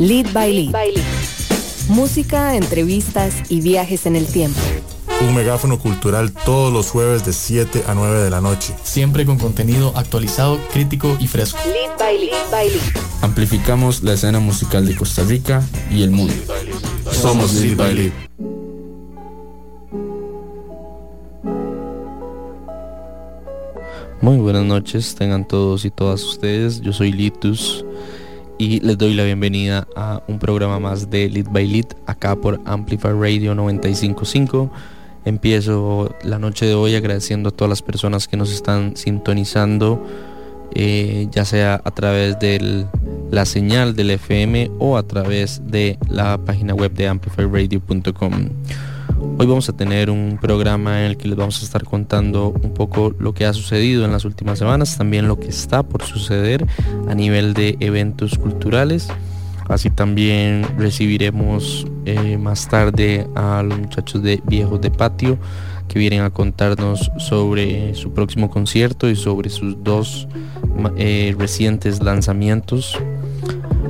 Lead by Lead. Música, entrevistas y viajes en el tiempo. Un megáfono cultural todos los jueves de 7 a 9 de la noche. Siempre con contenido actualizado, crítico y fresco. Lead by Lead. By Lead. Amplificamos la escena musical de Costa Rica y el mundo. Somos Lead by Lead. Muy buenas noches, tengan todos y todas ustedes. Yo soy Litus y les doy la bienvenida a un programa más de Lead by Lead acá por Amplify Radio 955. Empiezo la noche de hoy agradeciendo a todas las personas que nos están sintonizando, eh, ya sea a través de la señal del FM o a través de la página web de amplifyradio.com. Hoy vamos a tener un programa en el que les vamos a estar contando un poco lo que ha sucedido en las últimas semanas, también lo que está por suceder a nivel de eventos culturales. Así también recibiremos eh, más tarde a los muchachos de Viejos de Patio que vienen a contarnos sobre su próximo concierto y sobre sus dos eh, recientes lanzamientos.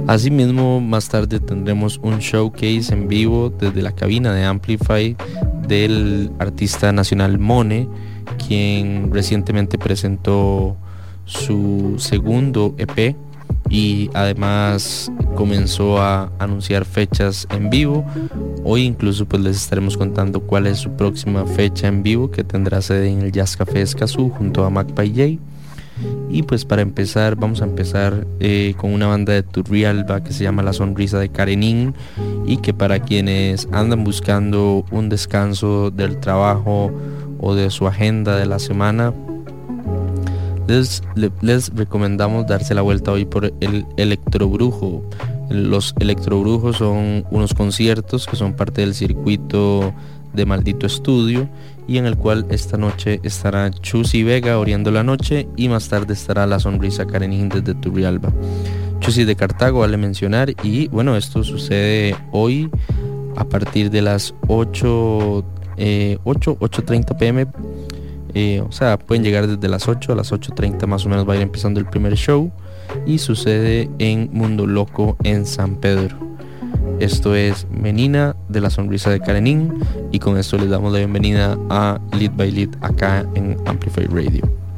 Asimismo, más tarde tendremos un showcase en vivo desde la cabina de Amplify del artista nacional Mone, quien recientemente presentó su segundo EP y además comenzó a anunciar fechas en vivo. Hoy incluso pues les estaremos contando cuál es su próxima fecha en vivo que tendrá sede en el Jazz Café Escazú junto a Magpie J. Y pues para empezar, vamos a empezar eh, con una banda de Turrialba que se llama La Sonrisa de Karenin y que para quienes andan buscando un descanso del trabajo o de su agenda de la semana, les, les recomendamos darse la vuelta hoy por el Electrobrujo. Los Electrobrujos son unos conciertos que son parte del circuito de Maldito Estudio y en el cual esta noche estará Chusi Vega oriendo la noche y más tarde estará la sonrisa Karenin desde Turrialba. Chusi de Cartago vale mencionar y bueno esto sucede hoy a partir de las 8 eh, 8 8.30 pm o sea pueden llegar desde las 8 a las 8.30 más o menos va a ir empezando el primer show y sucede en Mundo Loco en San Pedro esto es Menina de la Sonrisa de Karenin y con esto les damos la bienvenida a Lead by Lead acá en Amplify Radio.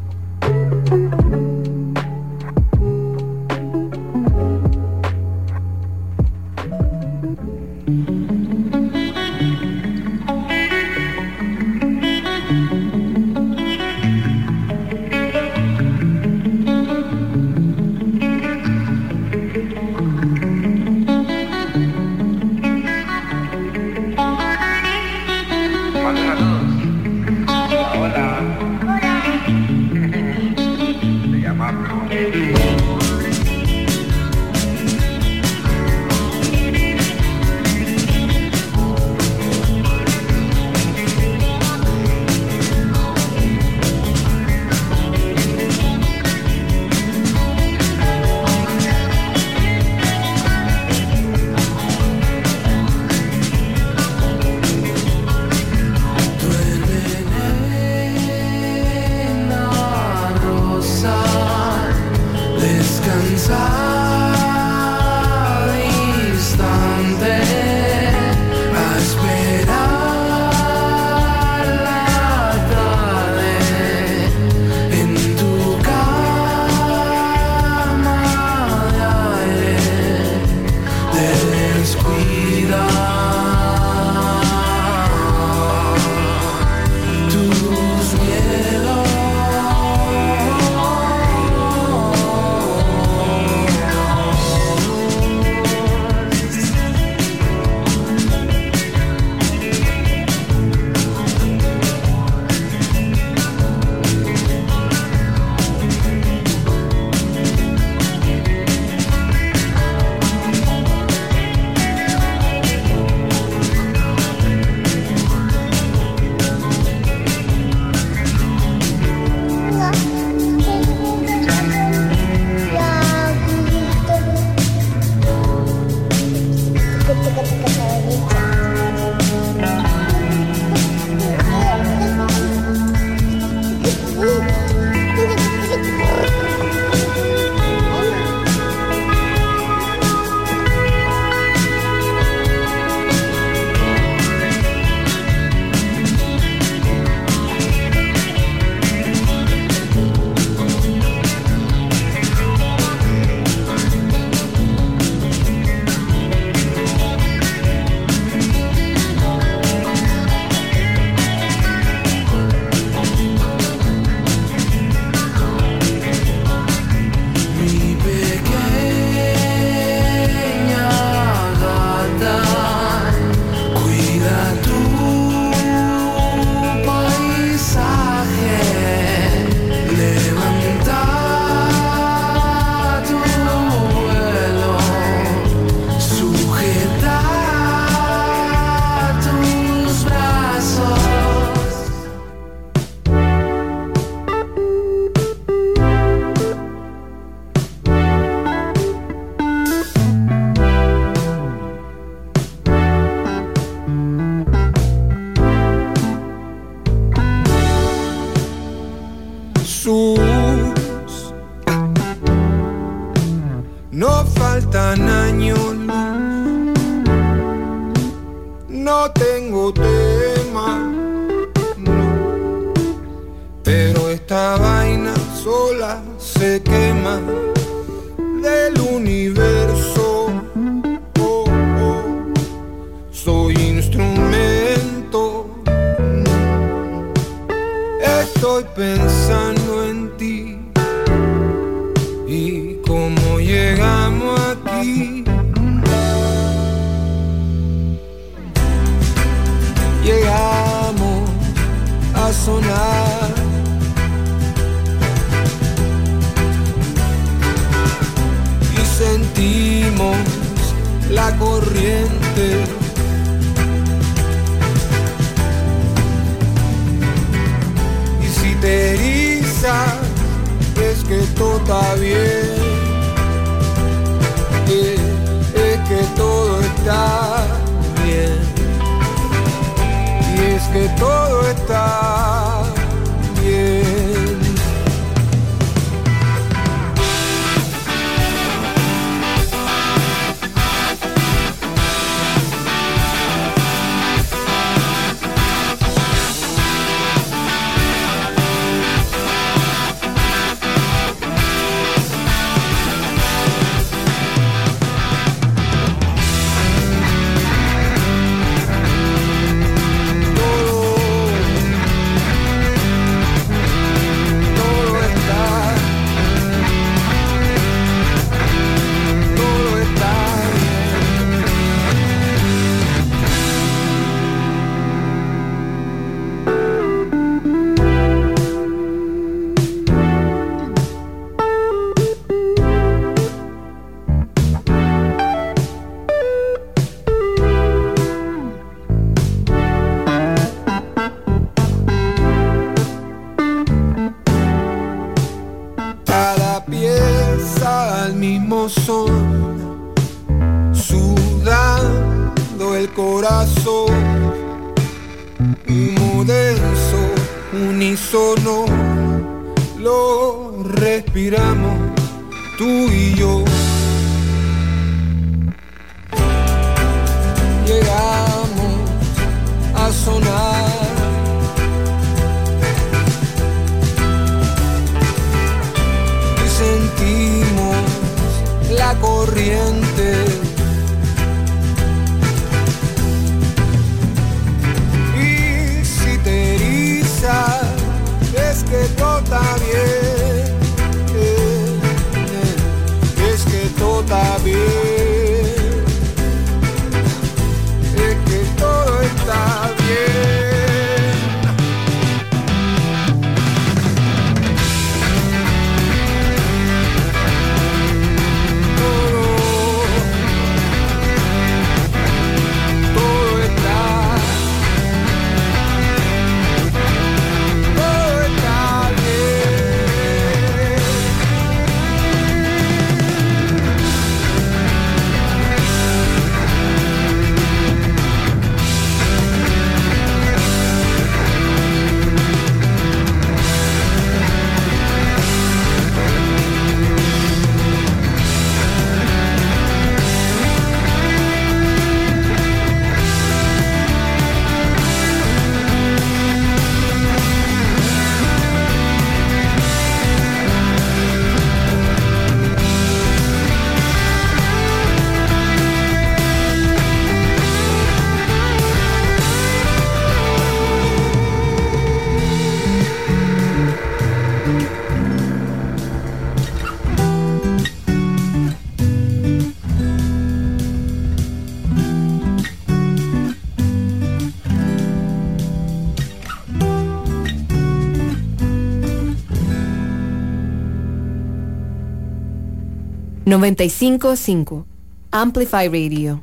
955 Amplify Radio.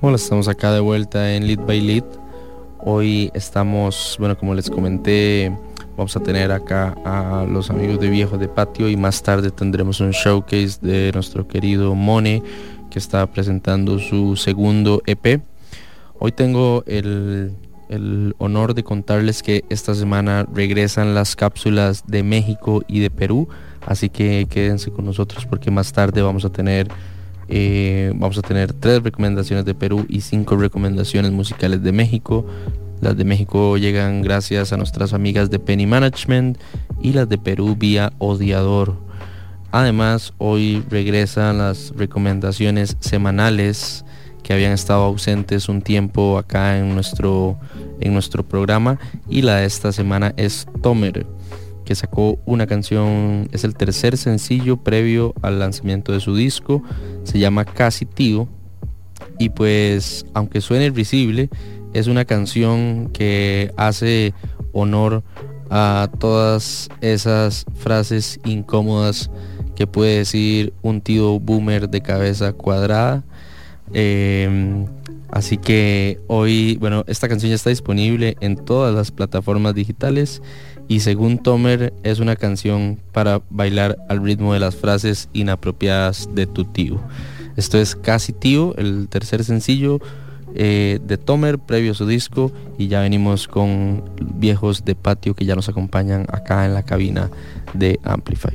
hola estamos acá de vuelta en Lead by Lead. Hoy estamos, bueno, como les comenté, vamos a tener acá a los amigos de viejo de Patio y más tarde tendremos un showcase de nuestro querido Mone que está presentando su segundo EP. Hoy tengo el el honor de contarles que esta semana regresan las cápsulas de México y de Perú, así que quédense con nosotros porque más tarde vamos a tener eh, vamos a tener tres recomendaciones de Perú y cinco recomendaciones musicales de México. Las de México llegan gracias a nuestras amigas de Penny Management y las de Perú vía Odiador. Además, hoy regresan las recomendaciones semanales que habían estado ausentes un tiempo acá en nuestro, en nuestro programa y la de esta semana es Tomer que sacó una canción, es el tercer sencillo previo al lanzamiento de su disco, se llama Casi Tío, y pues aunque suene risible, es una canción que hace honor a todas esas frases incómodas que puede decir un tío boomer de cabeza cuadrada. Em, así que hoy, bueno, esta canción ya está disponible en todas las plataformas digitales y según Tomer es una canción para bailar al ritmo de las frases inapropiadas de tu tío. Esto es Casi Tío, el tercer sencillo eh, de Tomer previo a su disco y ya venimos con viejos de patio que ya nos acompañan acá en la cabina de Amplify.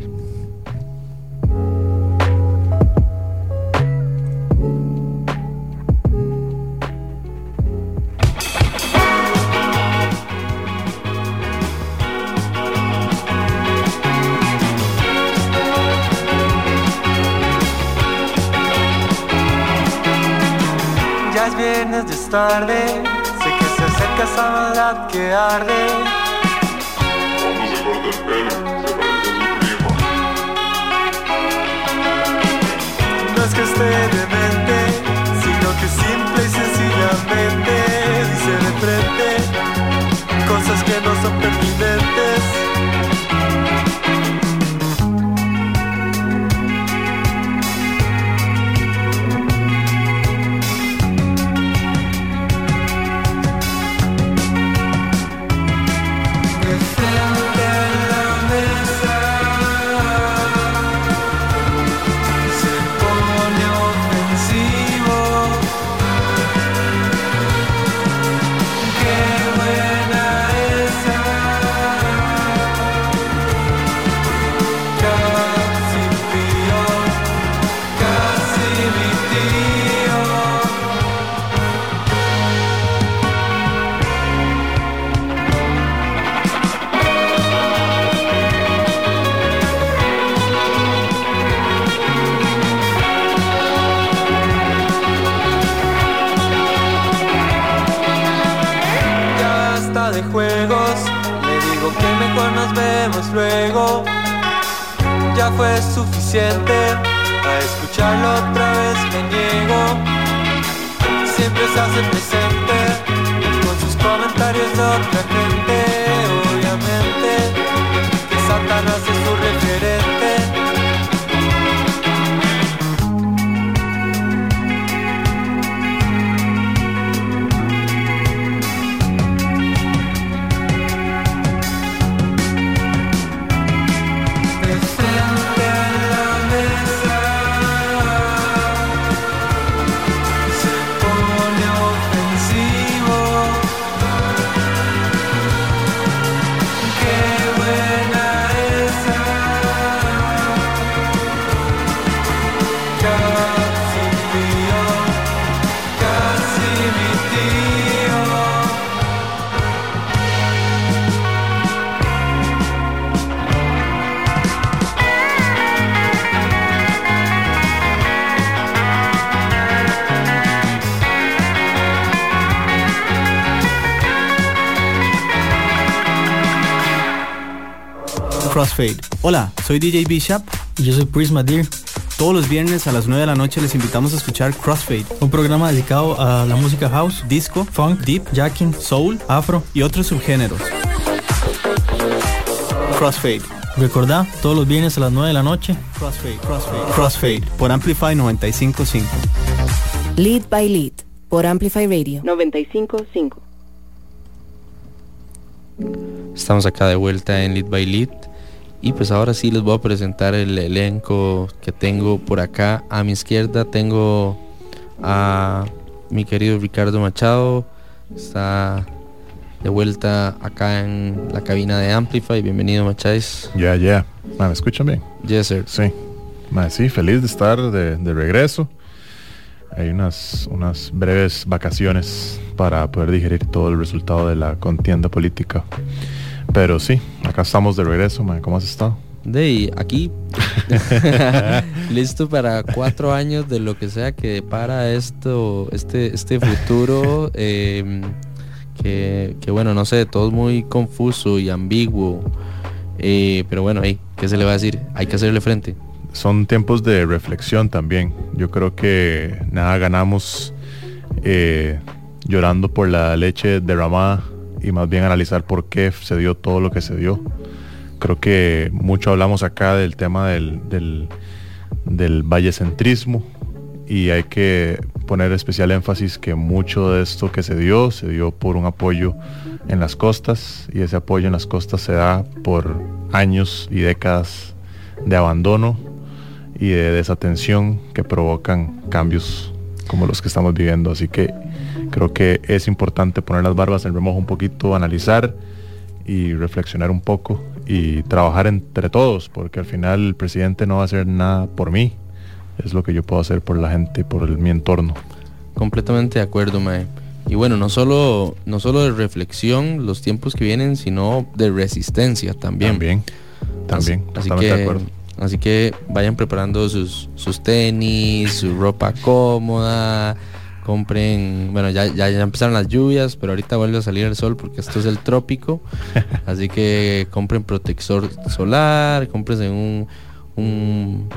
Viernes de tarde, sé que se acerca esa maldad que arde. Se. No es que esté demente, sino que simple y sencillamente dice de frente cosas que no son pertinentes. Luego ya fue suficiente. A escucharlo otra vez me niego. Siempre se hace presente con sus comentarios de otra gente. Obviamente que Satanás es su referente. Crossfade. Hola, soy DJ Bishop y yo soy Prisma Deer. Todos los viernes a las 9 de la noche les invitamos a escuchar Crossfade, un programa dedicado a la música house, disco, funk, deep, jacking, soul, afro y otros subgéneros. Crossfade. Recordá, todos los viernes a las 9 de la noche. Crossfade, Crossfade, Crossfade por Amplify 955. Lead by Lead por Amplify Radio 955. Estamos acá de vuelta en Lead by Lead y pues ahora sí les voy a presentar el elenco que tengo por acá. A mi izquierda tengo a mi querido Ricardo Machado. Está de vuelta acá en la cabina de Amplify. Bienvenido, Macháis. Ya, ya. Ma, ¿Me escuchan bien? Yes, sir. Sí. Sí, feliz de estar de, de regreso. Hay unas, unas breves vacaciones para poder digerir todo el resultado de la contienda política. Pero sí, acá estamos de regreso, ma. ¿Cómo has estado? De aquí, listo para cuatro años de lo que sea que depara esto, este, este futuro, eh, que, que, bueno, no sé, todo es muy confuso y ambiguo, eh, pero bueno, ahí, ¿qué se le va a decir? Hay que hacerle frente. Son tiempos de reflexión también. Yo creo que nada ganamos eh, llorando por la leche derramada y más bien analizar por qué se dio todo lo que se dio creo que mucho hablamos acá del tema del, del, del vallecentrismo y hay que poner especial énfasis que mucho de esto que se dio se dio por un apoyo en las costas y ese apoyo en las costas se da por años y décadas de abandono y de desatención que provocan cambios como los que estamos viviendo. Así que creo que es importante poner las barbas en remojo un poquito, analizar y reflexionar un poco y trabajar entre todos, porque al final el presidente no va a hacer nada por mí, es lo que yo puedo hacer por la gente, por el, mi entorno. Completamente de acuerdo, Mae. Y bueno, no solo, no solo de reflexión los tiempos que vienen, sino de resistencia también. También, también, así, así que, de acuerdo. Así que vayan preparando sus, sus tenis, su ropa cómoda, compren, bueno, ya, ya, ya, empezaron las lluvias, pero ahorita vuelve a salir el sol porque esto es el trópico. Así que compren protector solar, compren un, un,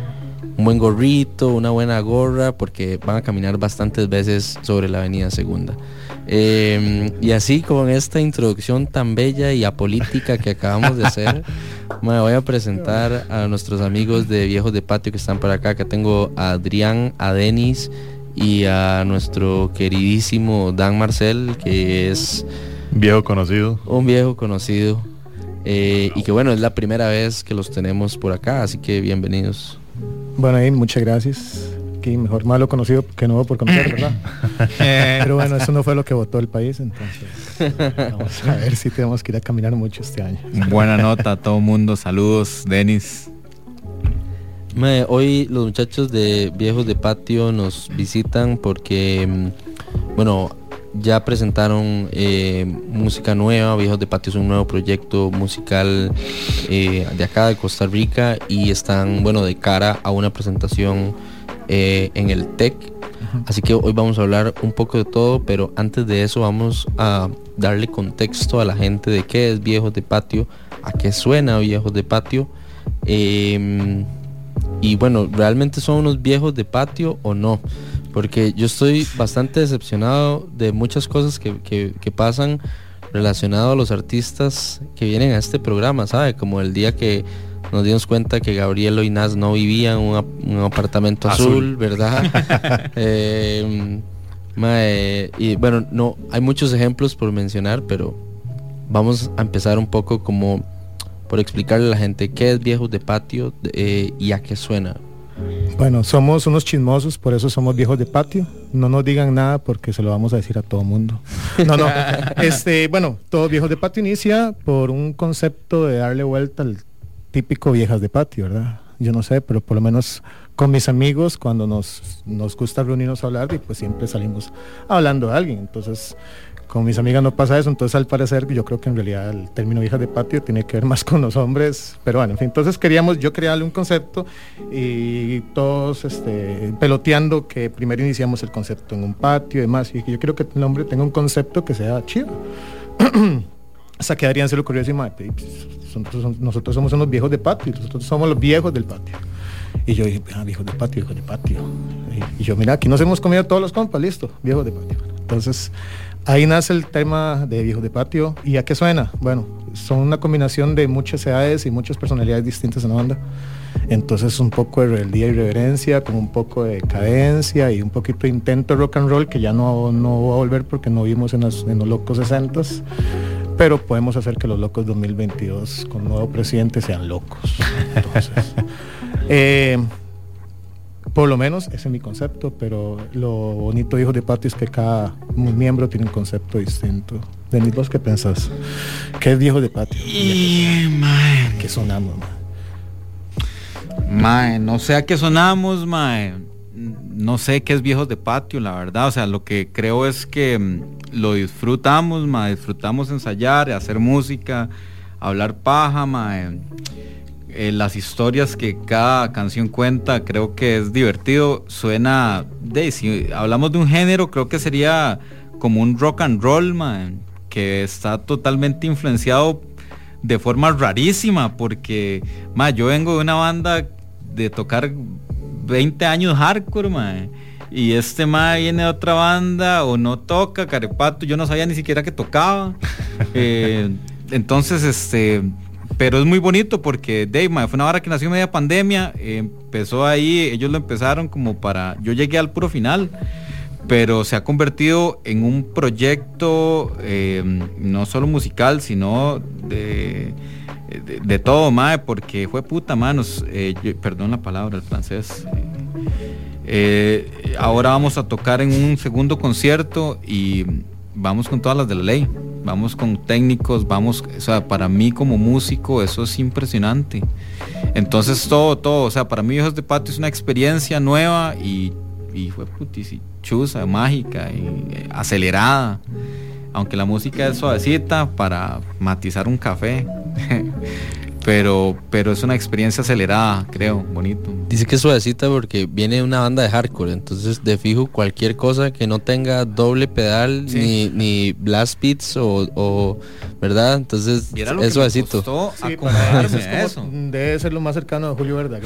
un, buen gorrito, una buena gorra, porque van a caminar bastantes veces sobre la avenida segunda. Eh, y así con esta introducción tan bella y apolítica que acabamos de hacer, me voy a presentar a nuestros amigos de Viejos de Patio que están por acá, que tengo a Adrián, a Denis, y a nuestro queridísimo Dan Marcel, que es viejo conocido. Un viejo conocido. Eh, y que bueno, es la primera vez que los tenemos por acá, así que bienvenidos. Bueno, ahí muchas gracias. Que mejor malo conocido que nuevo por conocer, ¿verdad? Pero bueno, eso no fue lo que votó el país, entonces vamos a ver si tenemos que ir a caminar mucho este año. Buena nota a todo mundo, saludos, Denis. Hoy los muchachos de Viejos de Patio nos visitan porque, bueno, ya presentaron eh, música nueva. Viejos de Patio es un nuevo proyecto musical eh, de acá de Costa Rica y están, bueno, de cara a una presentación eh, en el TEC. Así que hoy vamos a hablar un poco de todo, pero antes de eso vamos a darle contexto a la gente de qué es Viejos de Patio, a qué suena Viejos de Patio. Eh, y bueno, ¿realmente son unos viejos de patio o no? Porque yo estoy bastante decepcionado de muchas cosas que, que, que pasan relacionado a los artistas que vienen a este programa, ¿sabe? Como el día que nos dimos cuenta que Gabriel Oinaz no vivía en un, un apartamento azul, azul ¿verdad? eh, mae, y bueno, no, hay muchos ejemplos por mencionar, pero vamos a empezar un poco como por explicarle a la gente qué es Viejos de Patio eh, y a qué suena. Bueno, somos unos chismosos, por eso somos viejos de patio. No nos digan nada porque se lo vamos a decir a todo mundo. No, no. este, bueno, todo viejos de patio inicia por un concepto de darle vuelta al típico viejas de patio, ¿verdad? Yo no sé, pero por lo menos con mis amigos, cuando nos, nos gusta reunirnos a hablar, y pues siempre salimos hablando de alguien. Entonces, con mis amigas no pasa eso, entonces al parecer yo creo que en realidad el término hija de patio tiene que ver más con los hombres, pero bueno, en fin, entonces queríamos, yo darle un concepto y todos este, peloteando que primero iniciamos el concepto en un patio y demás, y yo quiero que el hombre tenga un concepto que sea chido. Hasta que Adrián se le ocurrió nosotros, somos unos viejos de patio, nosotros somos los viejos del patio. Y yo dije, ah, viejos de patio, viejos de patio. Y yo, mira, aquí nos hemos comido todos los compas, listo, viejos de patio. Entonces, Ahí nace el tema de Viejos de Patio. ¿Y a qué suena? Bueno, son una combinación de muchas edades y muchas personalidades distintas en la banda. Entonces un poco de rebeldía y reverencia, con un poco de cadencia y un poquito de intento rock and roll que ya no, no va a volver porque no vimos en los, en los locos 60 pero podemos hacer que los locos 2022 con nuevo presidente sean locos. Entonces, eh, por lo menos ese es mi concepto, pero lo bonito, hijos de patio, es que cada miembro tiene un concepto distinto. Denis, ¿vos qué pensás? ¿Qué es viejo de patio? Y, mae, ¿Qué sonamos, mae? mae, no sé a qué sonamos, mae. No sé qué es viejos de patio, la verdad. O sea, lo que creo es que mm, lo disfrutamos, mae. Disfrutamos ensayar, hacer música, hablar paja, mae. Eh, las historias que cada canción cuenta, creo que es divertido. Suena, de, si hablamos de un género, creo que sería como un rock and roll, man, que está totalmente influenciado de forma rarísima, porque ma, yo vengo de una banda de tocar 20 años hardcore, ma, y este ma viene de otra banda o no toca, Carepato, yo no sabía ni siquiera que tocaba. Eh, entonces, este, pero es muy bonito porque Dave, fue una hora que nació media pandemia, eh, empezó ahí, ellos lo empezaron como para, yo llegué al puro final pero se ha convertido en un proyecto eh, no solo musical, sino de, de, todo, mae, porque fue puta, manos, eh, perdón la palabra, el francés. Eh, ahora vamos a tocar en un segundo concierto y vamos con todas las de la ley, vamos con técnicos, vamos, o sea, para mí como músico eso es impresionante. Entonces todo, todo, o sea, para mí Hijos de Patio es una experiencia nueva y, y fue putis y chusa, mágica y eh, acelerada. Aunque la música es suavecita para matizar un café. pero, pero es una experiencia acelerada, creo, bonito. Dice que es suavecita porque viene de una banda de hardcore, entonces de fijo cualquier cosa que no tenga doble pedal ni, ni blast beats o, o- ¿verdad? Entonces que es suavecito. costó Sí, es eso. Debe ser lo más cercano a Julio menos.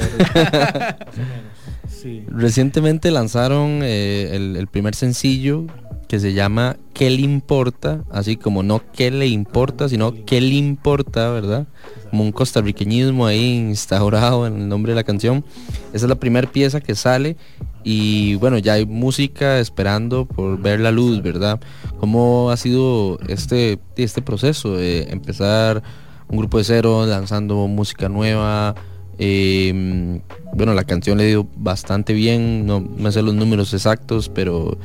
Sí. Recientemente lanzaron eh, el, el primer sencillo que se llama ¿Qué le importa? Así como no ¿Qué le importa? sino ¿Qué le importa? ¿verdad? Como un costarriqueñismo ahí instaurado en el nombre de la canción. Esa es la primera pieza que sale y bueno, ya hay música esperando por ver la luz, ¿verdad? ¿Cómo ha sido este, este proceso de empezar un grupo de cero, lanzando música nueva? Eh, bueno, la canción le dio bastante bien, no me sé los números exactos, pero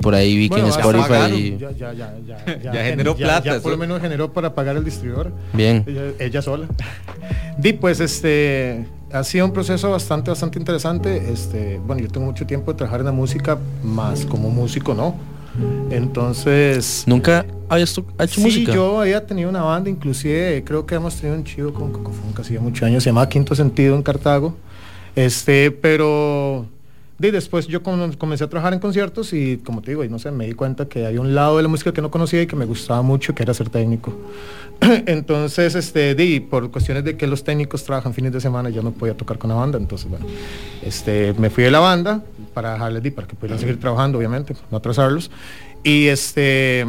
por ahí vi que en Spotify... Ya, ya, ya, ya, Ya generó plata, Ya, por lo menos generó para pagar el distribuidor. Bien. Ella, ella sola. Di, pues este ha sido un proceso bastante, bastante interesante. Este, bueno, yo tengo mucho tiempo de trabajar en la música, más como músico, ¿no? Entonces. ¿Nunca habías hecho sí, música? yo había tenido una banda, inclusive creo que hemos tenido un chivo con Cocofunk hacía muchos años, se llamaba Quinto Sentido en Cartago. Este, pero di, después yo com- comencé a trabajar en conciertos y como te digo, y no sé, me di cuenta que había un lado de la música que no conocía y que me gustaba mucho, que era ser técnico. entonces, este, di, por cuestiones de que los técnicos trabajan fines de semana, yo no podía tocar con la banda, entonces bueno, este, me fui de la banda para dejarles, di, para que pudieran seguir trabajando, obviamente, no atrasarlos. Y este,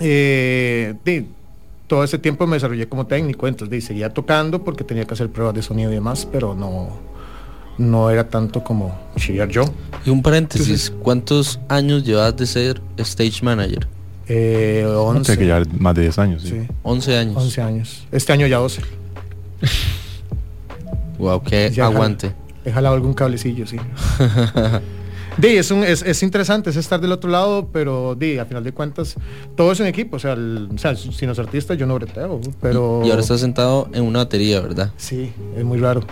eh, di, todo ese tiempo me desarrollé como técnico, entonces di, seguía tocando porque tenía que hacer pruebas de sonido y demás, pero no, no era tanto como chillar yo. Y un paréntesis, ¿cuántos años llevas de ser stage manager? Eh, No, 11, tiene que llevar más de 10 años. sí. sí, 11 años. 11 años. Este año ya 12. Wow, qué Ya aguante. He jalado algún cablecillo, sí. Di, es, un- es, es interesante, es estar del otro lado, pero di, a final de cuentas, todo es un equipo. O sea, el- o sea, sin los artistas yo no breteo, pero... Y ahora estás sentado en una batería, ¿verdad? Sí, es muy raro.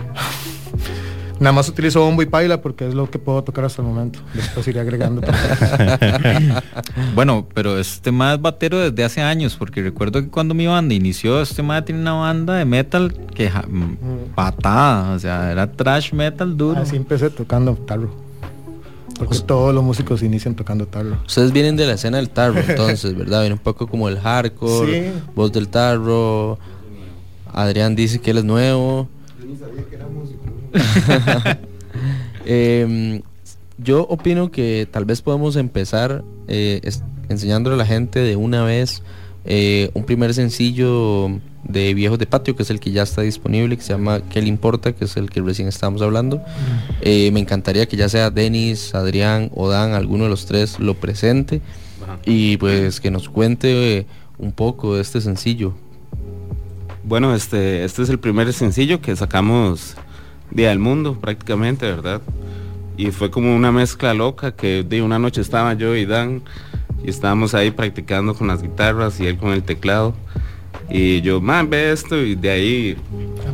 Nada más utilizo bombo y paila porque es lo que puedo tocar hasta el momento. Después iré agregando. Bueno, pero este más es batero desde hace años, porque recuerdo que cuando mi banda inició, este más tenía una banda de metal que ja- mm, patada, o sea, era trash metal duro. Así empecé tocando tarro. Porque todos los músicos inician tocando tarro. Ustedes vienen de la escena del tarro, entonces, ¿verdad? Viene un poco como el hardcore, Sí. voz del tarro. Adrián dice que él es nuevo. Em, yo opino que tal vez podemos empezar eh, enseñándole a la gente de una vez eh, un primer sencillo de Viejos de Patio, que es el que ya está disponible, que se llama ¿Qué le importa? que es el que recién estábamos hablando. Eh, me encantaría que ya sea Denis, Adrián o Dan, alguno de los tres lo presente y pues que nos cuente un poco de este sencillo. Bueno, este, este es el primer sencillo que sacamos Día del Mundo prácticamente, ¿verdad? Y fue como una mezcla loca que de una noche estaba yo y Dan y estábamos ahí practicando con las guitarras y él con el teclado. Y yo, man, ve esto y de ahí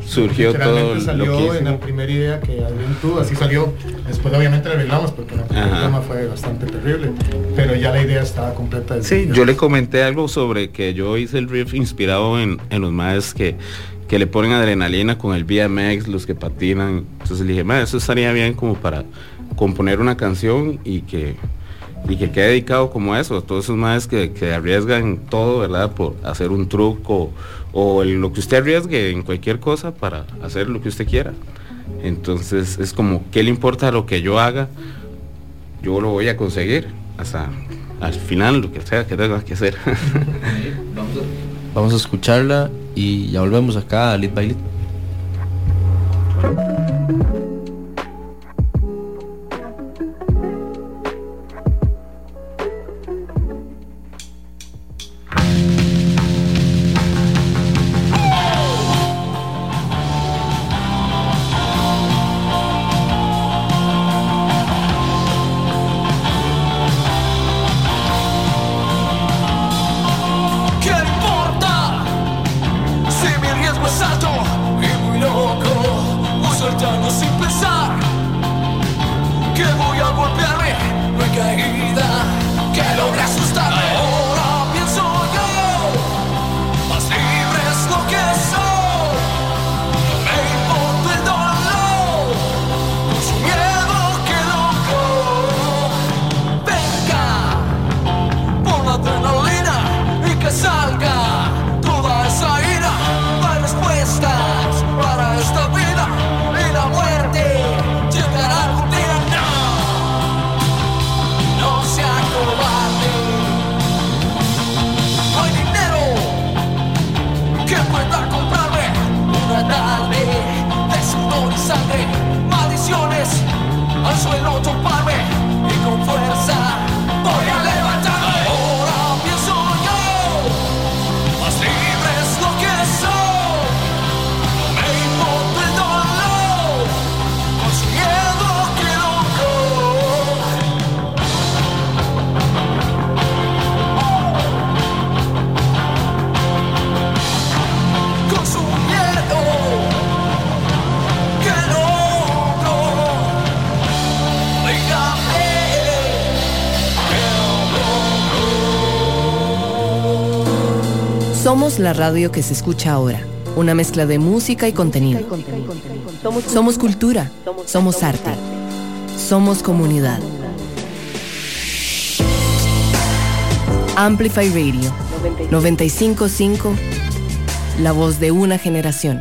surgió todo salió lo que en la primera idea que Adrián tuvo, así salió. Después obviamente le arreglamos porque el Ajá. tema fue bastante terrible, pero ya la idea estaba completa. Sí, yo le comenté algo sobre que yo hice el riff inspirado en, en los maes que, que le ponen adrenalina con el BMX, los que patinan. Entonces le dije, "Ma, eso estaría bien como para componer una canción y que, y que quede dedicado como eso, a todos esos maes que, que arriesgan todo, ¿verdad? Por hacer un truco o lo que usted arriesgue en cualquier cosa para hacer lo que usted quiera. Entonces es como, ¿qué le importa lo que yo haga? Yo lo voy a conseguir hasta al final, lo que sea que tenga que hacer. Vamos a escucharla y ya volvemos acá a Lead by Lead. Somos la radio que se escucha ahora. Una mezcla de música y contenido. Somos cultura. Somos arte. Somos comunidad. Amplify Radio 955. La voz de una generación.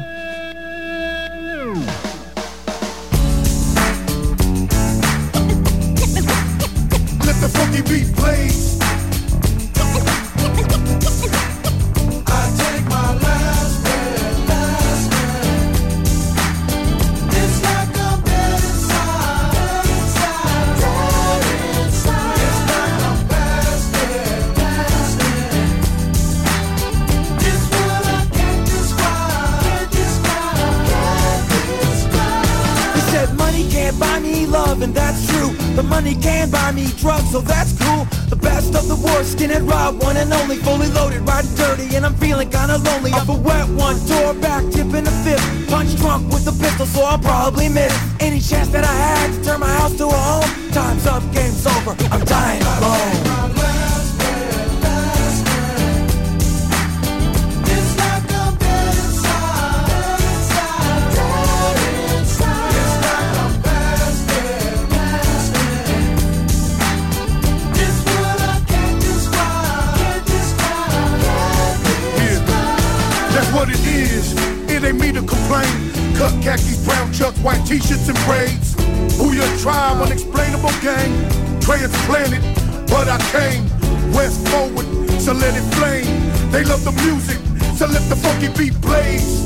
So let the funky beat blaze.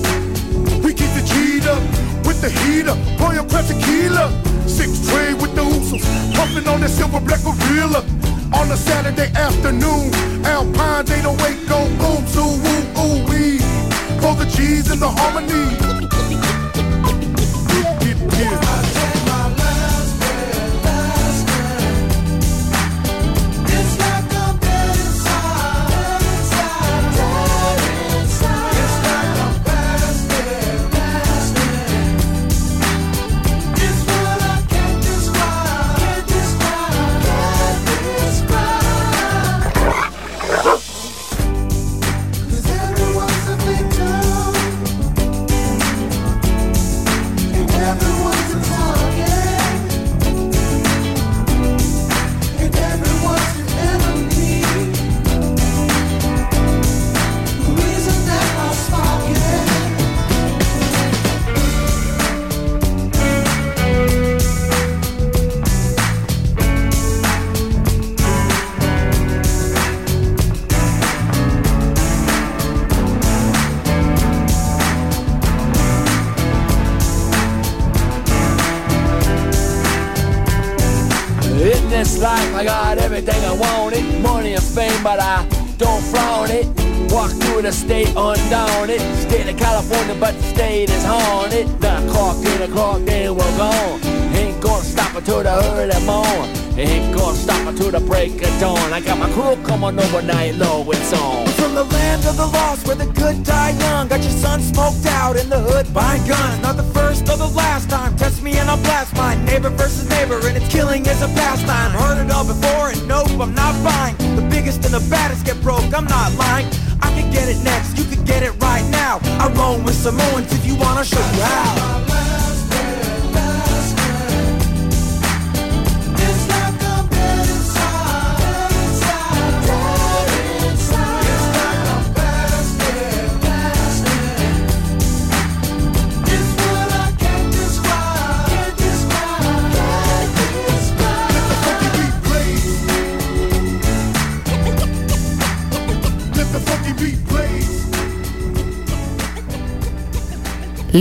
We keep the G'd up with the heater, Royal Press tequila. Six tray with the oozles, pumping on that silver black gorilla. On a Saturday afternoon, Alpine, they don't wait, go boom, so woo, ooh, wee. For the G's and the harmony. Yeah, yeah.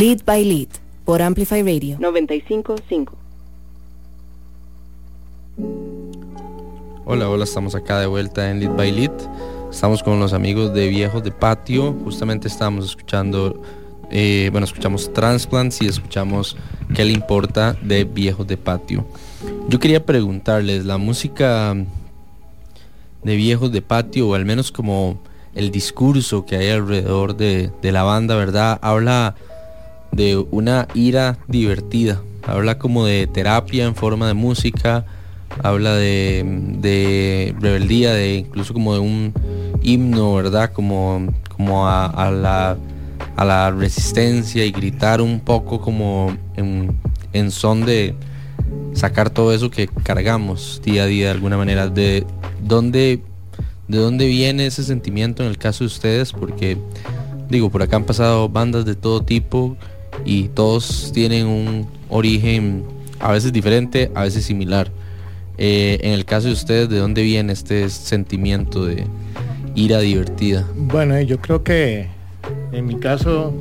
Lead by Lead por Amplify Radio 955. Hola, hola, estamos acá de vuelta en Lead by Lead. Estamos con los amigos de Viejos de Patio. Justamente estamos escuchando, eh, bueno, escuchamos Transplants y escuchamos ¿Qué le importa de Viejos de Patio? Yo quería preguntarles, la música de Viejos de Patio, o al menos como el discurso que hay alrededor de, de la banda, ¿verdad? Habla de una ira divertida. Habla como de terapia en forma de música. Habla de, de rebeldía, de incluso como de un himno, ¿verdad? Como, como a, la, a la resistencia y gritar un poco como en, en son de sacar todo eso que cargamos día a día de alguna manera. De dónde, de dónde viene ese sentimiento en el caso de ustedes, porque digo, por acá han pasado bandas de todo tipo y todos tienen un origen a veces diferente, a veces similar. Eh, en el caso de ustedes, ¿de dónde viene este sentimiento de ira divertida? Bueno, eh, yo creo que en mi caso,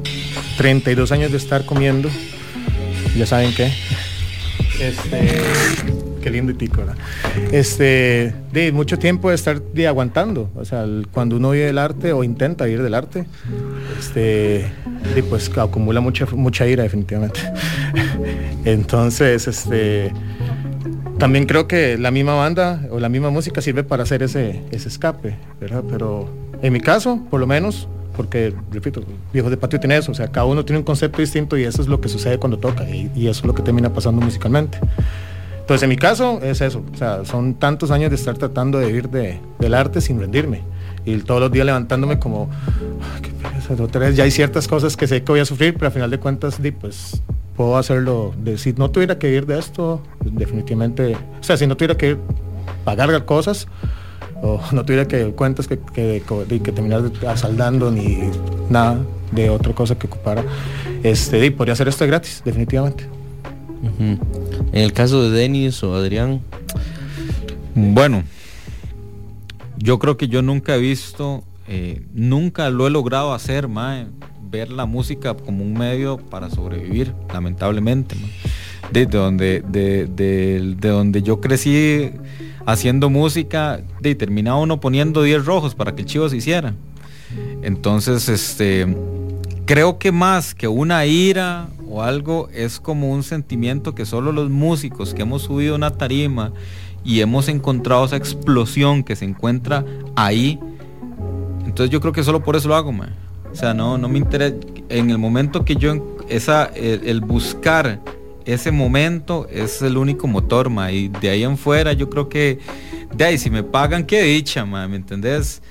32 años de estar comiendo, ya saben qué. Este, qué lindo y tico, ¿verdad? Este, de mucho tiempo de estar de, aguantando. O sea, cuando uno vive del arte o intenta vivir del arte, este, de, pues acumula mucha, mucha ira definitivamente. Entonces, este, también creo que la misma banda o la misma música sirve para hacer ese, ese escape, ¿verdad? Pero en mi caso, por lo menos, porque, repito, Viejos de Patio tiene eso, o sea, cada uno tiene un concepto distinto y eso es lo que sucede cuando toca y, y eso es lo que termina pasando musicalmente. Entonces, en mi caso, es eso, o sea, son tantos años de estar tratando de vivir de, del arte sin rendirme y todos los días levantándome como, "Ah, qué otra vez ya hay ciertas cosas que sé que voy a sufrir, pero al final de cuentas, pues puedo hacerlo, de, si no tuviera que vivir de esto, pues, definitivamente, o sea, si no tuviera que pagar cosas, o no tuviera que cuentas que, que, de- que terminar saldando ni nada de otra cosa que ocupara, este, di, podría hacer esto gratis, definitivamente. En el caso de Denis o Adrián, Bueno, yo creo que yo nunca he visto, eh, nunca lo he logrado hacer, mae, ver la música como un medio para sobrevivir, lamentablemente. mae. De, de donde, de, de- de donde yo crecí haciendo música, de, terminaba uno poniendo 10 rojos para que el chivo se hiciera. Entonces, este, creo que más que una ira o algo es como un sentimiento que solo los músicos que hemos subido una tarima y hemos encontrado esa explosión que se encuentra ahí. Entonces yo creo que solo por eso lo hago, man. O sea, no, no me interesa. En el momento que yo, esa, el, el buscar ese momento es el único motor, ma. Y de ahí en fuera yo creo que, de ahí, si me pagan, qué dicha, ma, ¿me entendés?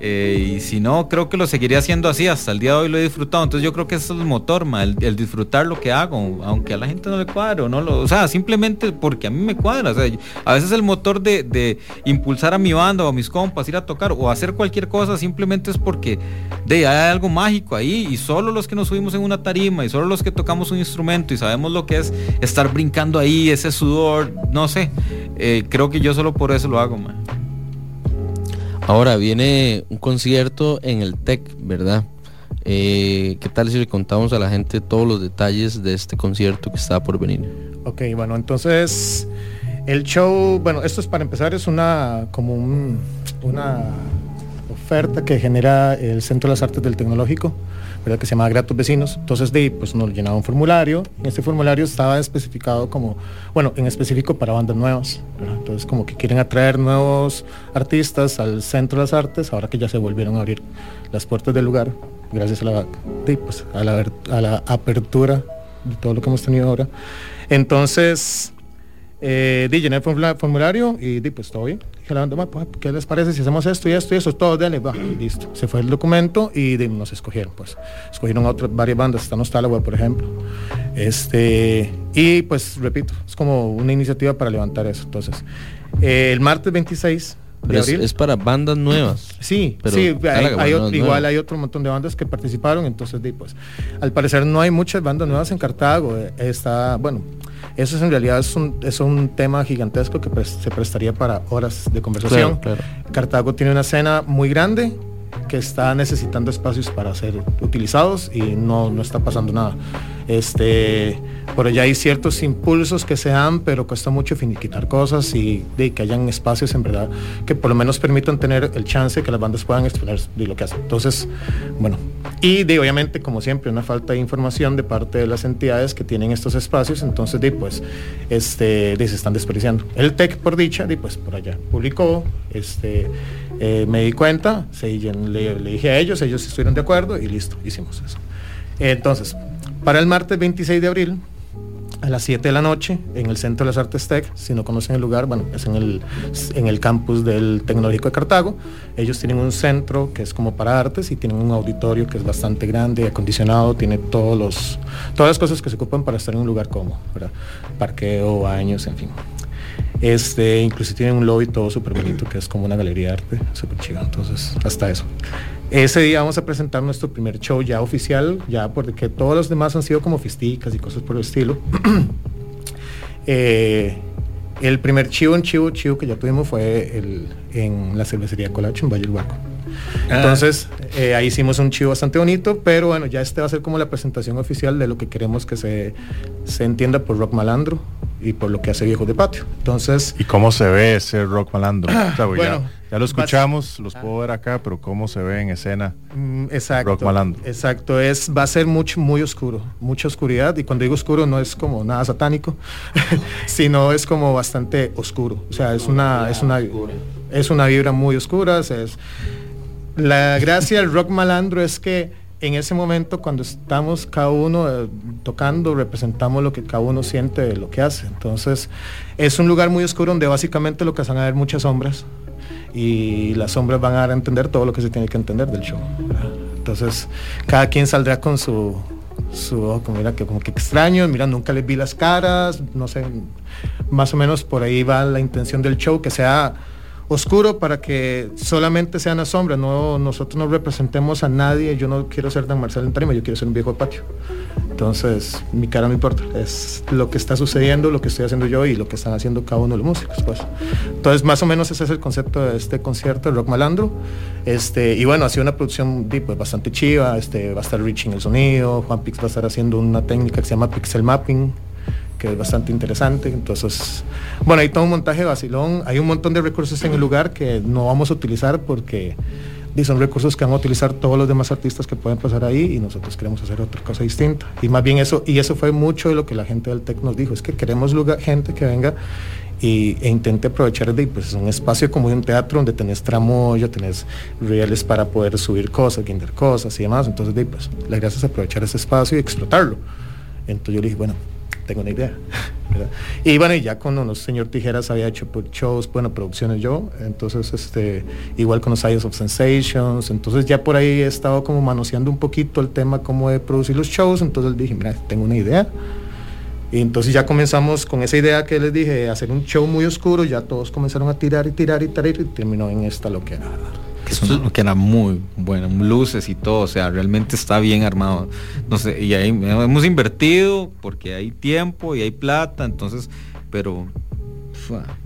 Eh, y si no, creo que lo seguiría haciendo así. Hasta el día de hoy lo he disfrutado. Entonces yo creo que ese es el motor, ma, el, el disfrutar lo que hago, aunque a la gente no le cuadre o no lo, o sea, simplemente porque a mí me cuadra. O sea, a veces el motor de, de impulsar a mi banda o a mis compas, ir a tocar o hacer cualquier cosa, simplemente es porque de hay algo mágico ahí y solo los que nos subimos en una tarima y solo los que tocamos un instrumento y sabemos lo que es estar brincando ahí, ese sudor, no sé. eh, creo que yo solo por eso lo hago, man. ahora viene un concierto en el TEC, ¿verdad? Eh, ¿Qué tal si le contamos a la gente todos los detalles de este concierto que está por venir? Ok, bueno, entonces El show, bueno, esto es para empezar, es una como un- una oferta que genera el Centro de las Artes del Tecnológico, ¿verdad? que se llama Gratos Vecinos. Entonces, de, pues nos llenaba un formulario. En este formulario estaba especificado como, bueno, en específico para bandas nuevas. Entonces, como que quieren atraer nuevos artistas al Centro de las Artes, ahora que ya se volvieron a abrir las puertas del lugar, gracias a la, de, pues, a la, a la apertura de todo lo que hemos tenido ahora. Entonces, eh, di, llené el formula- formulario y di, pues todo bien. A la banda, "Ma, pues, ¿qué les parece si hacemos esto y esto y eso? Todo, dale, va, y listo. Se fue el documento y di, nos escogieron, pues. Escogieron a otras varias bandas, está Nostalgia, por ejemplo. Este, y pues, repito, es como una iniciativa para levantar eso. Entonces, eh, el martes 26 de Pero es, abril. es para bandas nuevas. Sí, Pero sí, hay, otro- igual hay otro montón de bandas que participaron, entonces pues, al parecer no hay muchas bandas nuevas en Cartago. eh, Está, bueno, eso es en realidad es un, es un tema gigantesco que se prestaría para horas de conversación. Claro, Cartago tiene una escena muy grande que está necesitando espacios para ser utilizados y no, no está pasando nada. Este, por allá hay ciertos impulsos que se dan, pero cuesta mucho finiquitar cosas y de que hayan espacios en verdad que por lo menos permitan tener el chance que las bandas puedan exponer de lo que hacen. Entonces, bueno, y de obviamente como siempre una falta de información de parte de las entidades que tienen estos espacios, entonces de pues este de, se están desperdiciando. El TEC por dicha, de pues por allá publicó, este eh, me di cuenta, se, le, le dije a ellos, ellos estuvieron de acuerdo y listo, hicimos eso. Entonces, para el martes 26 de abril, a las 7 de la noche, en el Centro de las Artes Tech, si no conocen el lugar, bueno, es en el, en el campus del Tecnológico de Cartago. Ellos tienen un centro que es como para artes y tienen un auditorio que es bastante grande, acondicionado, tiene todos los, todas las cosas que se ocupan para estar en un lugar cómodo, ¿verdad? Parqueo, baños, en fin. Este, incluso tienen un lobby todo súper bonito que es como una galería de arte, súper chido, entonces hasta eso. Ese día vamos a presentar nuestro primer show ya oficial, ya porque todos los demás han sido como fisticas y cosas por el estilo. Eh, el primer chivo en chivo, chivo que ya tuvimos fue el, en la cervecería Colacho en Valle del Huaco. Entonces, eh, ahí hicimos un chivo bastante bonito, pero bueno, ya este va a ser como la presentación oficial de lo que queremos que se, se entienda por Rock Malandro y por lo que hace Viejos de Patio. Entonces, ¿Y cómo se ve ese rock malandro? O sea, porque ya- Bueno, ya, lo escuchamos, los puedo ver acá, pero ¿cómo se ve en escena? Mm, Exacto. Rock malandro. Exacto, es, va a ser mucho, muy oscuro, mucha oscuridad. Y cuando digo oscuro no es como nada satánico, sino es como bastante oscuro. O sea, es una, es una, es una vibra muy oscura. es- la gracia del rock malandro es que en ese momento cuando estamos cada uno eh, tocando, representamos lo que cada uno siente de lo que hace. Entonces, es un lugar muy oscuro donde básicamente lo que van a ver muchas sombras y las sombras van a dar a entender todo lo que se tiene que entender del show. Entonces, cada quien saldrá con su su ojo, como mira que como que extraño, mira, nunca les vi las caras, no sé, más o menos por ahí va la intención del show, que sea oscuro para que solamente sean las sombras, no nosotros no representemos a nadie, yo no quiero ser Dan Marcelo en tarima, yo quiero ser un viejo de patio. Entonces, mi cara no importa, es lo que está sucediendo, lo que estoy haciendo yo y lo que están haciendo cada uno de los músicos, pues. Entonces, más o menos ese es el concepto de este concierto, el Rock Malandro. Este, y bueno, ha sido una producción pues, bastante chiva, este, va a estar reaching el sonido, Juan Pix va a estar haciendo una técnica que se llama pixel mapping, que es bastante interesante. Entonces, bueno, hay todo un montaje vacilón, hay un montón de recursos en el lugar que no vamos a utilizar porque son recursos que van a utilizar todos los demás artistas que pueden pasar ahí y nosotros queremos hacer otra cosa distinta. Y más bien eso, y eso fue mucho de lo que la gente del TEC nos dijo, es que queremos lugar, gente que venga y, e intente aprovechar de pues, un espacio como un teatro donde tenés tramoya, tenés rieles para poder subir cosas, guindar cosas y demás. Entonces, de, pues, la gracia es aprovechar ese espacio y explotarlo. Entonces yo le dije, bueno, tengo una idea. Y bueno, ya con los señor Tijeras había hecho pues, shows, bueno, producciones yo, entonces este, igual con los Eyes of Sensations, entonces ya por ahí he estado como manoseando un poquito el tema como de producir los shows, entonces dije, mira, tengo una idea. Y entonces ya comenzamos con esa idea que les dije, hacer un show muy oscuro, ya todos comenzaron a tirar y tirar y tirar y terminó en esta lo que era. Que, era muy bueno, luces y todo, o sea, realmente está bien armado. No sé, y ahí hemos invertido porque hay tiempo y hay plata, entonces, pero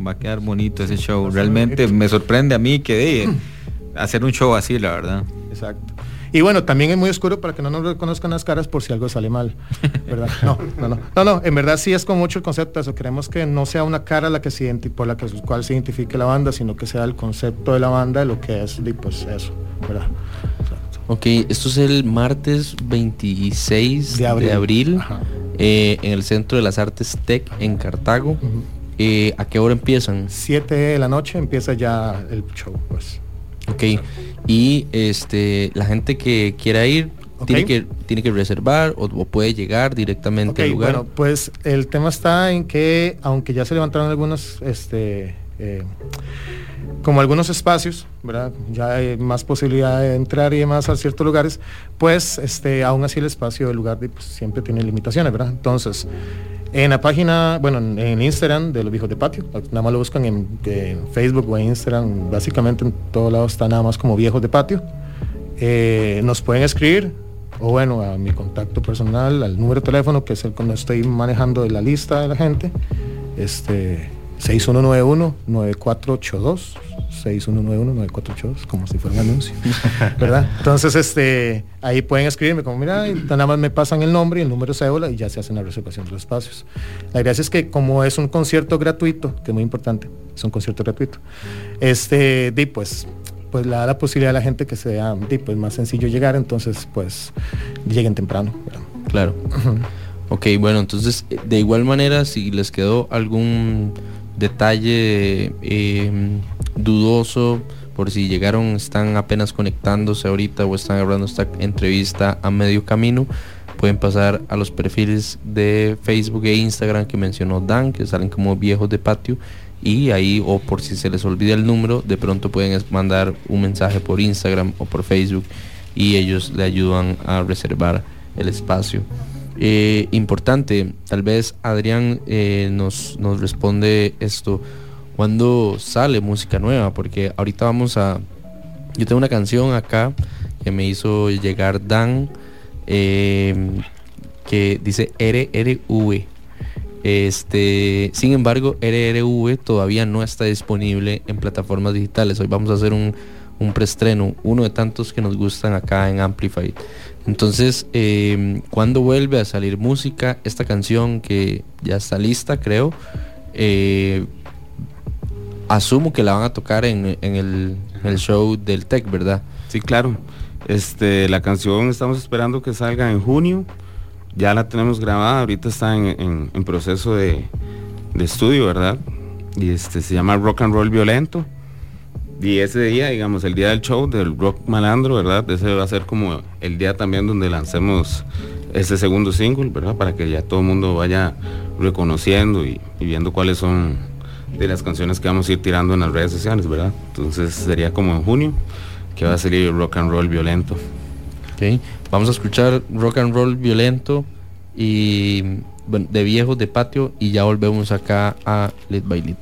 va a quedar bonito ese show. Realmente me sorprende a mí que de, hacer un show así, la verdad. Exacto. Y bueno, también es muy oscuro para que no nos reconozcan las caras por si algo sale mal, ¿verdad? No, no, no. No, no, en verdad sí es con mucho el concepto de eso. Queremos que no sea una cara la que se por la que, cual se identifique la banda, sino que sea el concepto de la banda, de lo que es, y pues eso, ¿verdad? Ok, esto es el martes 26 de abril, abril. eh, en el Centro de las Artes TEC en Cartago. Eh, ¿A qué hora empiezan? 7 de la noche empieza ya el show, pues. Ok, y este la gente que quiera ir tiene, que, tiene que reservar o, o puede llegar directamente al lugar. bueno, pues el tema está en que, aunque ya se levantaron algunos, este, eh, como algunos espacios, ¿verdad? Ya hay más posibilidad de entrar y demás a ciertos lugares, pues este, aún así el espacio del lugar pues, siempre tiene limitaciones, ¿verdad? Entonces, en la página, bueno, en, Instagram de los viejos de patio, nada más lo buscan en, en Facebook o en Instagram, básicamente en todos lados está nada más como viejos de patio. Eh, nos pueden escribir o bueno, a mi contacto personal, al número de teléfono que es el cuando estoy manejando de la lista de la gente, este 6191-9482, 6191-9482, como si fuera un anuncio, ¿verdad? Entonces, este, ahí pueden escribirme como, mira, nada más me pasan el nombre y el número de cédula y ya se hacen la reservación de los espacios. La gracia es que como es un concierto gratuito, que es muy importante, es un concierto gratuito, este, di, pues, pues le da la posibilidad a la gente que sea pues, más sencillo llegar, entonces pues lleguen temprano. ¿verdad? Claro. Ok, bueno, entonces de igual manera, si les quedó algún detalle eh, dudoso, por si llegaron, están apenas conectándose ahorita o están hablando esta entrevista a medio camino, pueden pasar a los perfiles de Facebook e Instagram que mencionó Dan, que salen como viejos de patio, y ahí, o por si se les olvida el número, de pronto pueden mandar un mensaje por Instagram o por Facebook y ellos le ayudan a reservar el espacio. Eh, importante, tal vez Adrián eh, nos, nos responde esto. ¿Cuándo sale música nueva? Porque ahorita vamos a... Yo tengo una canción acá que me hizo llegar Dan, eh, que dice RRV. Este, sin embargo, RRV todavía no está disponible en plataformas digitales. Hoy vamos a hacer un, un preestreno, uno de tantos que nos gustan acá en Amplify. Entonces, eh, cuando vuelve a salir música, esta canción que ya está lista, creo, eh, asumo que la van a tocar en, en el, el show del Tech, ¿verdad? Sí, claro. Este, la canción estamos esperando que salga en junio. Ya la tenemos grabada, ahorita está en, en- proceso de, de estudio, ¿verdad? Y este se llama Rock and Roll Violento. Y ese día, digamos, el día del show del rock malandro, ¿verdad? Ese va a ser como el día también donde lancemos ese segundo single, ¿verdad? Para que ya todo el mundo vaya reconociendo y viendo cuáles son de las canciones que vamos a ir tirando en las redes sociales, ¿verdad? Entonces sería como en junio que va a salir Rock and Roll Violento. Ok, vamos a escuchar rock and roll violento y de viejos de patio y ya volvemos acá a Lit by Lit.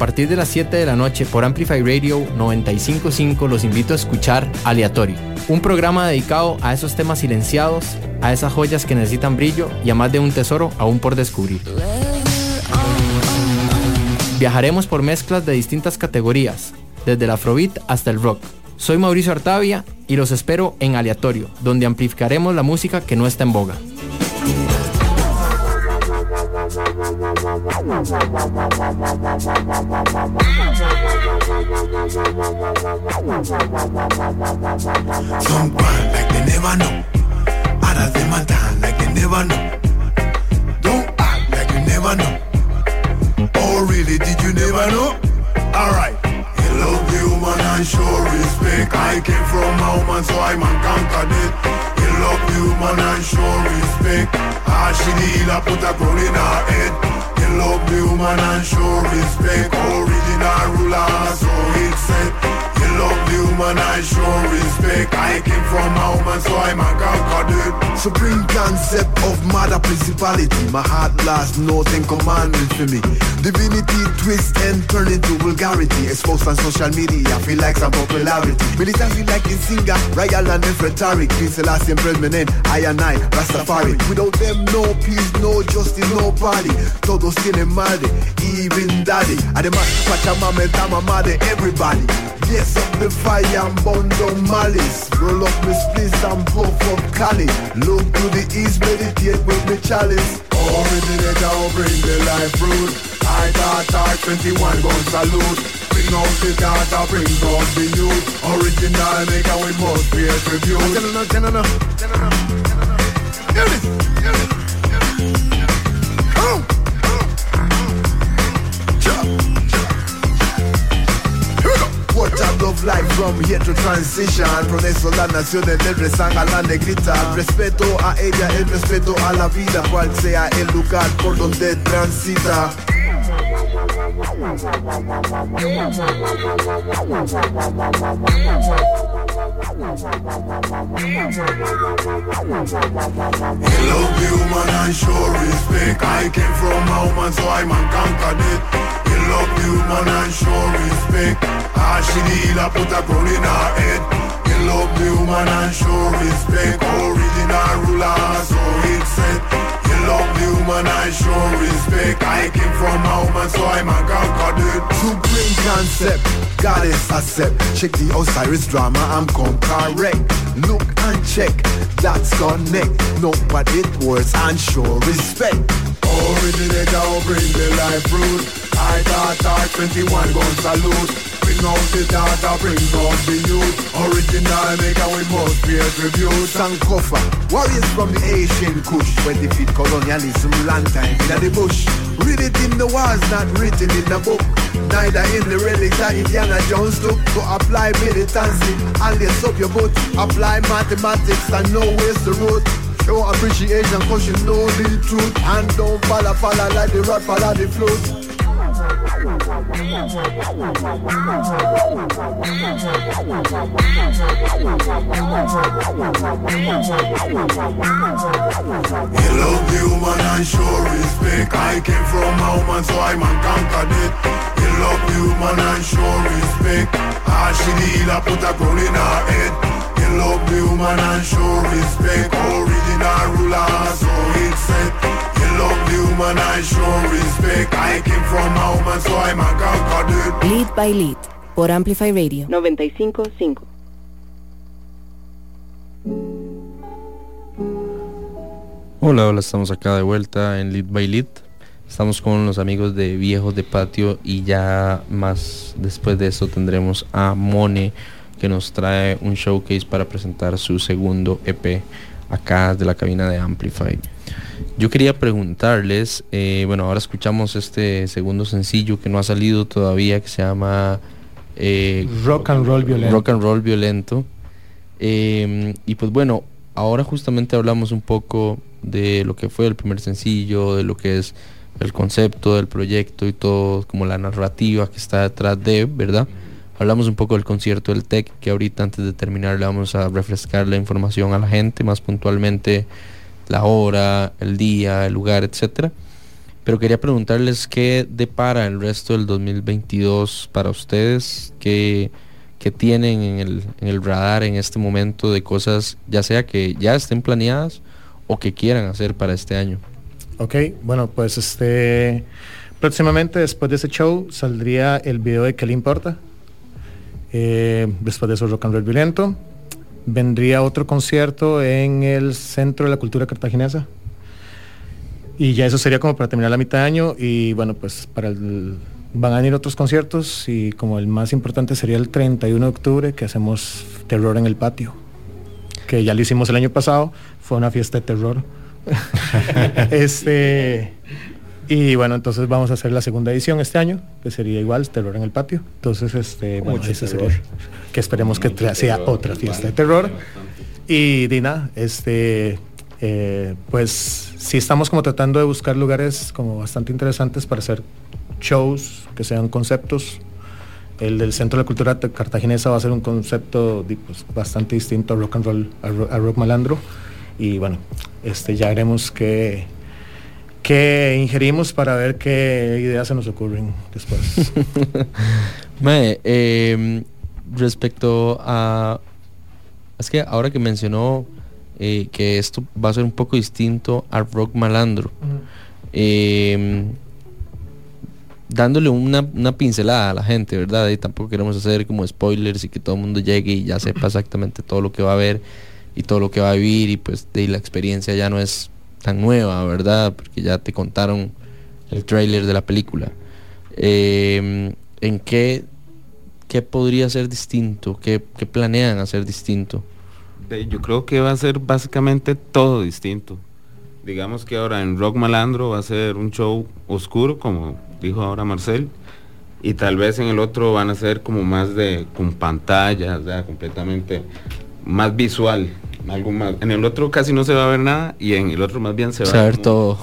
Partir de las 7 de la noche por Amplify Radio 955 los invito a escuchar Aleatorio, un programa dedicado a esos temas silenciados, a esas joyas que necesitan brillo y a más de un tesoro aún por descubrir. Viajaremos por mezclas de distintas categorías, desde el afrobeat hasta el rock. Soy Mauricio Artavia y los espero en Aleatorio, donde amplificaremos la música que no está en boga. Grind like they never know. Like they never know. Don't act like you never know. Oh really, did you never know? Alright. Human and show respect. I came from a woman so I man conquered it. Hello human and show respect. Ah put a crown in her head. Hello human and show respect. Original ruler so it said. Hello human and show respect. I came from a woman so I man conquered it. Supreme concept of mother principality. My heart last no ten commandments for me. Divinity twist and turn into vulgarity. Exposed on social media, feel like some popularity. Militancy like in singer, royal and rhetoric. Peace the last president, I and I, Rastafari. Without them, no peace, no justice, no party. Todos tienen madre, even daddy. Además, Pachamama, Dama, madre, everybody. Yes, up the fire and burn down malice. Roll up my spliss and puff up Cali. Look to the east, meditate with me chalice. Originator will bring the life fruit. I thought I 21 gun salute. Bring out the data, bring out the youth. Original maker with most peer tribute. General, general, general. Hear this, hear this, from here to transition Progreso la nación del rezan a la negrita Respeto a ella, el respeto a la vida Cual sea el lugar por donde transita Hello human and show respect. I came from a woman so I man conquered it. Hello human and show respect. Ah she need a put a crown in her head. Hello human and show respect. Original ruler so it said. Hello human and show respect. I came from a woman so I man conquered it. Supreme concept, goddess accept Check the Osiris drama, I'm come correct Look and check, that's connect Know what it was and show respect Originator bring the life fruit. I thought I 21 gun salute. Bring out the data, bring out the youth. Original maker with most peer tribute. Sankofa, warriors from the Asian Kush When defeat colonialism, long time in the bush Read it in the walls, not written in the book Neither in the relics that Indiana Jones took To apply militancy and lace up your boot Apply mathematics and know where's the root Show appreciation cause you know the truth And don't follow, follow like the rod follow the flute Hello human and show respect. I came from a woman so I man conquered it. Hello human and show respect. Ah she need a put a crown in her head. Hello human and show respect. Original ruler so it said. Hello human and show respect. I came from a woman so I man conquered it. Lead by Lead por Amplify Radio 955. Hola, hola, estamos acá de vuelta en Lead by Lead. Estamos con los amigos de Viejos de Patio y ya más después de esto tendremos a Mone que nos trae un showcase para presentar su segundo EP acá de la cabina de Amplify. Yo quería preguntarles, eh, bueno, ahora escuchamos este segundo sencillo que no ha salido todavía que se llama eh, Rock and Roll Violento. Rock and Roll Violento. Eh, y pues bueno, ahora justamente hablamos un poco de lo que fue el primer sencillo, de lo que es el concepto del proyecto y todo, como la narrativa que está detrás de, ¿verdad? Hablamos un poco del concierto del TEC, que ahorita antes de terminar le vamos a refrescar la información a la gente, más puntualmente la hora, el día, el lugar, etcétera. Pero quería preguntarles qué depara el resto del 2022 para ustedes, qué, qué tienen en el, en el radar en este momento de cosas, ya sea que ya estén planeadas o que quieran hacer para este año. Ok, bueno, pues este próximamente después de ese show saldría el video de ¿Qué le importa? Eh, después de eso Rock and Roll Violento. Vendría otro concierto en el Centro de la Cultura Cartaginesa. Y ya eso sería como para terminar la mitad de año. Y bueno, pues para el, van a venir otros conciertos y como el más importante sería el 31 de octubre que hacemos Terror en el Patio. Que ya lo hicimos el año pasado. Fue una fiesta de terror. este y bueno entonces vamos a hacer la segunda edición este año que sería igual terror en el patio entonces este bueno, Mucho ese terror. sería- que esperemos que sea otra fiesta de terror y Dina este eh, pues sí estamos como tratando de buscar lugares como bastante interesantes para hacer shows que sean conceptos el del Centro de la Cultura Cartaginesa va a ser un concepto pues, bastante distinto a rock and roll, a, ro- a rock malandro. Y bueno, este, ya veremos qué, qué ingerimos para ver qué ideas se nos ocurren después. Mae, em, respecto a... Es que ahora que mencionó eh, que esto va a ser un poco distinto al rock malandro, em, dándole una, una pincelada a la gente, ¿verdad? Y tampoco queremos hacer como spoilers y que todo el mundo llegue y ya sepa exactamente todo lo que va a ver y todo lo que va a vivir y pues de la experiencia ya no es tan nueva, ¿verdad? Porque ya te contaron el tráiler de la película. Em, ¿En qué, qué podría ser distinto? ¿Qué, qué planean hacer distinto? Yo creo que va a ser básicamente todo distinto. Digamos que ahora en Rock Malandro va a ser un show oscuro, como dijo ahora Marcel, y tal vez en el otro van a ser como más de con pantallas, completamente más visual, algo más. En el otro casi no se va a ver nada y en el otro más bien se va a ver como- todo.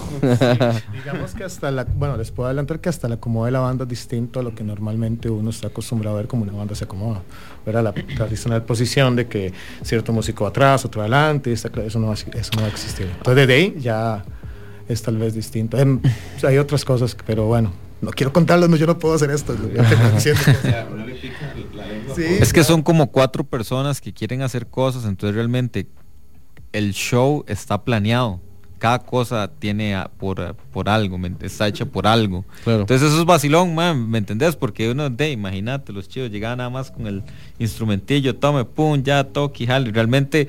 Digamos que hasta la, bueno, les puedo adelantar que hasta el acomodo de la banda es distinto a lo que normalmente uno está acostumbrado a ver como una banda se acomoda. Era la tradicional posición de que cierto músico atrás, otro adelante, está claro, eso no, va a- eso no va a existir. Entonces desde ahí ya es tal vez distinto. Em, hay otras cosas, pero bueno, no quiero contarlas, no, yo no puedo hacer esto. es que son como cuatro personas que quieren hacer cosas, entonces realmente el show está planeado. Cada cosa tiene por, por algo, ¿me ent- está hecha por algo. Claro. Entonces eso es vacilón, man, ¿me entendés? Porque uno, de, imagínate, los chicos llegaban nada más con el instrumentillo, tome, pum, ya, toque, y jale. Realmente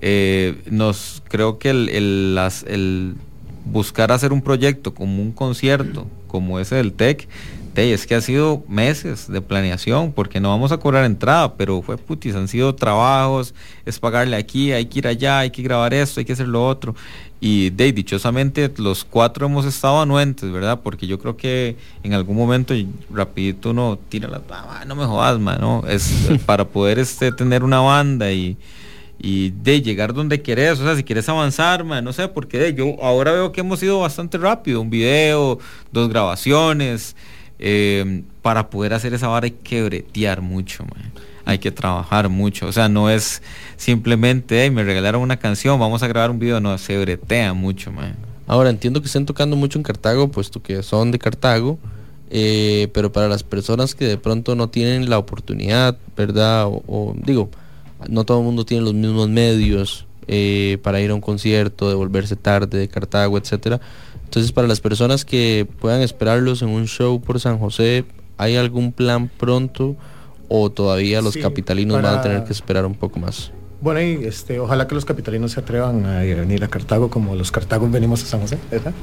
eh, nos, creo que el, el- las- el buscar hacer un proyecto como un concierto, como ese del TEC, es que ha sido meses de planeación, porque no vamos a cobrar entrada, pero fue putis, han sido trabajos, es pagarle aquí, hay que ir allá, hay que grabar esto, hay que hacer lo otro. Y de, dichosamente los cuatro hemos estado anuentes, ¿verdad? Porque yo creo que en algún momento rapidito uno tira la "Ah, no me jodas, man, ¿no? Es para poder este, tener una banda y, y de llegar donde querés, o sea, si quieres avanzar, man, no sé, porque de, yo ahora veo que hemos ido bastante rápido, un video, dos grabaciones, eh, para poder hacer esa vara hay que bretear mucho, man. hay que trabajar mucho, o sea, no es simplemente, "Hey, me regalaron una canción, vamos a grabar un video, no, se bretea mucho, man. Ahora entiendo que estén tocando mucho en Cartago, puesto que son de Cartago, eh, pero para las personas que de pronto no tienen la oportunidad, ¿verdad? O, digo, no todo el mundo tiene los mismos medios eh, para ir a un concierto, de volverse tarde de Cartago, etcétera. Entonces, para las personas que puedan esperarlos en un show por San José, ¿hay algún plan pronto o todavía los Sí, capitalinos van a tener que esperar un poco más? Bueno, y este, ojalá que los capitalinos se atrevan a ir- venir a Cartago como los cartagos venimos a San José, ¿verdad?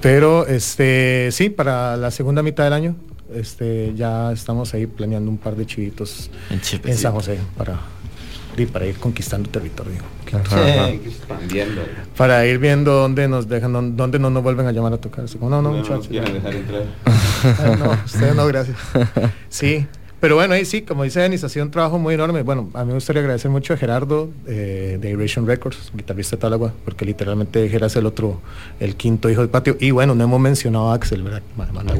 Pero este, sí, para la segunda mitad del año este, ya estamos ahí planeando un par de chivitos En en. San José para, y para ir conquistando territorio. Ajá. Expandiendo. Para ir viendo dónde nos dejan, dónde no nos vuelven a llamar a tocar. Así como, no, no, No muchachos. quieren ya". dejar entrar. Ah, no, ustedes no, gracias. Sí, pero bueno, ahí sí, como dice Denis, ha sido un trabajo muy enorme. Bueno, a mí me gustaría agradecer mucho a Gerardo eh, de Iration Records, guitarrista de Talagua, porque literalmente Gerard es el otro, el quinto hijo del patio. Y bueno, no hemos mencionado a Axel, ¿verdad?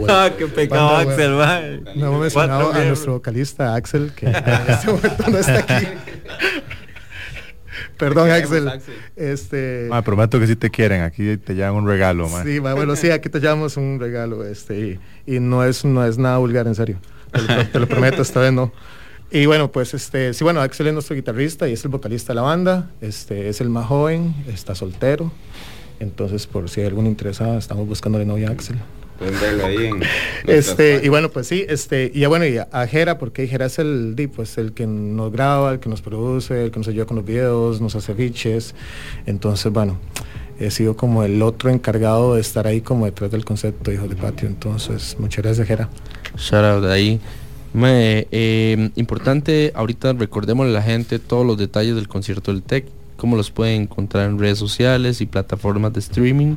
Ah, qué pecado. Axel, man. No hemos mencionado Cuatro a nuestro vocalista Axel, que en este momento no está aquí. Perdón, Axel. Este, Ma, prometo que si te quieren, aquí te llevan un regalo, ma. Sí, ma, bueno, sí, aquí te llevamos un regalo, este, y, y no es, no es nada vulgar, en serio. Te lo, te lo prometo, esta vez no. Y bueno, pues este, sí, bueno, Axel es nuestro guitarrista y es el vocalista de la banda, este, es el más joven, está soltero. Entonces, por si hay algún interesado, estamos buscando de novia a Axel. Ahí en Este, y bueno, pues sí, este, y ya bueno, y a, a Jera, porque Jera es el, di, pues, el que nos graba, el que nos produce, el que nos ayuda con los videos, nos hace fiches. Entonces, bueno, he sido como el otro encargado de estar ahí como detrás del concepto Hijos de Patio. Entonces, muchas gracias, Jera. Shout out ahí. Mae, eh, importante, ahorita recordémosle a la gente todos los detalles del concierto del TEC, cómo los pueden encontrar en redes sociales y plataformas de streaming.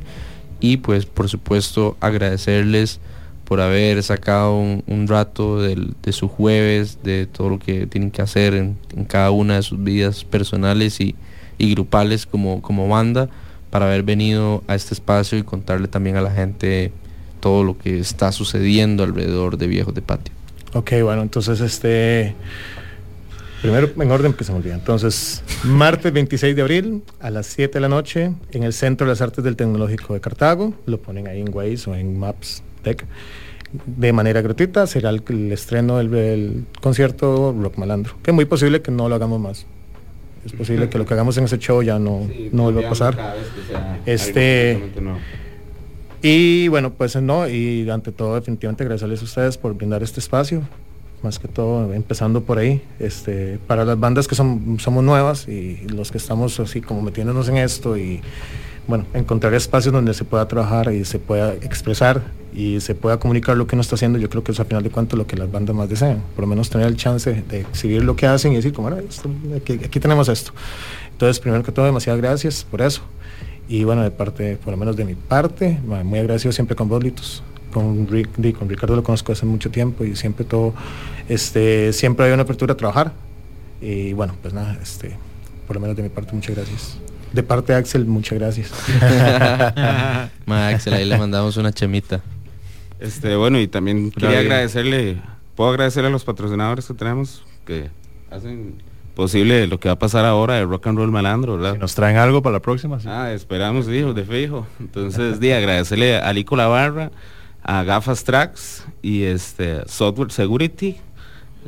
Y pues por supuesto agradecerles por haber sacado un, rato del- de su jueves, de todo lo que tienen que hacer en, en cada una de sus vidas personales y, y grupales como, como banda, para haber venido a este espacio y contarle también a la gente todo lo que está sucediendo alrededor de Viejos de Patio. Ok, bueno, entonces este. Primero en orden que se me olvida. Entonces, martes 26 de abril a las 7 de la noche en el Centro de las Artes del Tecnológico de Cartago. Lo ponen ahí en Waze o en Maps Tech. De manera gratuita será el, el estreno del, del concierto Rock Malandro. Que es muy posible que no lo hagamos más. Es posible que lo que hagamos en ese show ya no, no vuelva a pasar. Este. Y bueno, pues no, y ante todo definitivamente agradecerles a ustedes por brindar este espacio, más que todo empezando por ahí, este, para las bandas que son, somos nuevas y los que estamos así como metiéndonos en esto y bueno, encontrar espacios donde se pueda trabajar y se pueda expresar y se pueda comunicar lo que uno está haciendo, yo creo que es a final de cuentas lo que las bandas más desean, por lo menos tener el chance de exhibir lo que hacen y decir como, "Mira, esto- aquí, aquí tenemos esto. Entonces, primero que todo, demasiadas gracias por eso. Y bueno, de parte, por lo menos de mi parte, muy agradecido siempre con vos, Litos. Con, Rick, con Ricardo lo conozco hace mucho tiempo y siempre todo, este, siempre hay una apertura a trabajar. Y bueno, pues nada, este, por lo menos de mi parte, muchas gracias. De parte de Axel, muchas gracias. Ma, Axel, ahí le mandamos una chemita. Este, bueno, y también quería bien. agradecerle, puedo agradecerle a los patrocinadores que tenemos que hacen posible lo que va a pasar ahora de Rock and Roll Malandro, ¿verdad? ¿Nos traen algo para la próxima? sí. Ah, esperamos, hijo, de fijo. Entonces, di, agradecerle a Lico La Barra, a Gafas Tracks y este Software Security.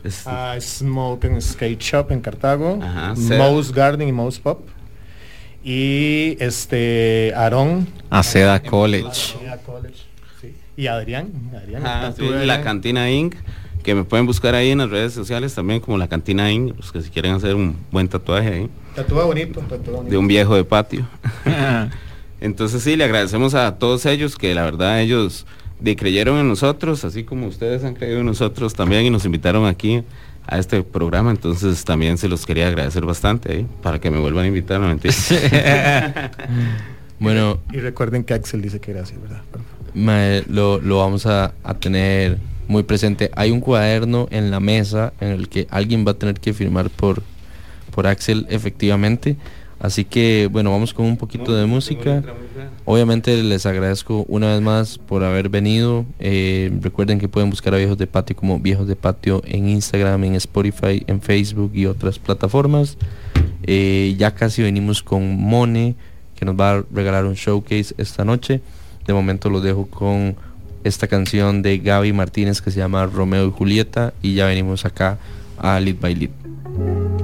Este, Ah, Smoke and Skate Shop en Cartago, Ajá. Mouse Garden y Mouse Pop. Y este, Aarón. A Seda College. College, sí. Y Adrián. Adrián Ah, sí, la. Cantina Inc. Que me pueden buscar ahí en las redes sociales también como la Cantina Inc. Los que si quieren hacer un buen tatuaje ahí. Tatúa bonito, tatúa bonito. de un viejo de patio. Entonces sí, le agradecemos a todos ellos que la verdad ellos de, creyeron en nosotros, así como ustedes han creído en nosotros también y nos invitaron aquí a este programa. Entonces también se los quería agradecer bastante ahí para que me vuelvan a invitar. No mentira. Bueno, Y recuerden que Axel dice que gracias, ¿verdad? Mae, lo, lo vamos a, a tener muy presente. Hay un cuaderno en la mesa en el que alguien va a tener que firmar por, por Axel efectivamente. Así que bueno, vamos con un poquito de música. Obviamente les agradezco una vez más por haber venido. Eh, recuerden que pueden buscar a Viejos de Patio como Viejos de Patio en Instagram, en Spotify, en Facebook y otras plataformas. Eh, ya casi venimos con Mone, que nos va a regalar un showcase esta noche. De momento lo dejo con esta canción de Gaby Martínez que se llama Romeo y Julieta y ya venimos acá a Lead by Lead.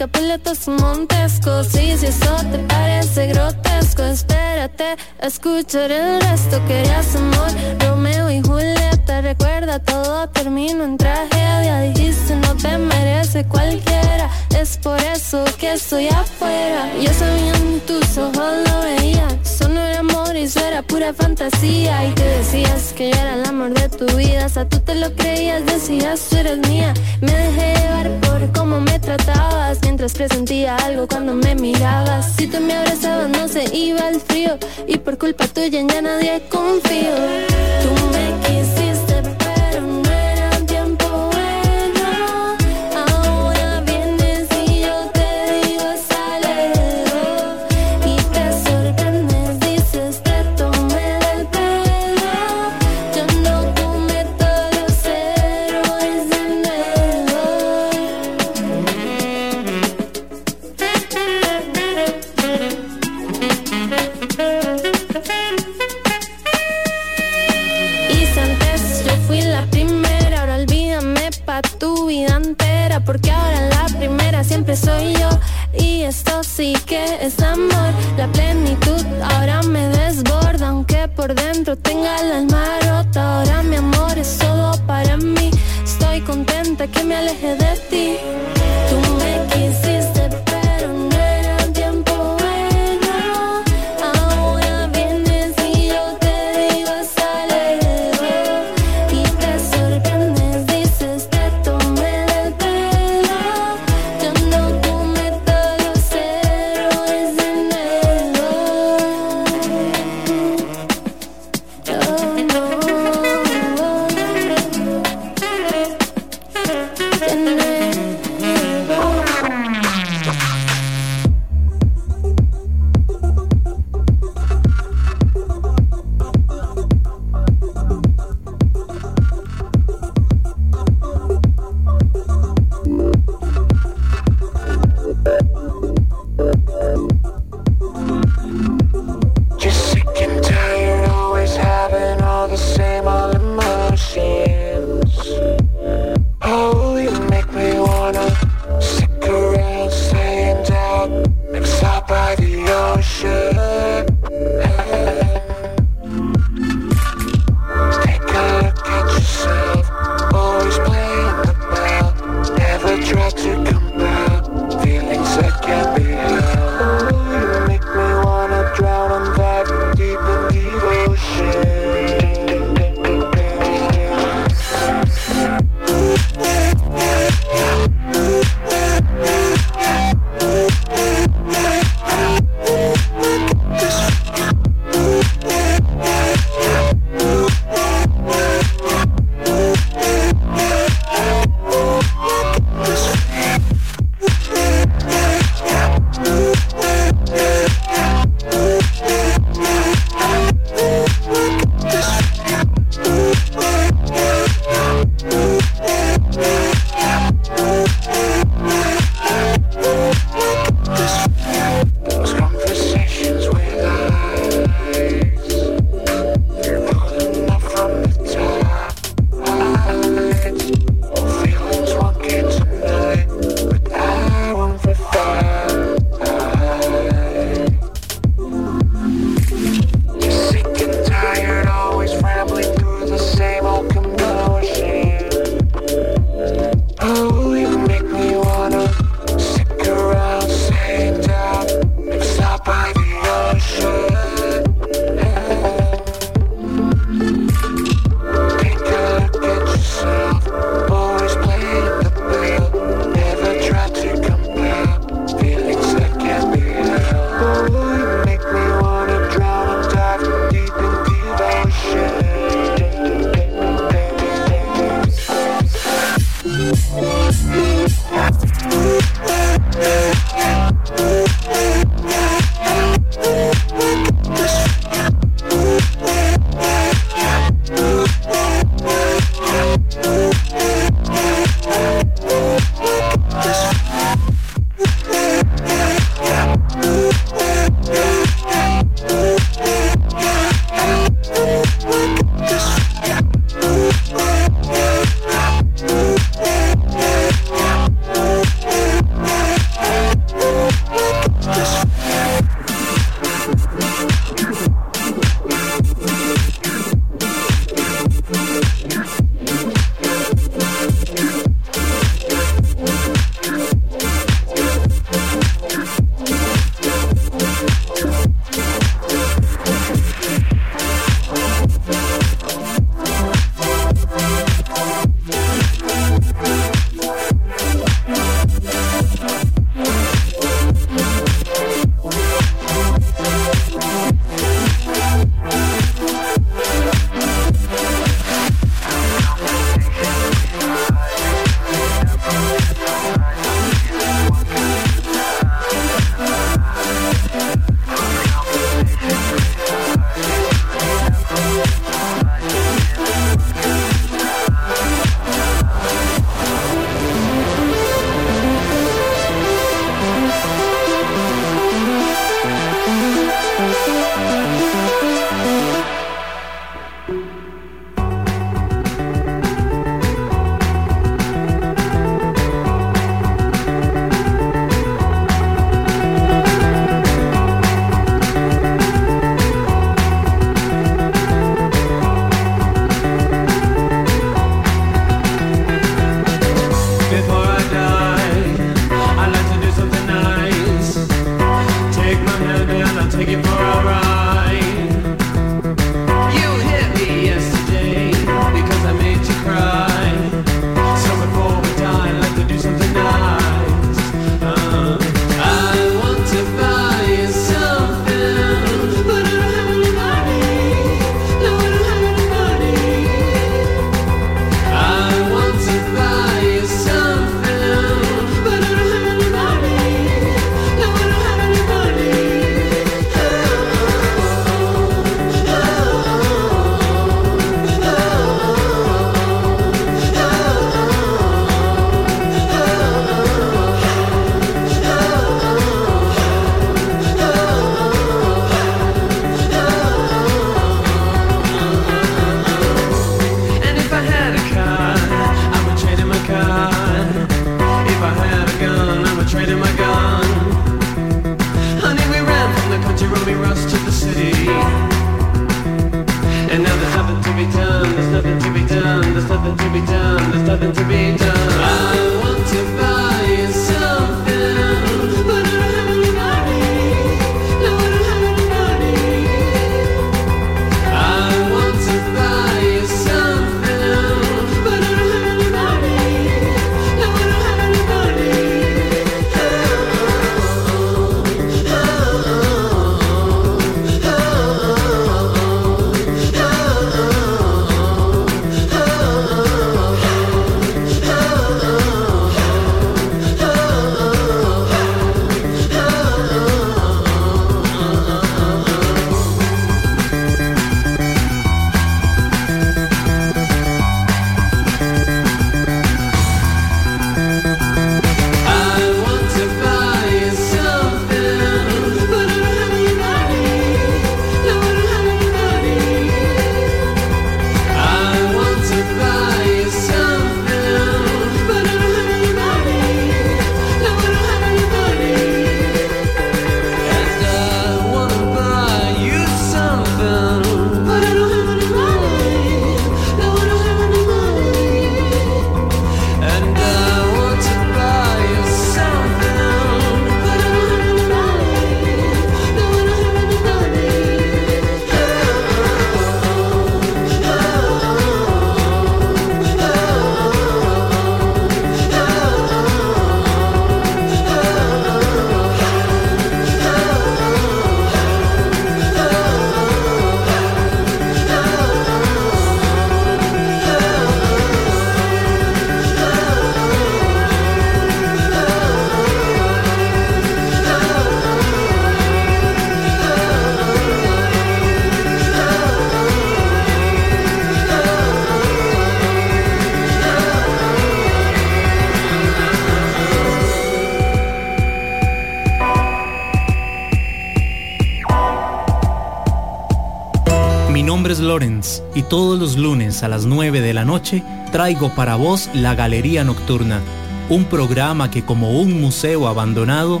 Y todos los lunes a las 9 de la noche traigo para vos La Galería Nocturna, un programa que como un museo abandonado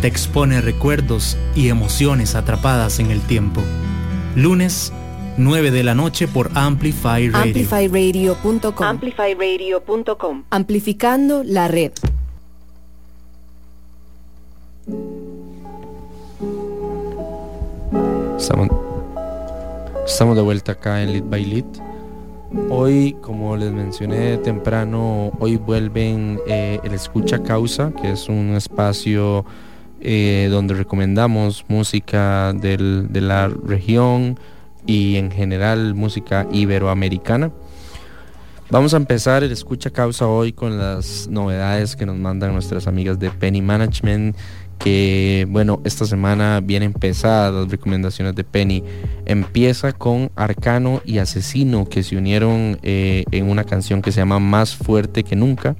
te expone recuerdos y emociones atrapadas en el tiempo. Lunes 9 de la noche por Amplify Radio. Amplifyradio.com. Amplifyradio.com. Amplificando la red. Estamos de vuelta acá en Lit by Lit. Hoy, como les mencioné temprano, hoy vuelven eh, el Escucha Causa, que es un espacio eh, donde recomendamos música del- de la región y en general música iberoamericana. Vamos a empezar el Escucha Causa hoy con las novedades que nos mandan nuestras amigas de Penny Management, que bueno, esta semana vienen pesadas las recomendaciones de Penny. Empieza con Arcano y Asesino que se unieron eh, en una canción que se llama Más fuerte que nunca.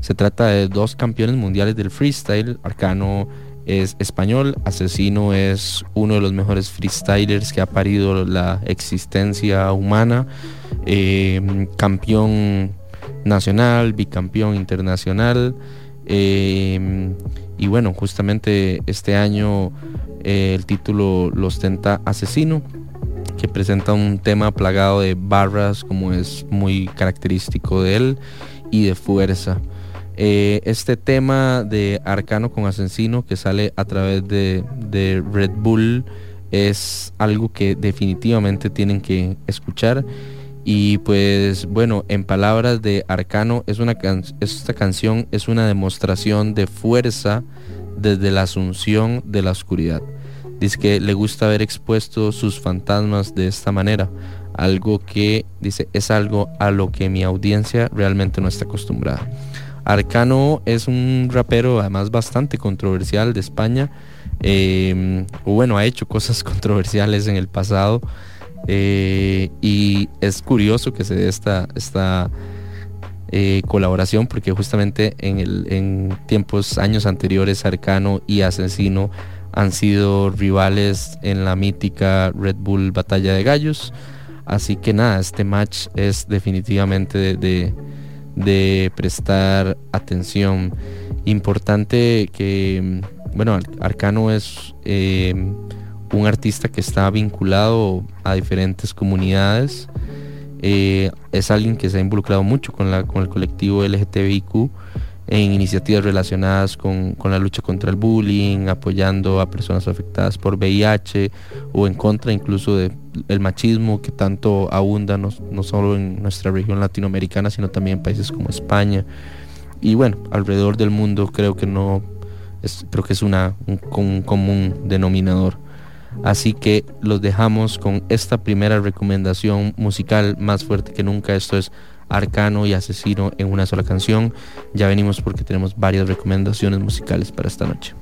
Se trata de dos campeones mundiales del freestyle. Arcano es español, Asesino es uno de los mejores freestylers que ha parido la existencia humana. Eh, campeón nacional, bicampeón internacional. Eh, y bueno, justamente este año eh, el título lo ostenta Asesino, que presenta un tema plagado de barras como es muy característico de él y de fuerza. Eh, este tema de Arcano con Asesino que sale a través de Red Bull es algo que definitivamente tienen que escuchar. Y pues bueno, en palabras de Arcano, es una esta canción es una demostración de fuerza desde la asunción de la oscuridad. Dice que le gusta ver expuestos sus fantasmas de esta manera, algo que dice es algo a lo que mi audiencia realmente no está acostumbrada. Arcano es un rapero además bastante controversial de España. eh, bueno, ha hecho cosas controversiales en el pasado. Eh, y es curioso que se dé esta, esta eh, colaboración porque justamente en, el, en tiempos, años anteriores, Arcano y Asesino han sido rivales en la mítica Red Bull Batalla de Gallos. Así que nada, este match es definitivamente de, de- prestar atención. Importante que, mm, bueno, Ar- Arcano es eh, un artista que está vinculado a diferentes comunidades. Eh, es alguien que se ha involucrado mucho con, el colectivo LGTBIQ en iniciativas relacionadas con, la lucha contra el bullying, apoyando a personas afectadas por VIH o en contra incluso del machismo que tanto abunda no, solo en nuestra región latinoamericana, sino también en países como España. Y bueno, alrededor del mundo creo que no, es, creo que es una, un común denominador. Así que los dejamos con esta primera recomendación musical más fuerte que nunca. Esto es Arcano y Asesino en una sola canción. Ya venimos porque tenemos varias recomendaciones musicales para esta noche.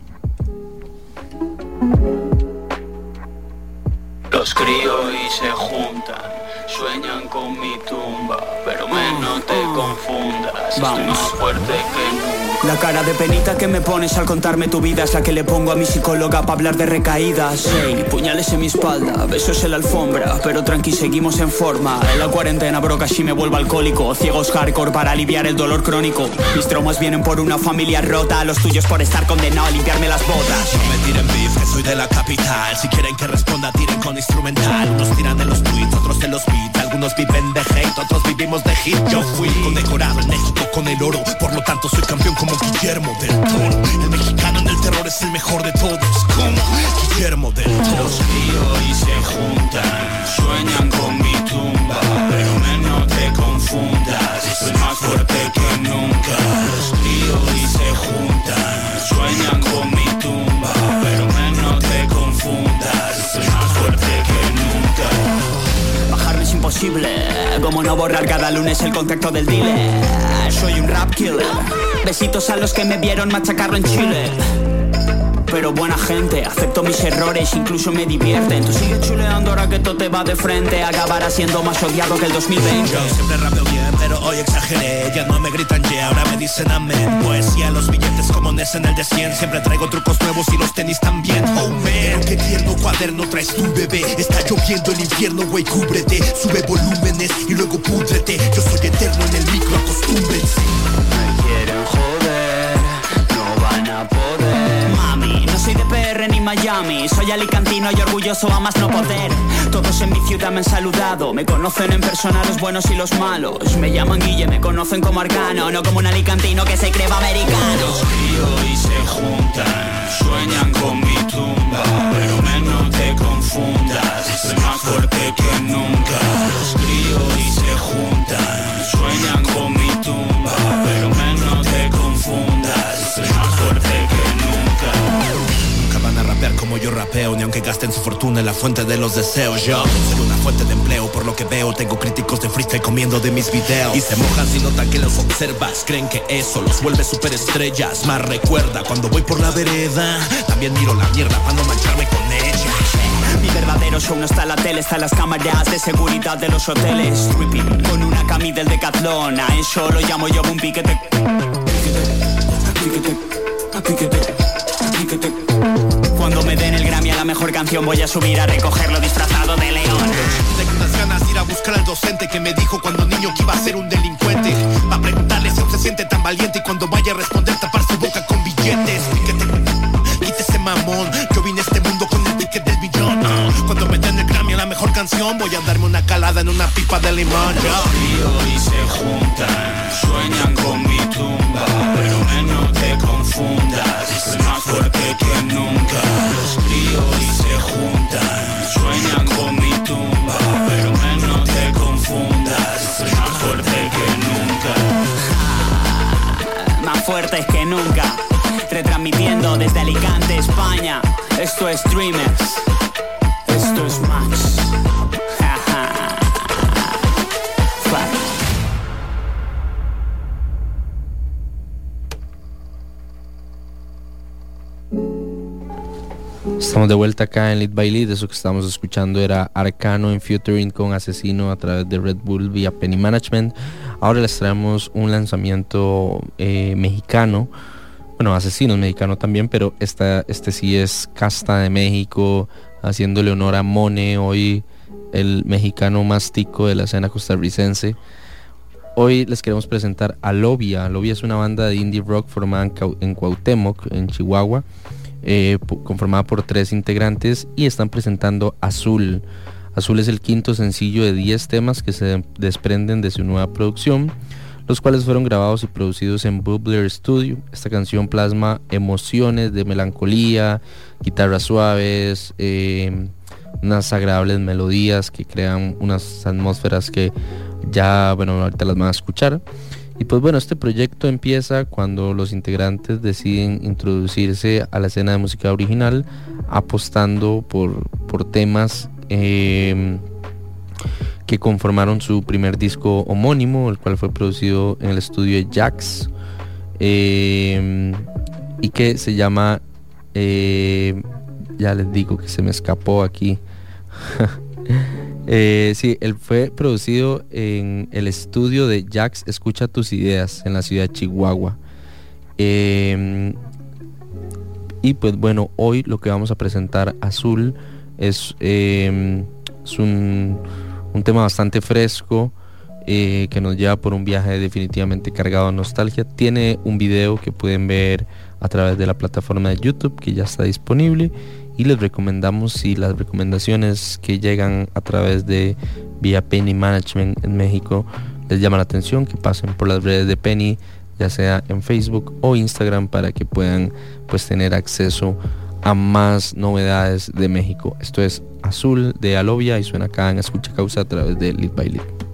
Los críos y se juntan, sueñan con mi tumba, pero menos te confundas, estoy Vamos. más fuerte que nunca. La cara de penita que me pones al contarme tu vida es la que le pongo a mi psicóloga para hablar de recaídas. Ey, puñales en mi espalda, besos en la alfombra, pero tranqui, seguimos en forma. En la cuarentena, bro, casi me vuelvo alcohólico. Ciegos hardcore para aliviar el dolor crónico. Mis traumas vienen por una familia rota, los tuyos por estar condenado a limpiarme las botas. No me tiren beef, que soy de la capital. Si quieren que responda, tiren con instrumental. Unos tiran de los tweets, otros de los beats. Algunos viven de hate, otros vivimos de hit. Yo fui condecorado en México con el oro. Por lo tanto, soy campeón como Guillermo del Toro. El mexicano en el terror es el mejor de todos. Como Guillermo del Toro. Los y se juntan, sueñan con imposible, como no borrar cada lunes el contacto del dealer. Soy un rap killer. Besitos a los que me vieron machacarlo en Chile. Pero buena gente, acepto mis errores, incluso me divierten. Tú sigues chuleando ahora que todo te va de frente. Acabarás siendo más odiado que el 2020. Yo siempre rapeo bien, pero hoy exageré. Ya no me gritan yeah, ahora me dicen amén. Poesía, los billetes como Ness en el de 100. Siempre traigo trucos nuevos y los tenis también. Oh man, qué tierno cuaderno traes tu bebé. Está lloviendo el infierno, güey, cúbrete. Sube volúmenes y luego púdrete. Yo soy eterno en el micro, acostúmbrense. Soy de PR ni Miami, soy alicantino y orgulloso a más no poder. Todos en mi ciudad me han saludado, me conocen en persona los buenos y los malos. Me llaman Guille, me conocen como Arcano, no como un alicantino que se cree americano. Los críos y se juntan, sueñan con mi tumba, pero menos te confundas, estoy más fuerte que nunca. Los críos y se juntan, sueñan con mi tumba, como yo rapeo, ni aunque gasten su fortuna en la fuente de los deseos. Yo soy una fuente de empleo, por lo que veo, tengo críticos de freestyle comiendo de mis videos. Y se mojan si notan que los observas, creen que eso los vuelve superestrellas. Más recuerda cuando voy por la vereda, también miro la mierda para no mancharme con ella. Mi verdadero show no está en la tele, está en las cámaras de seguridad de los hoteles. Con una cami del Decathlon, a eso lo llamo yo un piquete, piquete. Cuando me den el Grammy a la mejor canción voy a subir a recogerlo disfrazado de león. Tengo unas ganas de ir a buscar al docente que me dijo cuando niño que iba a ser un delincuente. Va preguntarle si aún se siente tan valiente y cuando vaya a responder tapar su boca con billetes. Piquete, quítese mamón. Yo vine a este mundo con el ticket del billón. Cuando me den el Grammy a la mejor canción voy a darme una calada en una pipa de limón. yo. Y se juntan, sueñan con mi tumba, pero menos te confundas. Soy más fuerte que nunca. Los crío y se juntan. Sueñan con mi tumba, pero menos te confundas. Soy más fuerte que nunca. Más fuertes que nunca. Retransmitiendo desde Alicante, España. Esto es Dreamers. Esto es Max. Estamos de vuelta acá en Lead by Lead. Eso que estamos escuchando era Arcano en Futuring con Asesino a través de Red Bull vía Penny Management. Ahora les traemos un lanzamiento eh, mexicano. Bueno, Asesino es mexicano también, pero esta, este sí es Casta de México, haciéndole honor a Mone, hoy el mexicano más tico de la escena costarricense. Hoy les queremos presentar a Lobia. Lobia es una banda de indie rock formada en, Cuauhtémoc, en Chihuahua, eh, conformada por tres integrantes y están presentando Azul. Azul es el quinto sencillo de 10 temas que se desprenden de su nueva producción, los cuales fueron grabados y producidos en Bubbler Studio. Esta canción plasma emociones de melancolía, guitarras suaves, eh, unas agradables melodías que crean unas atmósferas que ya, bueno, ahorita las van a escuchar. Y pues bueno, este proyecto empieza cuando los integrantes deciden introducirse a la escena de música original, apostando por, por temas eh, que conformaron su primer disco homónimo, el cual fue producido en el estudio de Jax, eh, y que se llama, eh, ya les digo que se me escapó aquí. Eh, sí, él fue producido en el estudio de Jax Escucha tus ideas en la ciudad de Chihuahua. Eh, y pues bueno, hoy lo que vamos a presentar Azul es, es un, un tema bastante fresco eh, que nos lleva por un viaje definitivamente cargado de nostalgia. Tiene un video que pueden ver a través de la plataforma de YouTube que ya está disponible y les recomendamos si las recomendaciones que llegan a través de vía Penny Management en México les llama la atención que pasen por las redes de Penny ya sea en Facebook o Instagram para que puedan pues tener acceso a más novedades de México. Esto es Azul de Alovia y suena acá en Escucha Causa a través de Lead by Lead.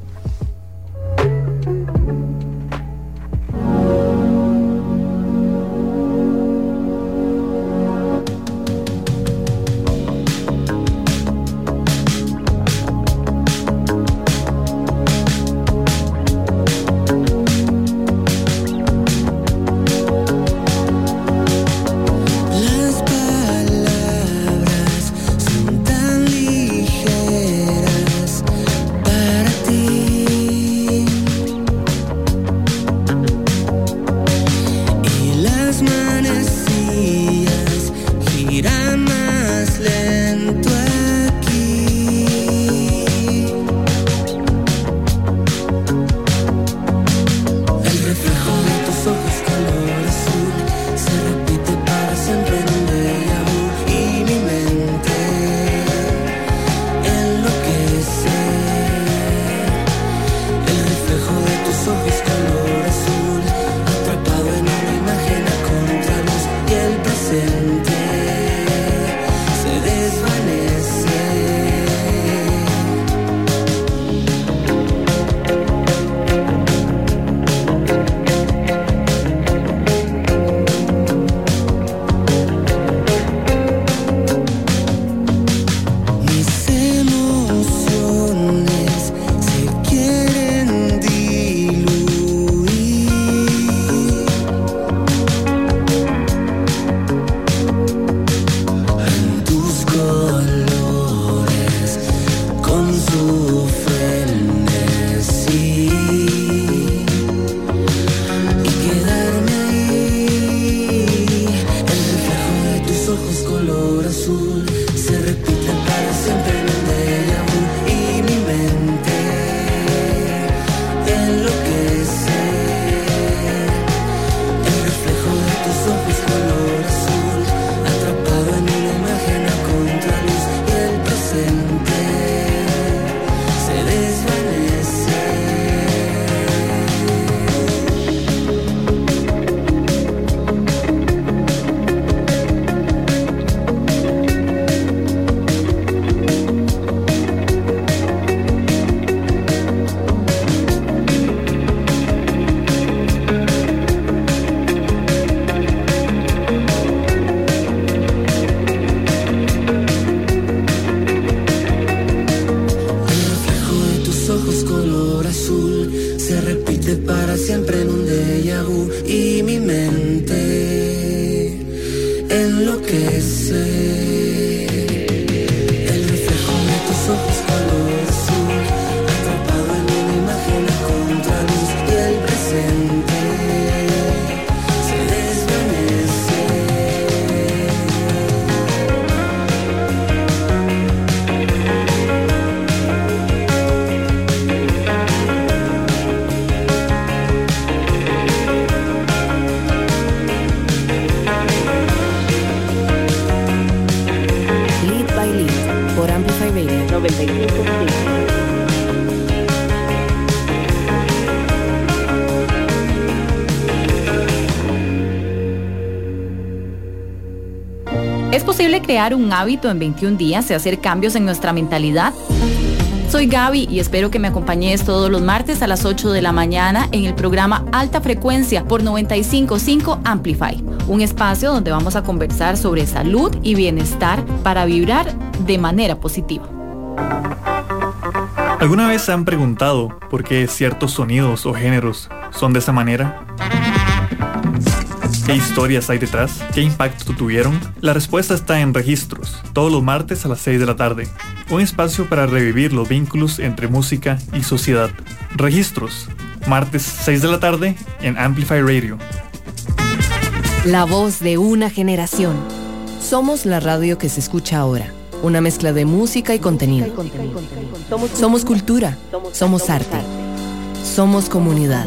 Un hábito en 21 días y hacer cambios en nuestra mentalidad? Soy Gaby y espero que me acompañes todos los martes a las 8 de la mañana en el programa Alta Frecuencia por 955 Amplify, un espacio donde vamos a conversar sobre salud y bienestar para vibrar de manera positiva. ¿Alguna vez se han preguntado por qué ciertos sonidos o géneros son de esa manera? ¿Qué historias hay detrás? ¿Qué impacto tuvieron? La respuesta está en Registros, todos los martes a las 6 de la tarde. Un espacio para revivir los vínculos entre música y sociedad. Registros, martes 6 de la tarde en Amplify Radio. La voz de una generación. Somos la radio que se escucha ahora. Una mezcla de música y contenido. Somos cultura. Somos arte. Somos comunidad.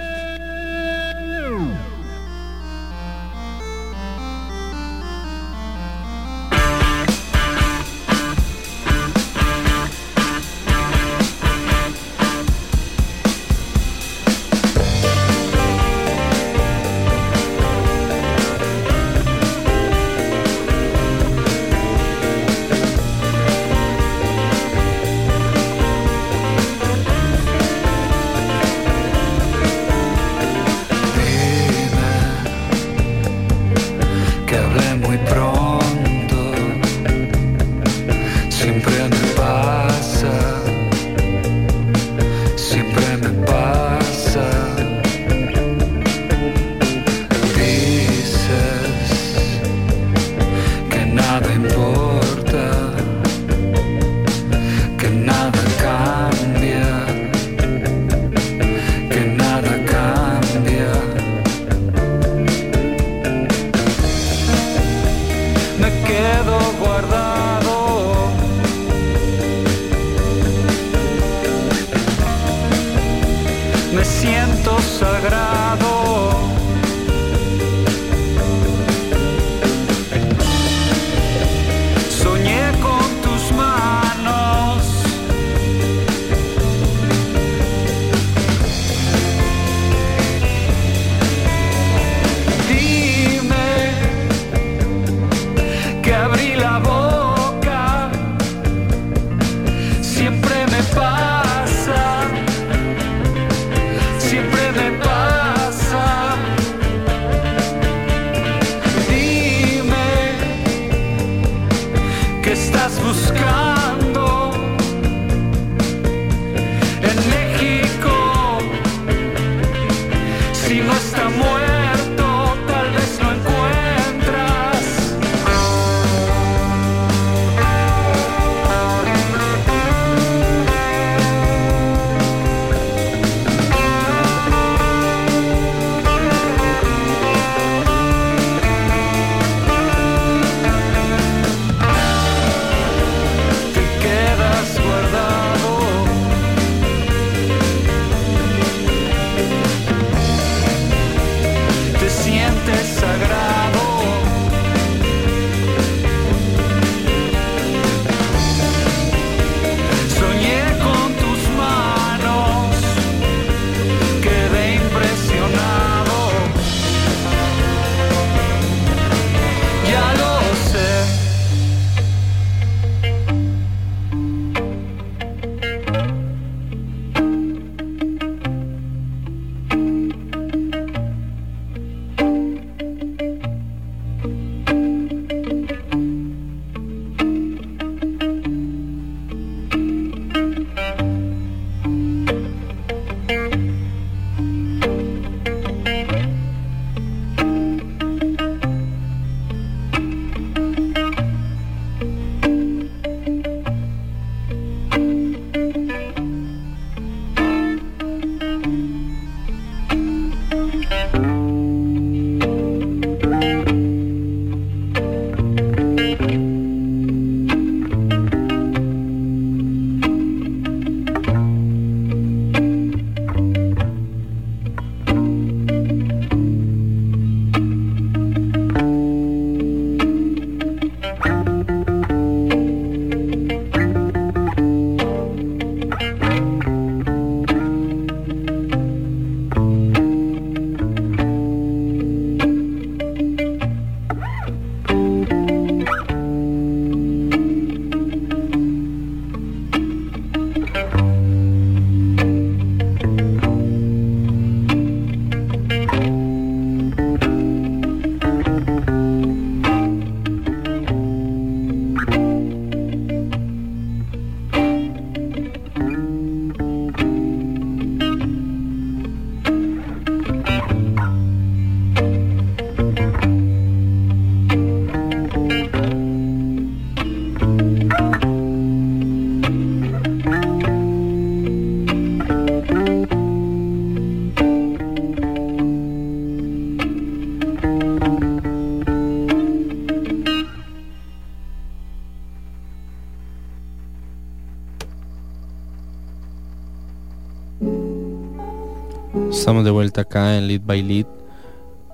Estamos de vuelta acá en Lead by Lead.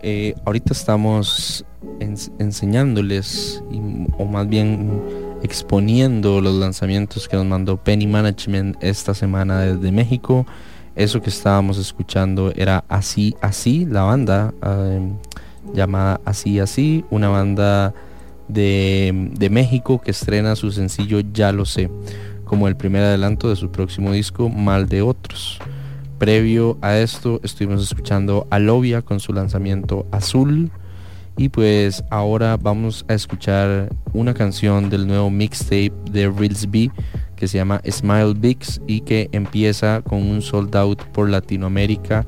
Eh, ahorita estamos ens- enseñándoles, o más bien exponiendo los lanzamientos que nos mandó Penny Management esta semana desde México. Eso que estábamos escuchando era Así Así, la banda eh, llamada Así Así, una banda de, de México que estrena su sencillo Ya lo sé, como el primer adelanto de su próximo disco Mal de Otros. Previo a esto estuvimos escuchando a Lovia con su lanzamiento Azul. Y pues ahora vamos a escuchar una canción del nuevo mixtape de Reels B que se llama Smile Bigs y que empieza con un sold out por Latinoamérica,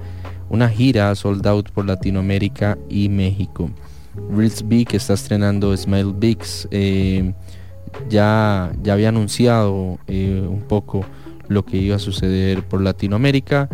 una gira sold out por Latinoamérica y México. Reels B que está estrenando Smile Bigs eh, ya, ya había anunciado eh, un poco lo que iba a suceder por Latinoamérica.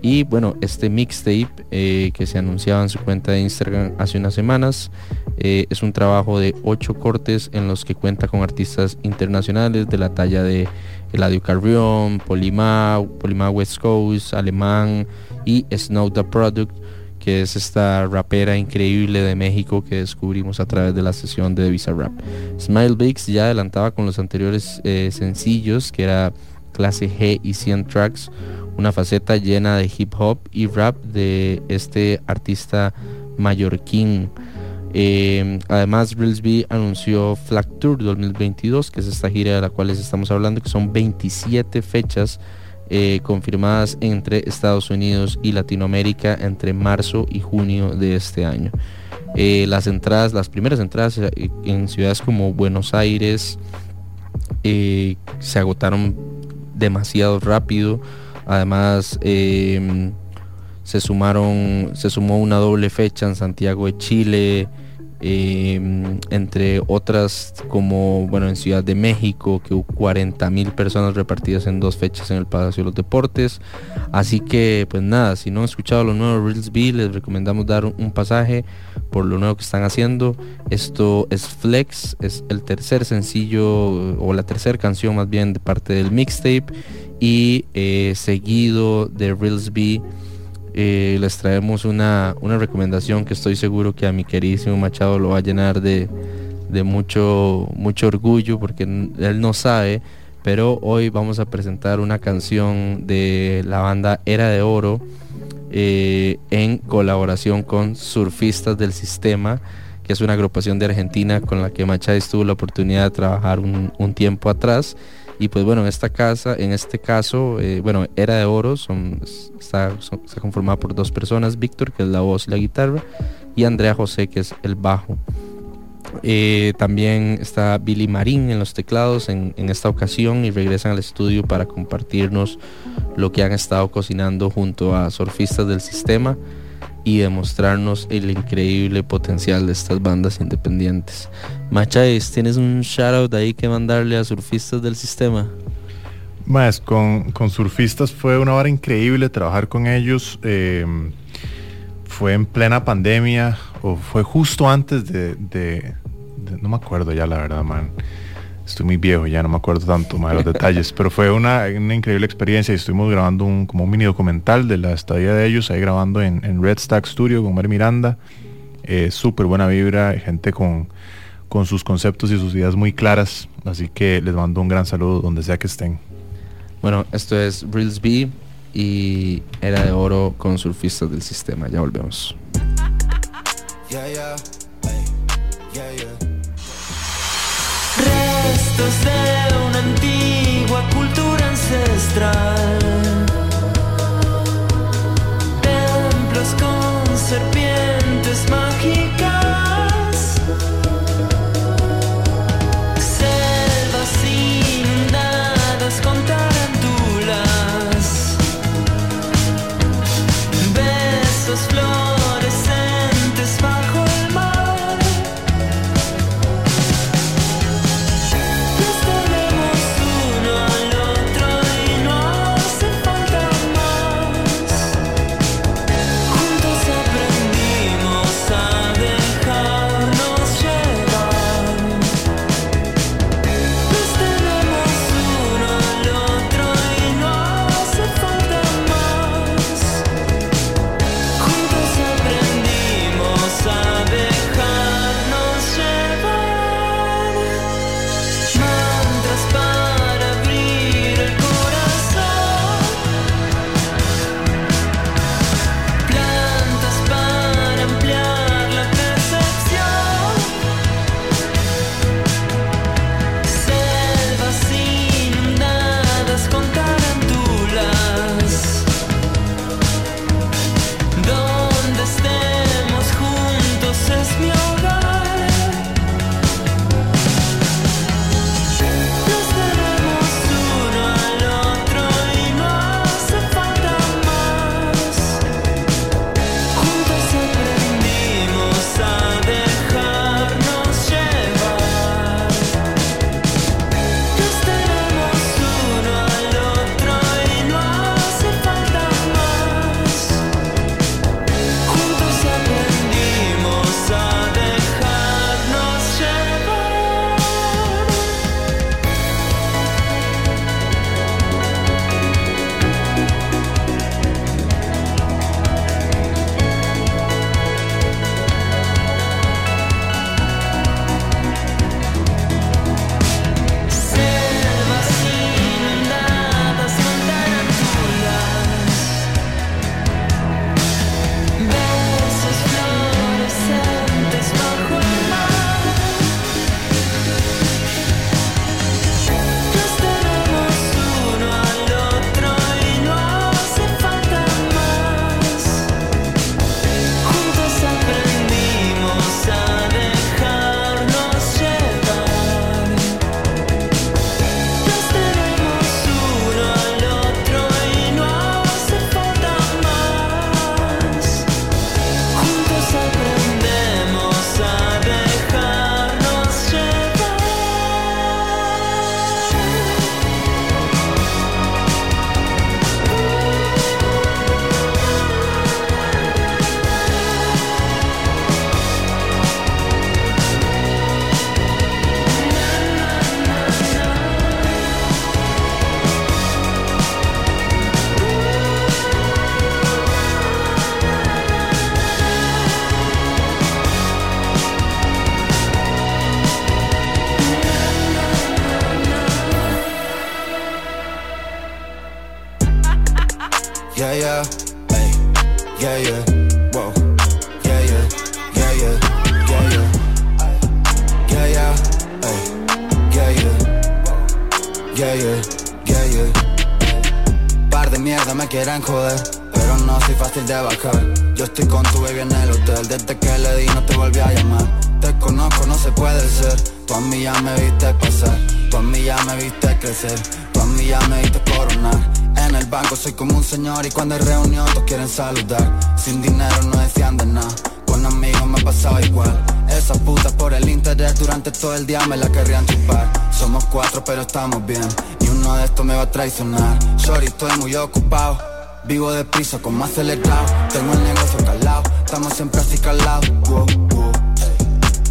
Y bueno, este mixtape eh, que se anunciaba en su cuenta de Instagram hace unas semanas eh, es un trabajo de ocho cortes en los que cuenta con artistas internacionales de la talla de Eladio Carrión, Polima, Polima West Coast, Alemán y Snow the Product, que es esta rapera increíble de México que descubrimos a través de la sesión de Visa Rap. Smile Bigs ya adelantaba con los anteriores eh, sencillos, que era clase G y 100 tracks, una faceta llena de hip hop y rap de este artista mallorquín. Eh, además, Reelsby anunció Flag Tour 2022, que es esta gira de la cual les estamos hablando, que son 27 fechas eh, confirmadas entre Estados Unidos y Latinoamérica entre marzo y junio de este año. Eh, las entradas, las primeras entradas eh, en ciudades como Buenos Aires se agotaron demasiado rápido. Además, eh, se sumaron, se sumó una doble fecha en Santiago de Chile, eh, entre otras como bueno en Ciudad de México, que hubo 40 mil personas repartidas en dos fechas en el Palacio de los Deportes. Así que pues nada, si no han escuchado lo nuevo de Reels B, les recomendamos dar un, un pasaje por lo nuevo que están haciendo. Esto es Flex, es el tercer sencillo o la tercera canción más bien de parte del mixtape y eh, seguido de Reels B les traemos una, una recomendación que estoy seguro que a mi queridísimo Machado lo va a llenar de, de mucho, mucho orgullo porque él no sabe, pero hoy vamos a presentar una canción de la banda Era de Oro eh, en colaboración con Surfistas del Sistema, que es una agrupación de Argentina con la que Machado tuvo la oportunidad de trabajar un, un tiempo atrás. Y pues bueno, en esta casa, en este caso, eh, bueno, Era de Oro, son, está, son- conformada por dos personas, Víctor, que es la voz y la guitarra, y Andrea José, que es el bajo. Eh, también está Billy Marín en los teclados en, en esta ocasión y regresan al estudio para compartirnos lo que han estado cocinando junto a surfistas del sistema y demostrarnos el increíble potencial de estas bandas independientes. Machais, ¿tienes un shoutout ahí que mandarle a surfistas del sistema? Más, con, con surfistas fue una hora increíble trabajar con ellos. eh, fue en plena pandemia o fue justo antes de- No me acuerdo ya, la verdad, man. Estoy muy viejo, ya no me acuerdo tanto más de los detalles, pero fue una, una increíble experiencia y estuvimos grabando un, como un mini documental de la estadía de ellos, ahí grabando en, en Red Stack Studio con Mar Miranda. Eh, Súper buena vibra, gente con, con sus conceptos y sus ideas muy claras, así que les mando un gran saludo donde sea que estén. Bueno, esto es Reels B y Era de Oro con surfistas del sistema. Ya volvemos. Yeah, yeah, De una antigua cultura ancestral. Templos con serpientes mágicas. Vivo deprisa, como acelerado. Tengo el negocio calado, estamos siempre así calados. Wow, wow.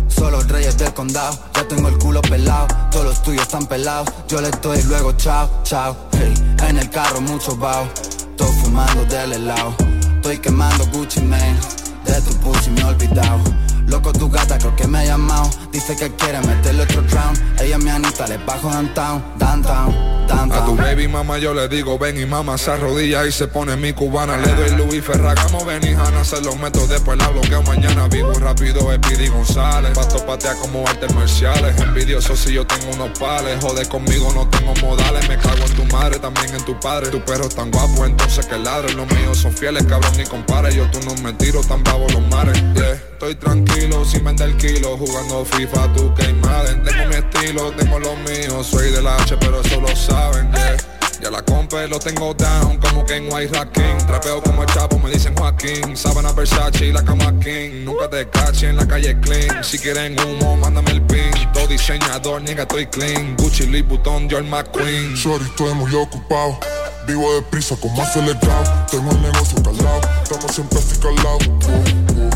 Solo reyes del condado, ya tengo el culo pelado. Todos los tuyos están pelados. Yo les doy luego chao, chao. Hey, en el carro mucho bao. Todo fumando del helado. Estoy quemando Gucci Mane. De tu pussy me he olvidado. Loco tu gata creo que me ha llamado Dice que quiere meterle otro round Ella me anita, le bajo downtown, downtown, A tu baby mamá yo le digo ven y mamá se arrodilla y se pone mi cubana Le doy Luis Ferragamo, ven y Hanna Se los meto. Después la bloqueo mañana Vivo rápido Pidi González. Pasto patea como artes marciales Envidioso si yo tengo unos pales. Joder conmigo no tengo modales Me cago en tu madre, también en tu padre. Tu perro tan guapo, entonces que ladre. Los míos son fieles, cabrón ni compare. Yo tú no me tiro, tan bravo los mares yeah. Estoy tranquilo, sin vender kilo Jugando FIFA, tú que Madden Tengo mi estilo, tengo lo mío Soy del H, pero eso lo saben, yeah. Ya la compé, lo tengo down Como que en White King Trapeo como el chapo, me dicen Joaquín Sábana Versace y la cama King Nunca te caché en la calle clean Si quieren humo, mándame el pin Todo diseñador, nigga, estoy clean Gucci, Louis Vuitton, John McQueen Sorry, estoy muy ocupado. Vivo deprisa, como acelerado. Tengo el negocio calado. Estamos siempre así calados.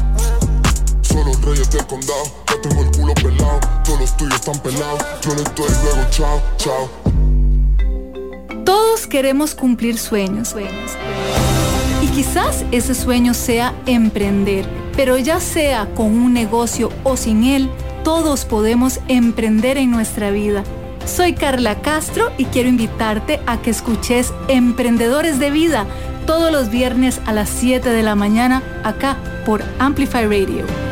Solo reyes del condado. Ya tengo el culo pelado. Todos los tuyos están pelados. Yo les doy luego chao, chao. Todos queremos cumplir sueños. Y quizás ese sueño sea emprender, pero ya sea con un negocio o sin él, todos podemos emprender en nuestra vida. Soy Carla Castro y quiero invitarte a que escuches Emprendedores de Vida todos los viernes a las 7 de la mañana acá por Amplify Radio.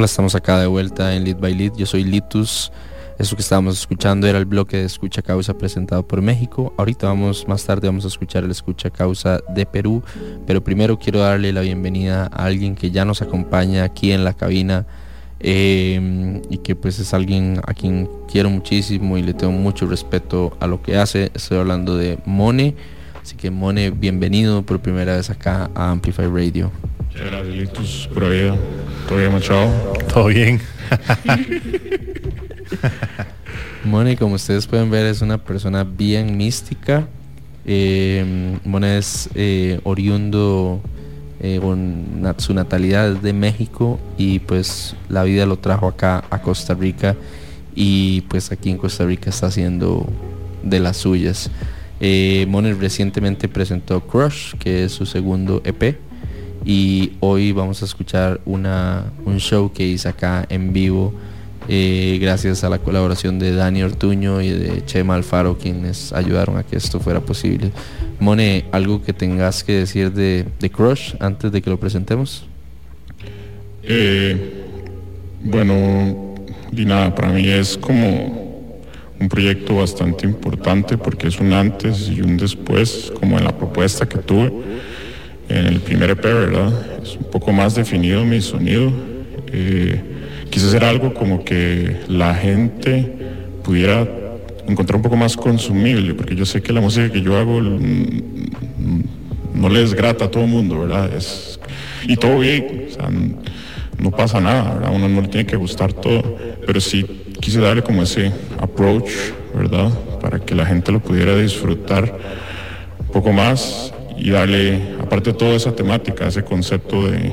Hola, estamos acá de vuelta en Lead by Lead. Yo soy Litus. Eso que estábamos escuchando era el bloque de Escucha Causa presentado por México. Ahorita vamos, más tarde vamos a escuchar el Escucha Causa de Perú. Pero primero quiero darle la bienvenida a alguien que ya nos acompaña aquí en la cabina. eh, y que pues es alguien a quien quiero muchísimo y le tengo mucho respeto a lo que hace. Estoy hablando de Mone. Así que Mone, bienvenido por primera vez acá a Amplify Radio. Muchas gracias. Pura vida. ¿Todo bien, Machado? Todo bien. Mone, como ustedes pueden ver, es una persona bien mística. Eh, Mone es eh, oriundo, eh, con na- su natalidad es de México y pues la vida lo trajo acá a Costa Rica y pues aquí en Costa Rica está haciendo de las suyas. Eh, Mone recientemente presentó Crush, que es su segundo EP y hoy vamos a escuchar una, un show que hice acá en vivo eh, gracias a la colaboración de Dani Ortuño y de Chema Alfaro quienes ayudaron a que esto fuera posible. Mone, ¿algo que tengas que decir de, de Crush antes de que lo presentemos? Eh, bueno, y nada, para mí es como un proyecto bastante importante porque es un antes y un después, como en la propuesta que tuve en el primer EP, ¿verdad? Es un poco más definido mi sonido. Eh, quise hacer algo como que la gente pudiera encontrar un poco más consumible, porque yo sé que la música que yo hago no les grata a todo el mundo, ¿verdad? Es, y todo bien, no pasa nada, ¿verdad? Uno no le tiene que gustar todo, pero sí quise darle como ese approach, ¿verdad? Para que la gente lo pudiera disfrutar un poco más y darle, aparte de toda esa temática, ese concepto de,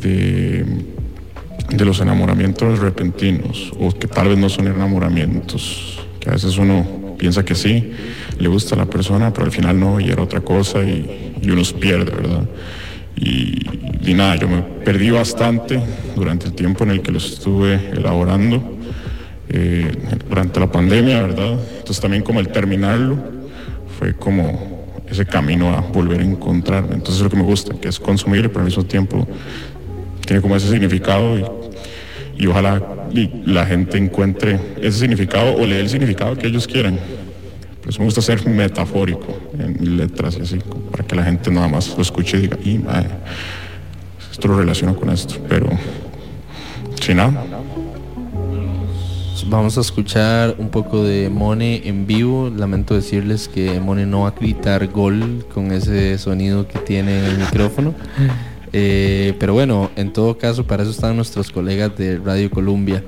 de, los enamoramientos repentinos, o que tal vez no son enamoramientos, que a veces uno piensa que sí, le gusta a la persona, pero al final no, y era otra cosa y, y uno se pierde, ¿verdad? Y, y nada, yo me perdí bastante durante el tiempo en el que lo estuve elaborando. eh, durante la pandemia, ¿verdad? Entonces también como el terminarlo fue como ese camino a volver a encontrarme. Entonces es lo que me gusta, que es consumir, pero al mismo tiempo tiene como ese significado y, y ojalá la gente encuentre ese significado o le dé el significado que ellos quieran. Pues me gusta ser metafórico en letras y así, para que la gente nada más lo escuche y diga, y esto lo relaciono con esto, pero si nada. Vamos a escuchar un poco de Mone en vivo. Lamento decirles que Mone no va a gritar gol con ese sonido que tiene en el micrófono. Eh, pero bueno, en todo caso, para eso están nuestros colegas de Radio Columbia.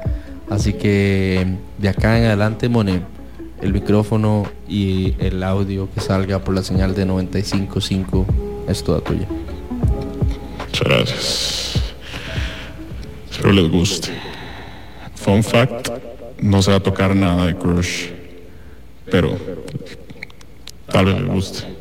Así que de acá en adelante, Mone, el micrófono y el audio que salga por la señal de 95.5 es toda tuya. Muchas gracias. Espero les guste. Fun fact, no se va a tocar nada de Crush, pero tal vez les guste.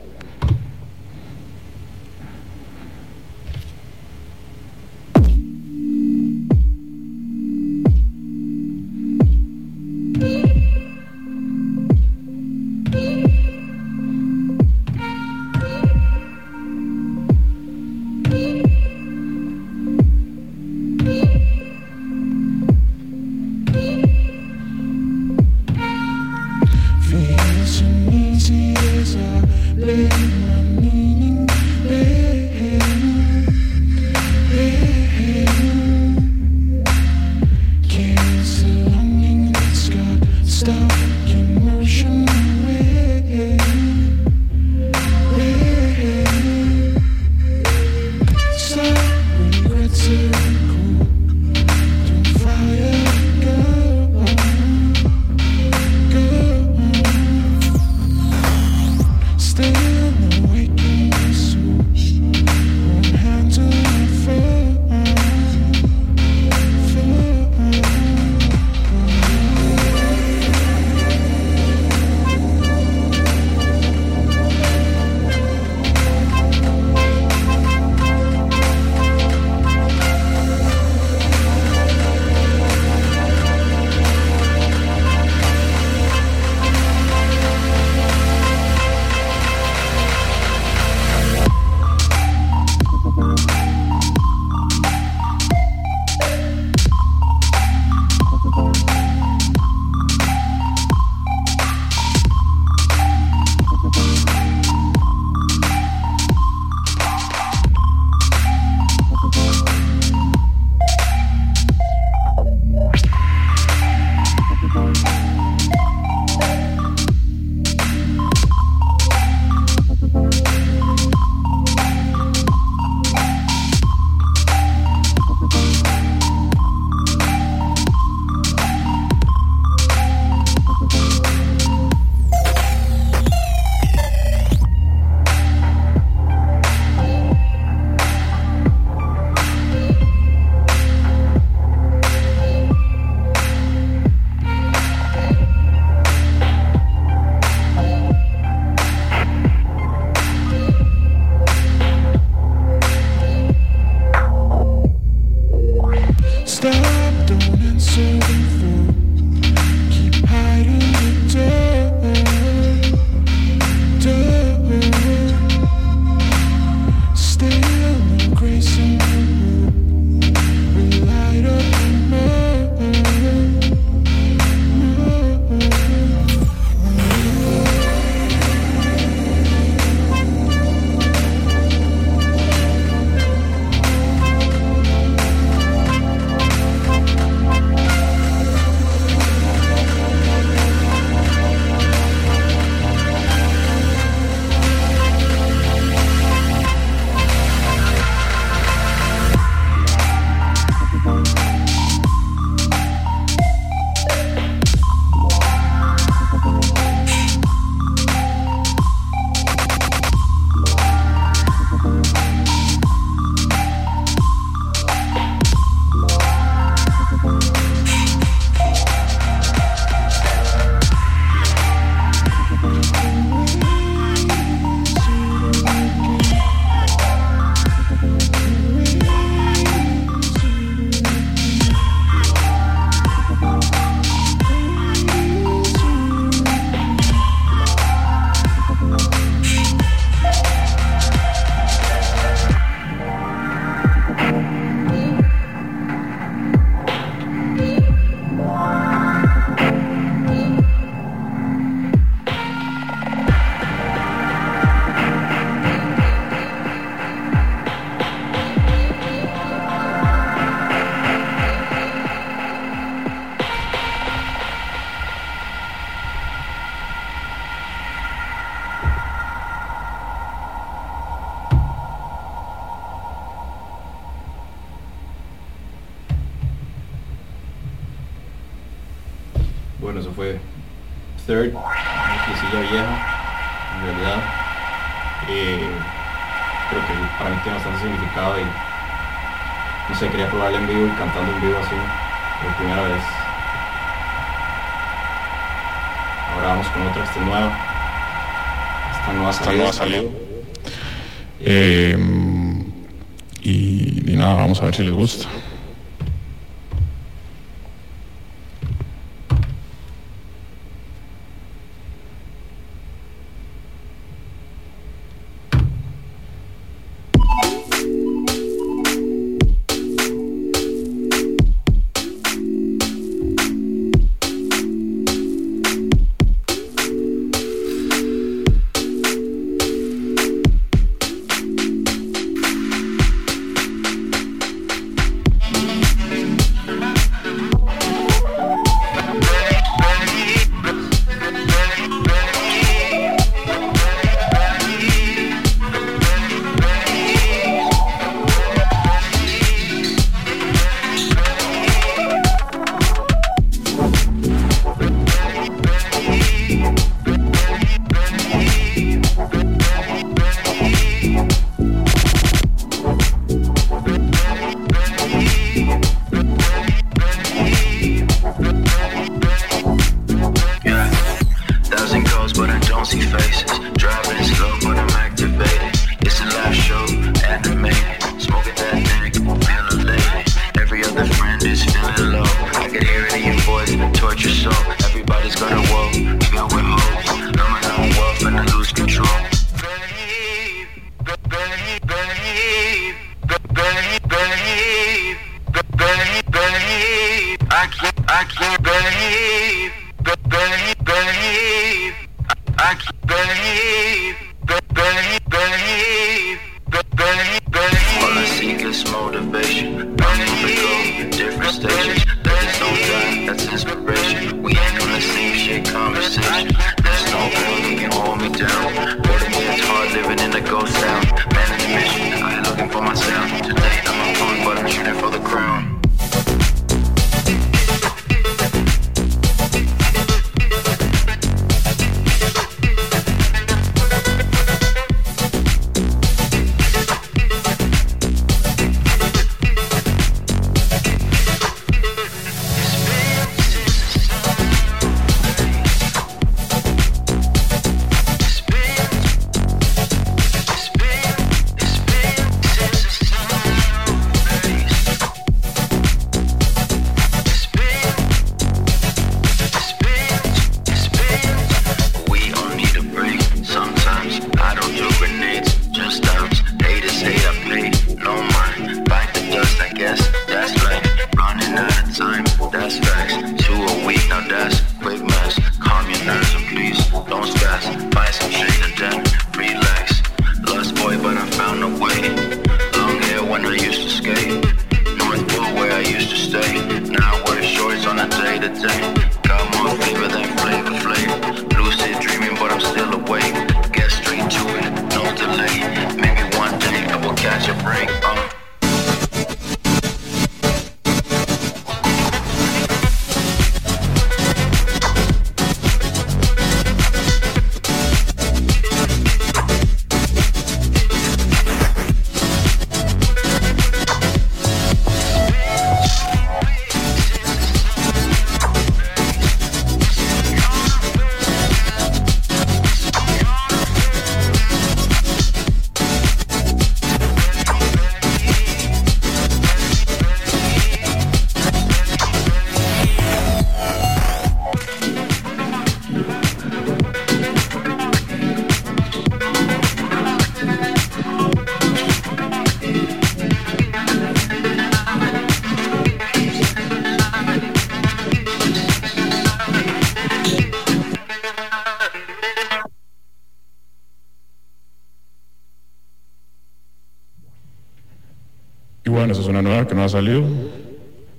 ha salido.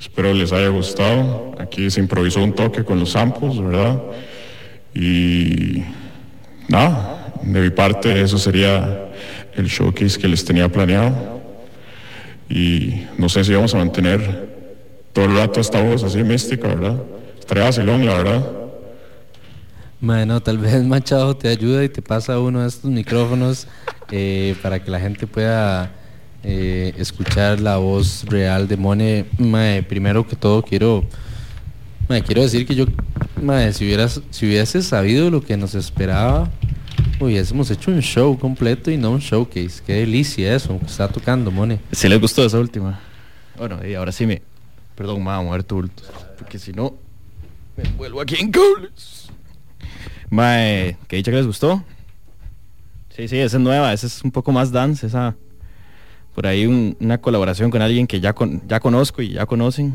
Espero les haya gustado. Aquí se improvisó un toque con los samples, ¿verdad? Y nada, de mi parte eso sería el showcase que les tenía planeado. Y no sé si vamos a mantener todo el rato esta voz así mística, ¿verdad? Estaría vacilón, la verdad. Bueno, tal vez Machado te ayuda y te pasa uno de estos micrófonos eh, para que la gente pueda eh, escuchar la voz real de Mone. Mae, primero que todo quiero, mae, quiero decir que yo, mae, si hubieras, si hubiese sabido lo que nos esperaba, hubiésemos hecho un show completo y no un showcase. Qué delicia eso, está tocando Mone. Si les gustó esa última. Bueno, y ahora sí me. Perdón, a mover bultos. Porque si no, me vuelvo aquí en cables. Mae, que dicha que les gustó. Sí, sí, esa es nueva, esa es un poco más dance, esa. Por ahí un- una colaboración con alguien que ya, con, ya conozco y ya conocen.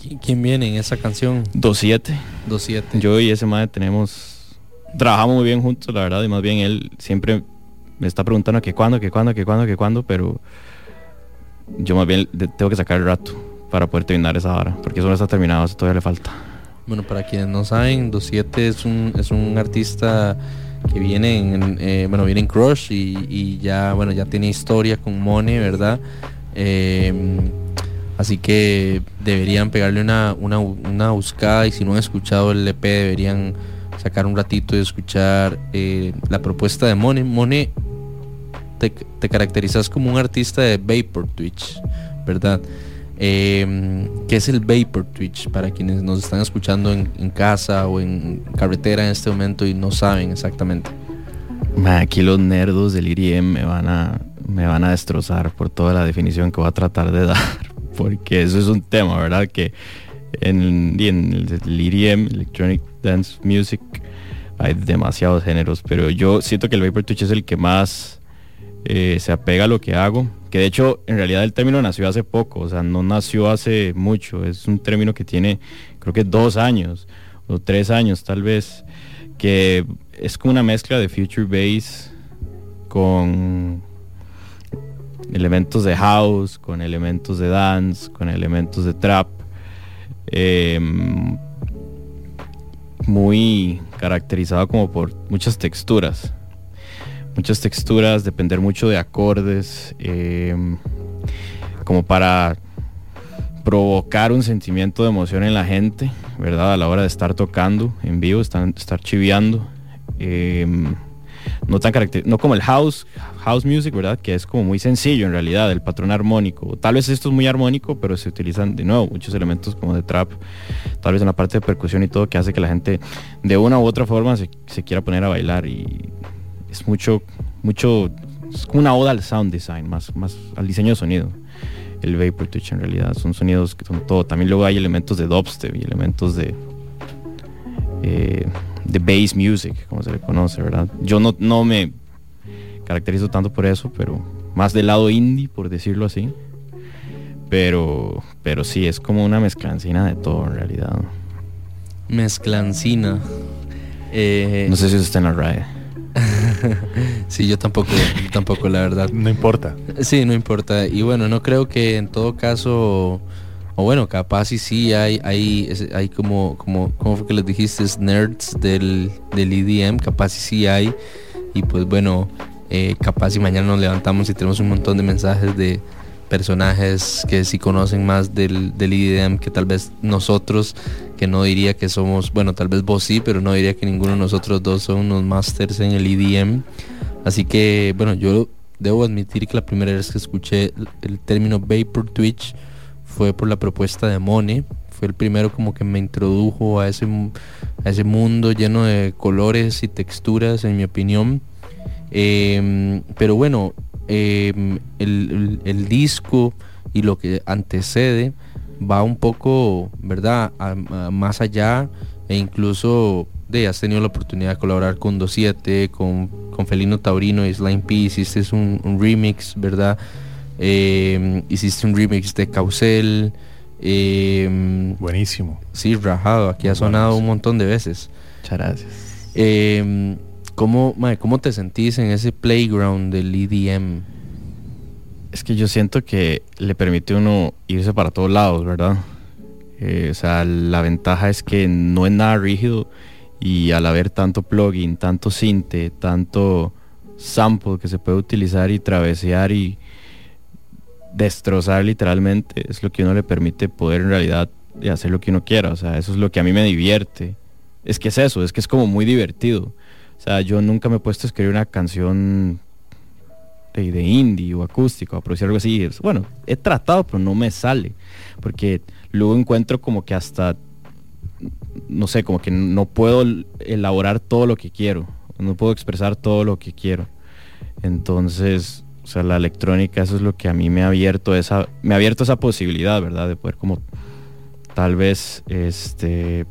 ¿Qui- ¿Quién viene en esa canción? 2-7. 2-7. Yo y ese madre tenemos. Trabajamos muy bien juntos, la verdad, y más bien él siempre me está preguntando que cuándo, que cuándo, que cuándo, que cuándo, pero yo más bien tengo que sacar el rato para poder terminar esa hora, porque eso no está terminado, eso todavía le falta. Bueno, para quienes no saben, 27 es un, es un artista que viene en, eh, bueno, viene en Crush y, y ya, bueno, ya tiene historia con Mone, ¿verdad? Eh, así que deberían pegarle una, una, una buscada y si no han escuchado el EP deberían sacar un ratito y escuchar eh, la propuesta de Mone. Mone te, te caracterizas como un artista de Vapor Twitch, ¿verdad? Eh, ¿Qué es el Vapor Twitch? Para quienes nos están escuchando en, casa o en carretera en este momento y no saben exactamente. Aquí los nerdos del IRIM me van a me van a destrozar por toda la definición que voy a tratar de dar, porque eso es un tema, ¿verdad? Que en, en el IRIM, Electronic Dance Music, hay demasiados géneros, pero yo siento que el Vapor Twitch es el que más eh, se apega a lo que hago, que de hecho en realidad el término nació hace poco, o sea, no nació hace mucho, es un término que tiene creo que dos años o tres años tal vez, que es como una mezcla de future bass con elementos de house, con elementos de dance, con elementos de trap, em, muy caracterizado como por muchas texturas muchas texturas, depender mucho de acordes, em, como para provocar un sentimiento de emoción en la gente, ¿verdad? A la hora de estar tocando en vivo, estar, estar chiviando. Em, no tan no como el house, house music, ¿verdad? Que es como muy sencillo en realidad, el patrón armónico. Tal vez esto es muy armónico, pero se utilizan de nuevo muchos elementos como de trap, tal vez en la parte de percusión y todo, que hace que la gente de una u otra forma se, se quiera poner a bailar y es mucho, mucho, es como una oda al sound design, más, más al diseño de sonido. El Vapor Twitch en realidad son sonidos que son todo. También luego hay elementos de dubstep y elementos de eh, de bass music, como se le conoce, ¿verdad? Yo no, no me caracterizo tanto por eso, pero más del lado indie, por decirlo así. Pero, pero sí, es como una mezclancina de todo en realidad. Mezclancina. Eh, No sé si eso está en la RAE. sí, yo tampoco, tampoco, la verdad. No importa. Sí, no importa. Y bueno, no creo que en todo caso, o bueno, capaz y sí hay, hay, hay como, como, ¿cómo fue que les dijiste? Nerds del, del EDM, capaz y sí hay. Y pues bueno, eh, capaz y mañana nos levantamos y tenemos un montón de mensajes de personajes que sí conocen más del, del EDM que tal vez nosotros, que no diría que somos, bueno, tal vez vos sí, pero no diría que ninguno de nosotros dos son unos masters en el EDM. Así que, bueno, yo debo admitir que la primera vez que escuché el- término Vapor Twitch fue por la propuesta de Mone. Fue el primero como que me introdujo a ese, a ese mundo lleno de colores y texturas, en mi opinión. Em, pero bueno, em, el- el disco y lo que antecede va un poco, ¿verdad? A- a- más allá e incluso de, has tenido la oportunidad de colaborar con 27, con, con Felino Taurino y Slime P, hiciste un, un remix, ¿verdad? Eh, hiciste un remix de Causel. eh, Buenísimo. Sí, rajado, aquí ha sonado un montón de veces. Muchas gracias. Eh, ¿cómo, ¿Cómo te sentís en ese playground del EDM? Es que yo siento que le permite uno irse para todos lados, ¿verdad? Eh, o sea, la ventaja es que no es nada rígido y al haber tanto plugin, tanto sinte, tanto sample que se puede utilizar y travesear y destrozar literalmente, es lo que uno le permite poder en realidad hacer lo que uno quiera, o sea, eso es lo que a mí me divierte. Es que es eso, es que es como muy divertido. O sea, yo nunca me he puesto a escribir una canción de, de indie o acústico, a producir algo así. Bueno, he tratado, pero no me sale. Porque luego encuentro como que hasta, no sé, como que no puedo elaborar todo lo que quiero. No puedo expresar todo lo que quiero. Entonces, o sea, la electrónica, eso es lo que a mí me ha abierto esa, me ha abierto esa posibilidad, ¿verdad? De poder como tal vez este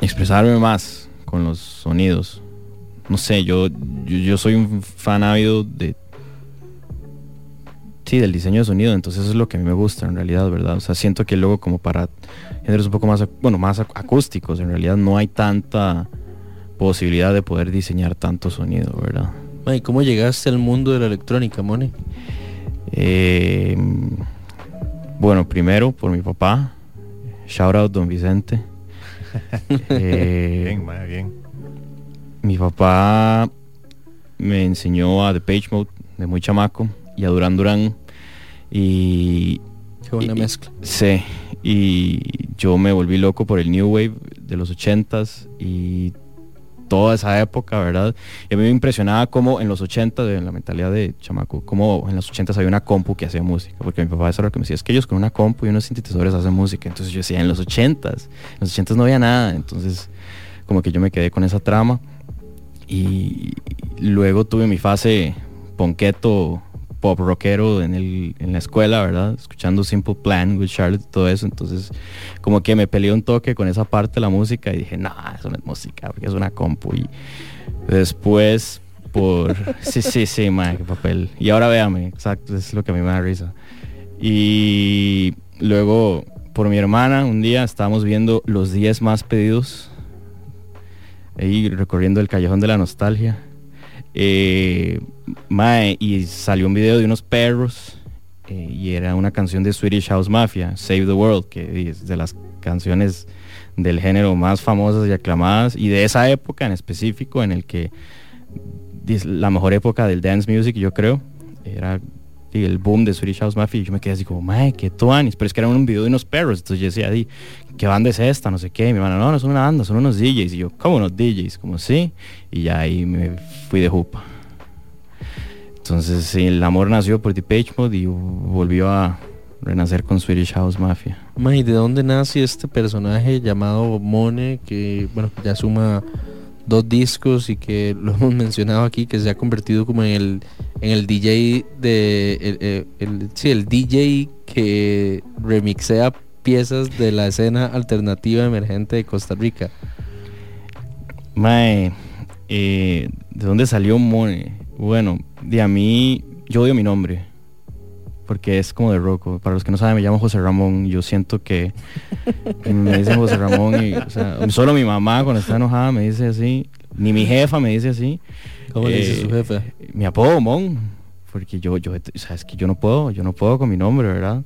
expresarme más con los sonidos. No sé, yo, yo, yo soy un fan ávido de sí, del diseño de sonido, entonces eso es lo que a mí me gusta en realidad, ¿verdad? O sea, siento que luego como para géneros un poco más, ac- bueno, más ac- acústicos, en realidad no hay tanta posibilidad de poder diseñar tanto sonido, ¿verdad? Mae, ¿cómo llegaste al mundo de la electrónica, Mone? Eh, bueno, primero por mi papá. Shout out Don Vicente. Eh, Bien, mae, bien. Mi papá me enseñó a The Page Mode de muy chamaco y a Duran Duran. Y. Qué buena y- mezcla. Sí. Y yo me volví loco por el New Wave de los 80s y toda esa época, ¿verdad? Y a mí me impresionaba cómo en los 80, de la mentalidad de chamaco, cómo en los 80 había una compu que hacía música, porque mi papá eso era lo que me decía, es que ellos con una compu y unos sintetizadores hacen música. Entonces yo decía, en los 80 en los 80 no había nada, entonces como que yo me quedé con esa trama y luego tuve mi fase ponqueto pop rockero en, el, en la escuela, ¿verdad? Escuchando Simple Plan with Charlotte y todo eso. Entonces, como que me peleé un toque con esa parte de la música y dije, no, eso no es música, porque es una compu. Y después, por. sí, sí, sí, madre, qué papel. Y ahora véame, exacto, es lo que a mí me da risa. Y luego, por mi hermana, un día estábamos viendo los 10 más pedidos ahí recorriendo el callejón de la nostalgia. Eh, y salió un video de unos perros eh, y era una canción de Swedish House Mafia, Save the World, que es de las canciones del género más famosas y aclamadas y de esa época en específico en el que la mejor época del dance music yo creo era el boom de Swedish House Mafia y yo me quedé así como mae qué tuanis pero es que era un video de unos perros entonces yo decía "Di, qué banda es esta no sé qué. Y mi hermano no no son una banda son unos DJs y yo cómo unos DJs como sí y ya ahí me fui de jupa. Entonces el amor nació por Depeche Mode y volvió a renacer con Swedish House Mafia. Mae, ¿de dónde nace este personaje llamado Mone que, bueno, ya suma dos discos y que lo hemos mencionado aquí, que se ha convertido como en el, en el DJ de, el- el- sí, el DJ que remixea piezas de la escena alternativa emergente de Costa Rica? Mae, eh, ¿de dónde salió Mone? Bueno, de a mí, yo odio mi nombre. Porque es como de roco. Para los que no saben, me llamo José Ramón. Yo siento que me dicen José Ramón y, o sea, solo mi mamá cuando está enojada me dice así. Ni mi jefa me dice así. ¿Cómo le dice su jefa? Mi apodo, Mon. Porque yo, yo, o sea, es que yo no puedo, yo no puedo con mi nombre, ¿verdad?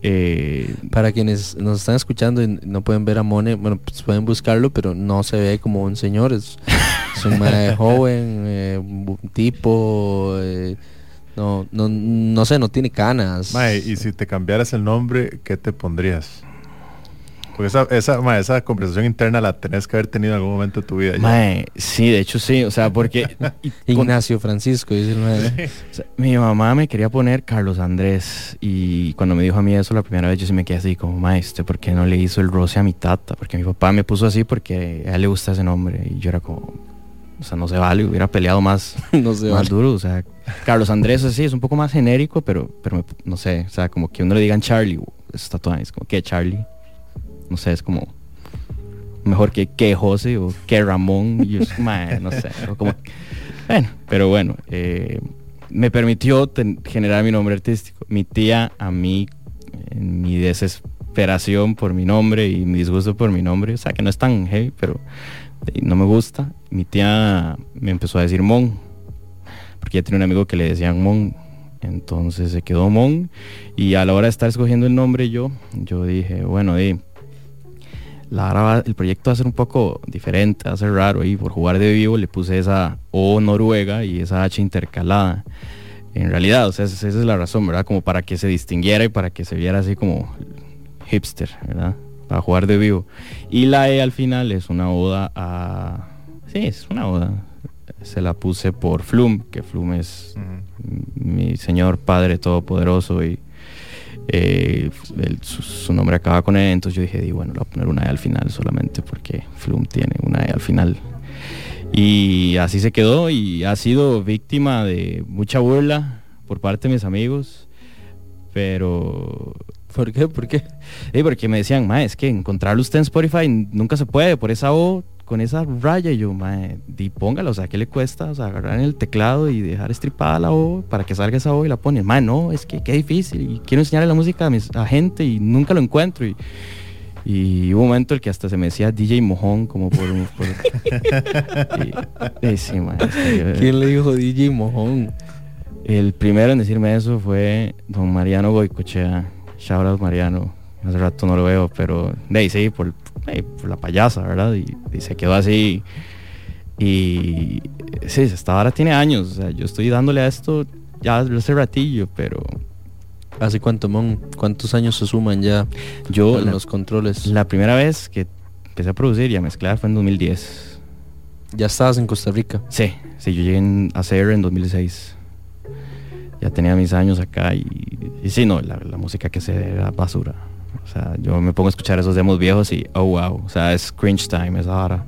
Eh, Para quienes nos están escuchando y no pueden ver a Mone, bueno, pues pueden buscarlo, pero no se ve como un señor, es, es un joven, eh, un tipo, eh, no, no, no sé, no tiene canas. Mae, y si te cambiaras el nombre, ¿qué te pondrías? Porque esa, esa, mae, esa conversación interna la tenés que haber tenido en algún momento de tu vida. Mae, sí, de hecho sí, o sea, porque Ignacio Francisco, dice el mae. O sea, mi mamá me quería poner Carlos Andrés y cuando me dijo a mí eso la primera vez yo sí me quedé así como maestro, ¿por qué no le hizo el roce a mi tata? Porque mi papá me puso así porque a él le gusta ese nombre y yo era como, o sea, no se vale, hubiera peleado más, No se más vale. duro, o sea, Carlos Andrés sí es un poco más genérico, pero, pero me- no sé, o sea, como que uno le digan Charlie, uh, esos tatuajes, como que Charlie, no sé, es como mejor que que José o que Ramón, y no sé, como, bueno, pero bueno, eh, me permitió generar mi nombre artístico. Mi tía a mí, en mi desesperación por mi nombre y mi disgusto por mi nombre, o sea que no es tan heavy, pero eh, no me gusta, mi tía me empezó a decir Mon, porque ella tenía un amigo que le decían Mon, entonces se quedó Mon, y a la hora de estar escogiendo el nombre yo, yo dije, bueno, di, la va- el proyecto va a ser un poco diferente, va a ser raro y por jugar de vivo le puse esa O noruega y esa H intercalada. En realidad, o sea, esa esa es la razón, ¿verdad? Como para que se distinguiera y para que se viera así como hipster, ¿verdad? Para jugar de vivo. Y la E al final es una oda a... Sí, es una oda. Se la puse por Flum, que Flum es mi señor Padre Todopoderoso y eh, el- su, su nombre acaba con E, entonces yo dije, di, bueno, le voy a poner una E al final solamente porque Flum tiene una E al final. Y así se quedó y ha sido víctima de mucha burla por parte de mis amigos, pero... ¿Por qué? ¿Por qué? Sí, porque me decían, ma, es que encontrarlo usted en Spotify nunca se puede, por esa O, con esa raya, y yo, ma, di póngalo, o sea, ¿qué le cuesta? O sea, agarrar en el teclado y dejar estripada la O para que salga esa O y la pone. Ma, no, es que qué difícil, y quiero enseñarle la música a, mis, a gente y nunca lo encuentro. Y, y hubo un momento en el que hasta se me decía DJ Mojón, como por... un- por- y- y sí, ma, es que yo- ¿Quién le dijo DJ Mojón? el primero en decirme eso fue don Mariano Goicochea. Shout out Mariano. Hace rato no lo veo, pero de ahí sí, por, eh, por la payasa, ¿verdad? Y, y se quedó así. Y sí, esta ahora tiene años. O sea, yo estoy dándole a esto ya hace ratillo, pero. ¿Hace cuánto, Mon? ¿Cuántos años se suman ya Yo la- los controles? La primera vez que empecé a producir y a mezclar fue en 2010. ¿Ya estabas en Costa Rica? Sí, sí, yo llegué en- a CR en 2006. Ya tenía mis años acá y, y sí, no, la, la música que se era basura. O sea, yo me pongo a escuchar esos demos viejos y, oh, wow, o sea, es cringe time esa hora.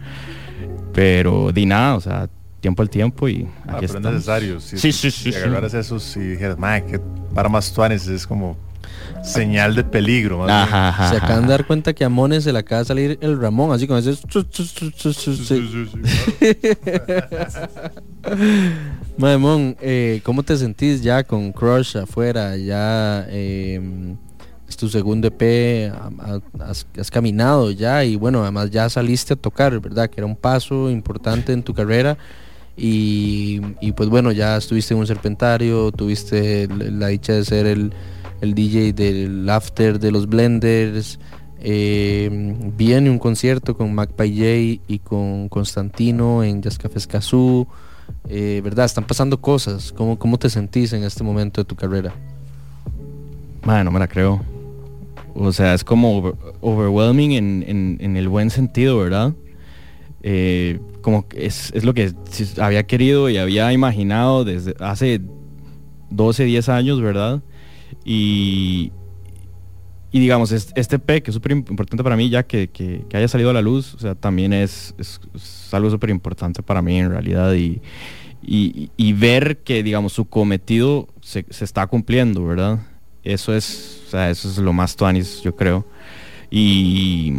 Pero di nada, o sea, tiempo al tiempo y Ah, aquí pero es estamos. necesario. Si, Sí, sí, sí, Si sí. esos y dijeras, madre, que para más tuanes es como señal de peligro. más bien". Ajá, ajá, Se acaban de dar cuenta que a Mones se le acaba de salir el Ramón, así como ese... Mae, Mon, eh, ¿cómo te sentís ya con Crush afuera? Ya eh, es tu segundo EP, ha- ha- has, caminado ya y bueno, además ya saliste a tocar, ¿verdad? Que era un paso importante en tu carrera. Y, pues bueno, ya estuviste en un serpentario, tuviste la dicha de ser el, DJ del after de los blenders. Eh, viene un concierto con Magpie J y con Constantino en Jazz Café. Eh, ¿Verdad? Están pasando cosas. ¿Cómo, ¿Cómo te sentís en este momento de tu carrera? Madre, no me la creo. O sea, es como over- overwhelming en, en- el buen sentido, ¿verdad? Eh, como es, es lo que había querido y había imaginado desde hace 12, 10 años, ¿verdad? Y, y digamos, es- este P, que es súper importante para mí, ya que, que- haya salido a la luz, o sea, también es, es- es algo súper importante para mí en realidad. Y, y, y ver que, digamos, su cometido se, se está cumpliendo, ¿verdad? Eso es, o sea, eso es lo más tuanis, yo creo. Y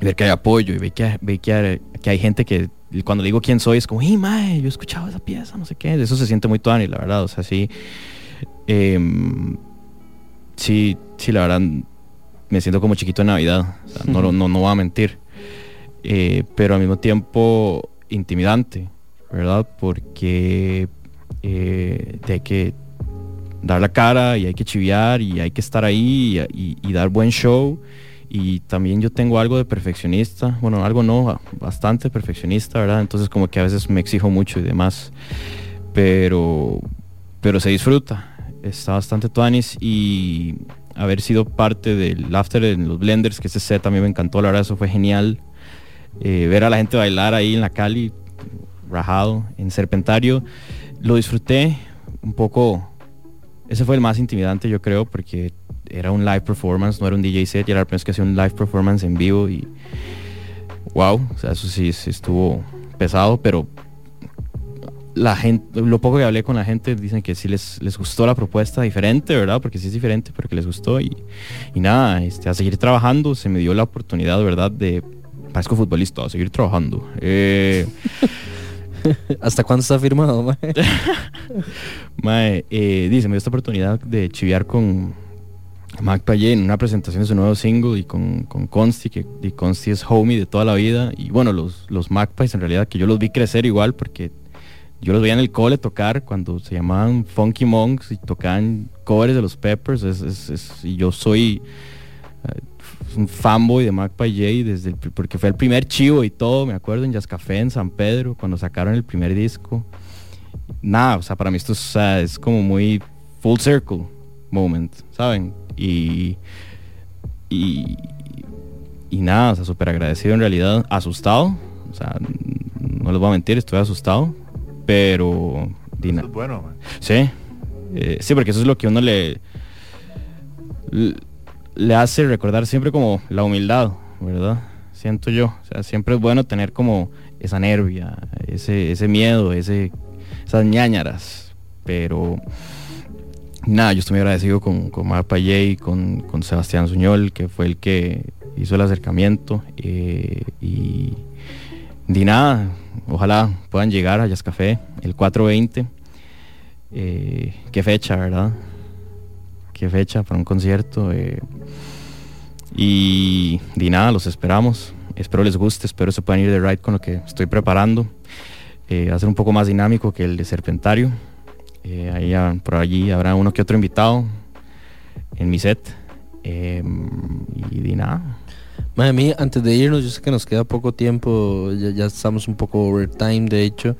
ver que hay apoyo y ver que, ver que, hay, que hay gente que cuando le digo quién soy es como, ¡y mae! Yo he escuchado esa pieza, no sé qué. Eso se siente muy tuanis, la verdad. O sea, sí. em, sí, sí, la verdad, me siento como chiquito en Navidad. O sea, no, no, no voy a mentir. Eh, pero al mismo tiempo intimidante, ¿verdad? Porque eh, de que dar la cara y hay que chiviar y hay que estar ahí y, y- y dar buen show. Y también yo tengo algo de perfeccionista, bueno, algo no, bastante perfeccionista, ¿verdad? Entonces como que a veces me exijo mucho y demás. Pero, pero se disfruta, está bastante tuanis y haber sido parte del after en los blenders, que ese set también me encantó, la verdad, eso fue genial. Eh, ver a la gente bailar ahí en la Cali, rajado, en Serpentario, lo disfruté un poco. Ese fue el más intimidante, yo creo, porque era un live performance, no era un DJ set, y era la primera que hacía un live performance en vivo y wow, o sea, eso sí, sí estuvo pesado, pero la gente, lo poco que hablé con la gente dicen que sí les, les gustó la propuesta diferente, ¿verdad? Porque sí es diferente, pero que les gustó y, y nada, este, a seguir trabajando, se me dio la oportunidad, ¿verdad? De, parezco futbolista, a seguir trabajando. Eh, ¿Hasta cuándo está firmado, mae? Mae, eh, dice, me dio esta oportunidad de chiviar con Mac en una presentación de su nuevo single y con, con Consti, que y Consti es homie de toda la vida. Y bueno, los, los Magpies en realidad, que yo los vi crecer igual porque yo los veía en el cole tocar cuando se llamaban Funky Monks y tocaban covers de los Peppers. es- y yo soy eh, un fanboy de Mac Payé desde el porque fue el primer chivo y todo, me acuerdo, en Jazz Café en San Pedro, cuando sacaron el primer disco nada, o sea, para mí esto es, o sea, es como muy full circle moment, ¿saben? Y y, y nada, o sea, súper agradecido en realidad, asustado, o sea, no les voy a mentir, estoy asustado, pero... di na- Eso es bueno, man. Sí, eh, sí, porque eso es lo que uno le, le hace recordar siempre como la humildad, ¿verdad? Siento yo, o sea, siempre es bueno tener como esa nervia, ese, ese miedo, ese, esas ñañaras, pero nada, yo estoy muy agradecido con, con Mar Payé con, con Sebastián Suñol, que fue el que hizo el acercamiento, eh, y di nada, ojalá puedan llegar a Jazz el 420. Eh, qué fecha, ¿verdad? Qué fecha para un concierto. eh. y di nada, los esperamos. Espero les guste, espero se puedan ir de ride con lo que estoy preparando. Eh, va un poco más dinámico que el de Serpentario. Eh, ahí por allí habrá uno que otro invitado en mi set. Eh, y di nada. Madre mía, antes de irnos, yo sé que nos queda poco tiempo, ya, ya estamos un poco overtime de hecho,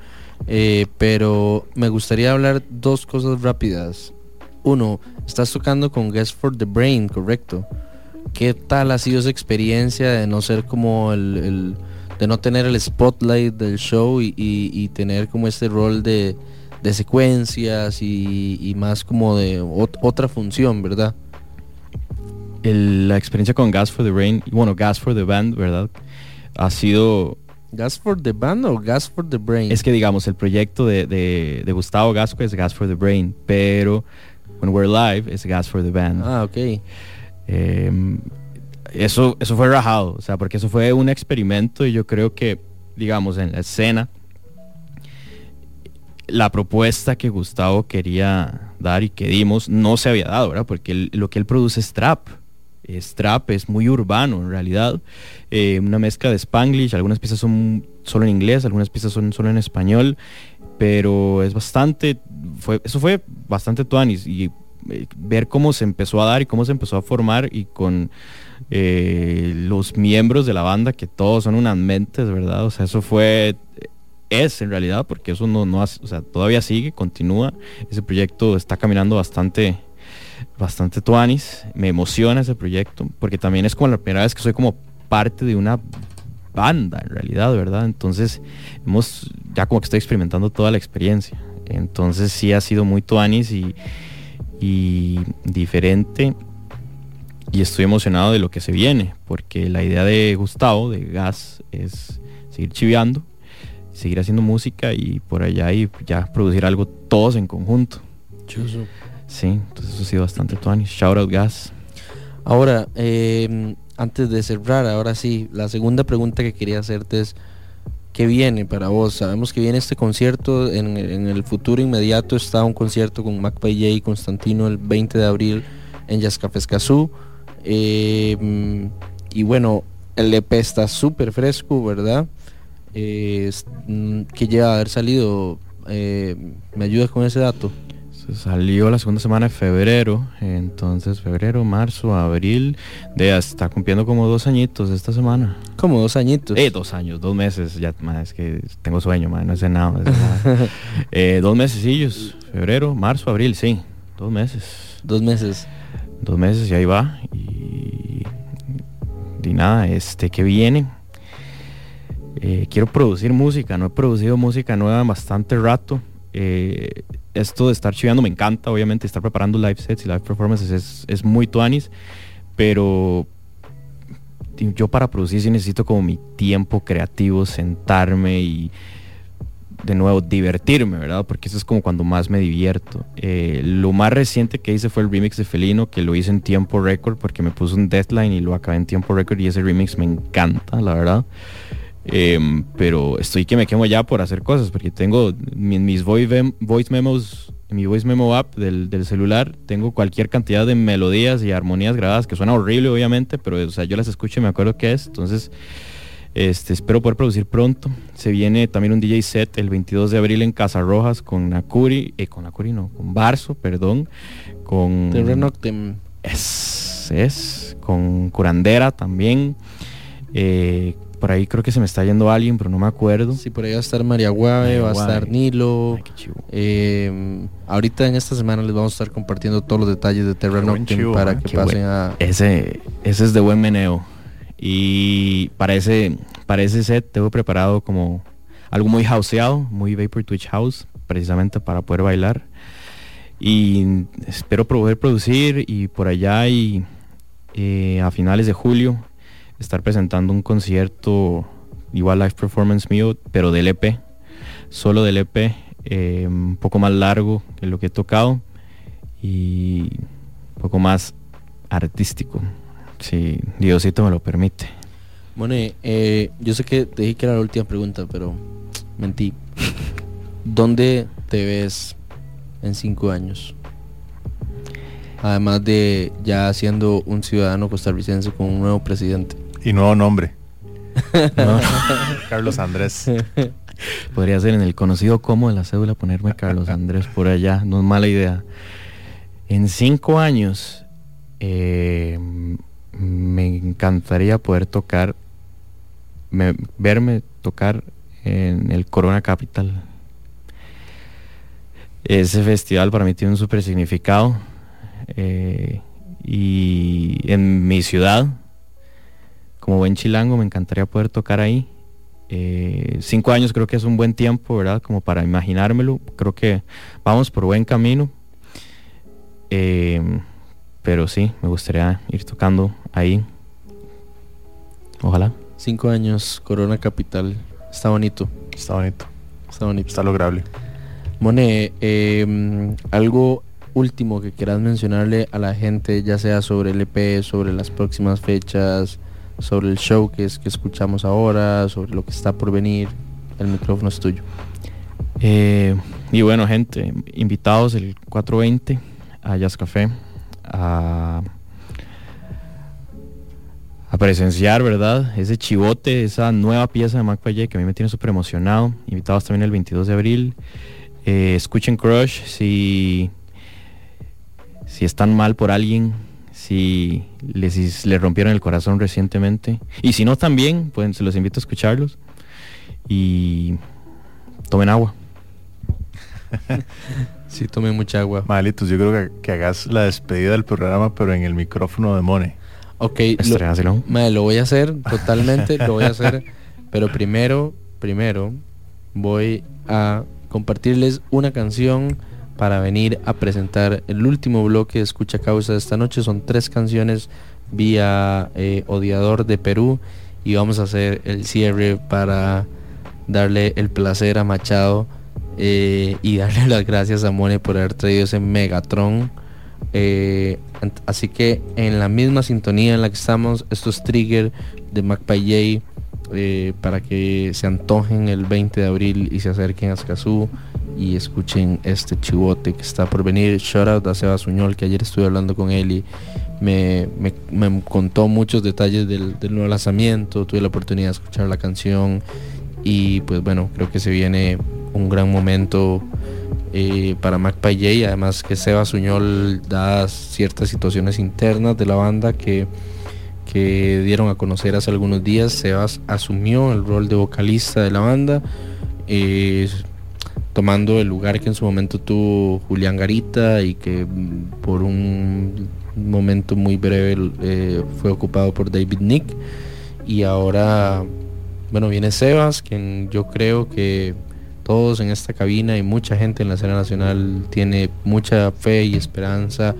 eh, pero me gustaría hablar dos cosas rápidas. Uno, estás tocando con Guest for the Brain, correcto. ¿Qué tal ha sido esa experiencia de no ser como el, el- de no tener el spotlight del show y, y- y tener como este rol de, de secuencias y, y más como de ot- otra función, ¿verdad? El- la experiencia con Gas for the Rain, bueno, Gas for the Band, ¿verdad? Ha sido... ¿Gas for the Band o Gas for the Brain? Es que digamos, el proyecto de, de- de Gustavo Gasco es Gas for the Brain, pero When We're Live es Gas for the Band. Ah, ok. Eh, eso, eso fue rajado, o sea, porque eso fue un experimento y yo creo que, digamos, en la escena, la propuesta que Gustavo quería dar y que dimos no se había dado, ¿verdad? Porque él- lo que él produce es trap. Es trap, es muy urbano en realidad. Eh, una mezcla de spanglish, algunas piezas son solo en inglés, algunas piezas son solo en español, pero es bastante, fue, eso fue bastante tuanis y eh, ver cómo se empezó a dar y cómo se empezó a formar y con eh, los miembros de la banda que todos son unas mentes, ¿verdad? O sea, eso fue es en realidad porque eso no no hace- o sea, todavía sigue, continúa. Ese proyecto está caminando bastante bastante tuanis, me emociona ese proyecto porque también es como la primera vez que soy como parte de una banda en realidad, ¿verdad? Entonces, hemos ya como que estoy experimentando toda la experiencia. Entonces, sí ha sido muy tuanis y y diferente y estoy emocionado de lo que se viene porque la idea de Gustavo de Gas es seguir chiveando seguir haciendo música y por allá y ya producir algo todos en conjunto Chuzo. sí entonces eso ha sido bastante tuanis shout out Gas Ahora, eh, antes de cerrar, ahora sí, la segunda pregunta que quería hacerte es, ¿qué viene para vos? Sabemos que viene este concierto, en, el futuro inmediato está un concierto con Mac J y Constantino el 20 de abril en Jazz Café Escazú. Eh, y bueno, el EP está súper fresco, ¿verdad? Eh, mm, ¿Qué lleva a haber salido? Eh, ¿Me ayudas con ese dato? Se salió la segunda semana de febrero entonces febrero marzo abril de ya está cumpliendo como dos añitos esta semana. Como dos añitos. Eh dos años dos meses ya ma, es que tengo sueño ma, no sé nada, no sé nada. Eh, dos mesecillos febrero marzo abril sí dos meses. Dos meses. Dos meses y ahí va y, y nada este que viene Eh, quiero producir música no he producido música nueva en bastante rato Eh, esto de estar chiveando me encanta obviamente estar preparando live sets y live performances es, es muy tuanis pero yo para producir sí necesito como mi tiempo creativo sentarme y de nuevo divertirme, ¿verdad? Porque eso es como cuando más me divierto. Eh, lo más reciente que hice fue el remix de Felino, que lo hice en tiempo récord porque me puso un deadline y lo acabé en tiempo récord y ese remix me encanta, la verdad. Em, pero estoy que me quemo ya por hacer cosas porque tengo mi- mis voice, mem- voice memos, en mi voice memo app del, del celular, tengo cualquier cantidad de melodías y armonías grabadas que suena horrible obviamente, pero o sea, yo las escucho y me acuerdo qué es, entonces este, espero poder producir pronto. Se viene también un DJ set el 22 de abril en Casa Rojas con Nakuri, eh, con Nakuri no, con Barso, perdón, con... Terra Noctem. Es, es, con Curandera también. Eh, por ahí creo que se me está yendo alguien, pero no me acuerdo. Sí, por ahí va a estar María Guave, va a estar Nilo. Eh, ahorita en esta semana les vamos a estar compartiendo todos los detalles de Terra chivo, para ¿eh? que Qué pasen a... Ese, ese es de buen meneo. Y para ese, para ese set tengo preparado como algo muy houseado, muy Vapor Twitch House, precisamente para poder bailar. Y espero poder producir y por allá y eh, a finales de julio estar presentando un concierto igual live performance mío, pero del EP, solo del EP, eh, un poco más largo que lo que he tocado y un poco más artístico, si Diosito me lo permite. Mone, eh, yo sé que te dije que era la última pregunta, pero mentí. ¿Dónde te ves en cinco años? Además de ya siendo un ciudadano costarricense con un nuevo presidente. Y nuevo nombre. No. Carlos Andrés. Podría ser en el conocido como de la cédula ponerme Carlos Andrés por allá, no es mala idea. En cinco años eh, me encantaría poder tocar, me- verme tocar en el Corona Capital. Ese festival para mí tiene un súper significado. eh, y en mi ciudad, como buen chilango, me encantaría poder tocar ahí. Eh, cinco años creo que es un buen tiempo, ¿verdad? Como para imaginármelo. Creo que vamos por buen camino. Eh, pero sí, me gustaría ir tocando ahí. Ojalá. Cinco años, Corona Capital. Está bonito. Está bonito. Está bonito. Está lograble. Mone, eh, algo último que quieras mencionarle a la gente, ya sea sobre el EP, sobre las próximas fechas, sobre el show que es que escuchamos ahora, sobre lo que está por venir. El micrófono es tuyo. Eh, y bueno, gente, invitados el 420 a Jazz Café a, presenciar, ¿verdad? Ese chivote, esa nueva pieza de Mac que a mí me tiene súper emocionado. Invitados también el 22 de abril. Eh, escuchen Crush si, si están mal por alguien, si les si le rompieron el corazón recientemente. Y si no también, pues se los invito a escucharlos. Y tomen agua. Sí, tomen mucha agua. Malitos, yo creo que, que hagas la despedida del programa, pero en el micrófono de Mone. Ok, mae, lo voy a hacer totalmente, lo voy a hacer. Pero primero, primero voy a compartirles una canción para venir a presentar el último bloque de Escucha Causa de esta noche. Son tres canciones vía eh, Odiador de Perú y vamos a hacer el cierre para darle el placer a Machado eh, y darle las gracias a Mone por haber traído ese Megatron. Eh, así que en la misma sintonía en la que estamos, estos trigger de MacPay eh, para que se antojen el 20 de abril y se acerquen a Escazú y escuchen este chivote que está por venir. Shout out a Seba Suñol, que ayer estuve hablando con él y me, me- me contó muchos detalles del, del nuevo lanzamiento. Tuve la oportunidad de escuchar la canción y pues bueno, creo que se viene un gran momento eh, para MacPay además que Seba Suñol da ciertas situaciones internas de la banda que, que dieron a conocer hace algunos días. Sebas asumió el rol de vocalista de la banda, eh, tomando el lugar que en su momento tuvo Julián Garita y que mm, por un momento muy breve eh, fue ocupado por David Nick. Y ahora, bueno, viene Sebas, quien yo creo que todos en esta cabina y mucha gente en la escena nacional tiene mucha fe y esperanza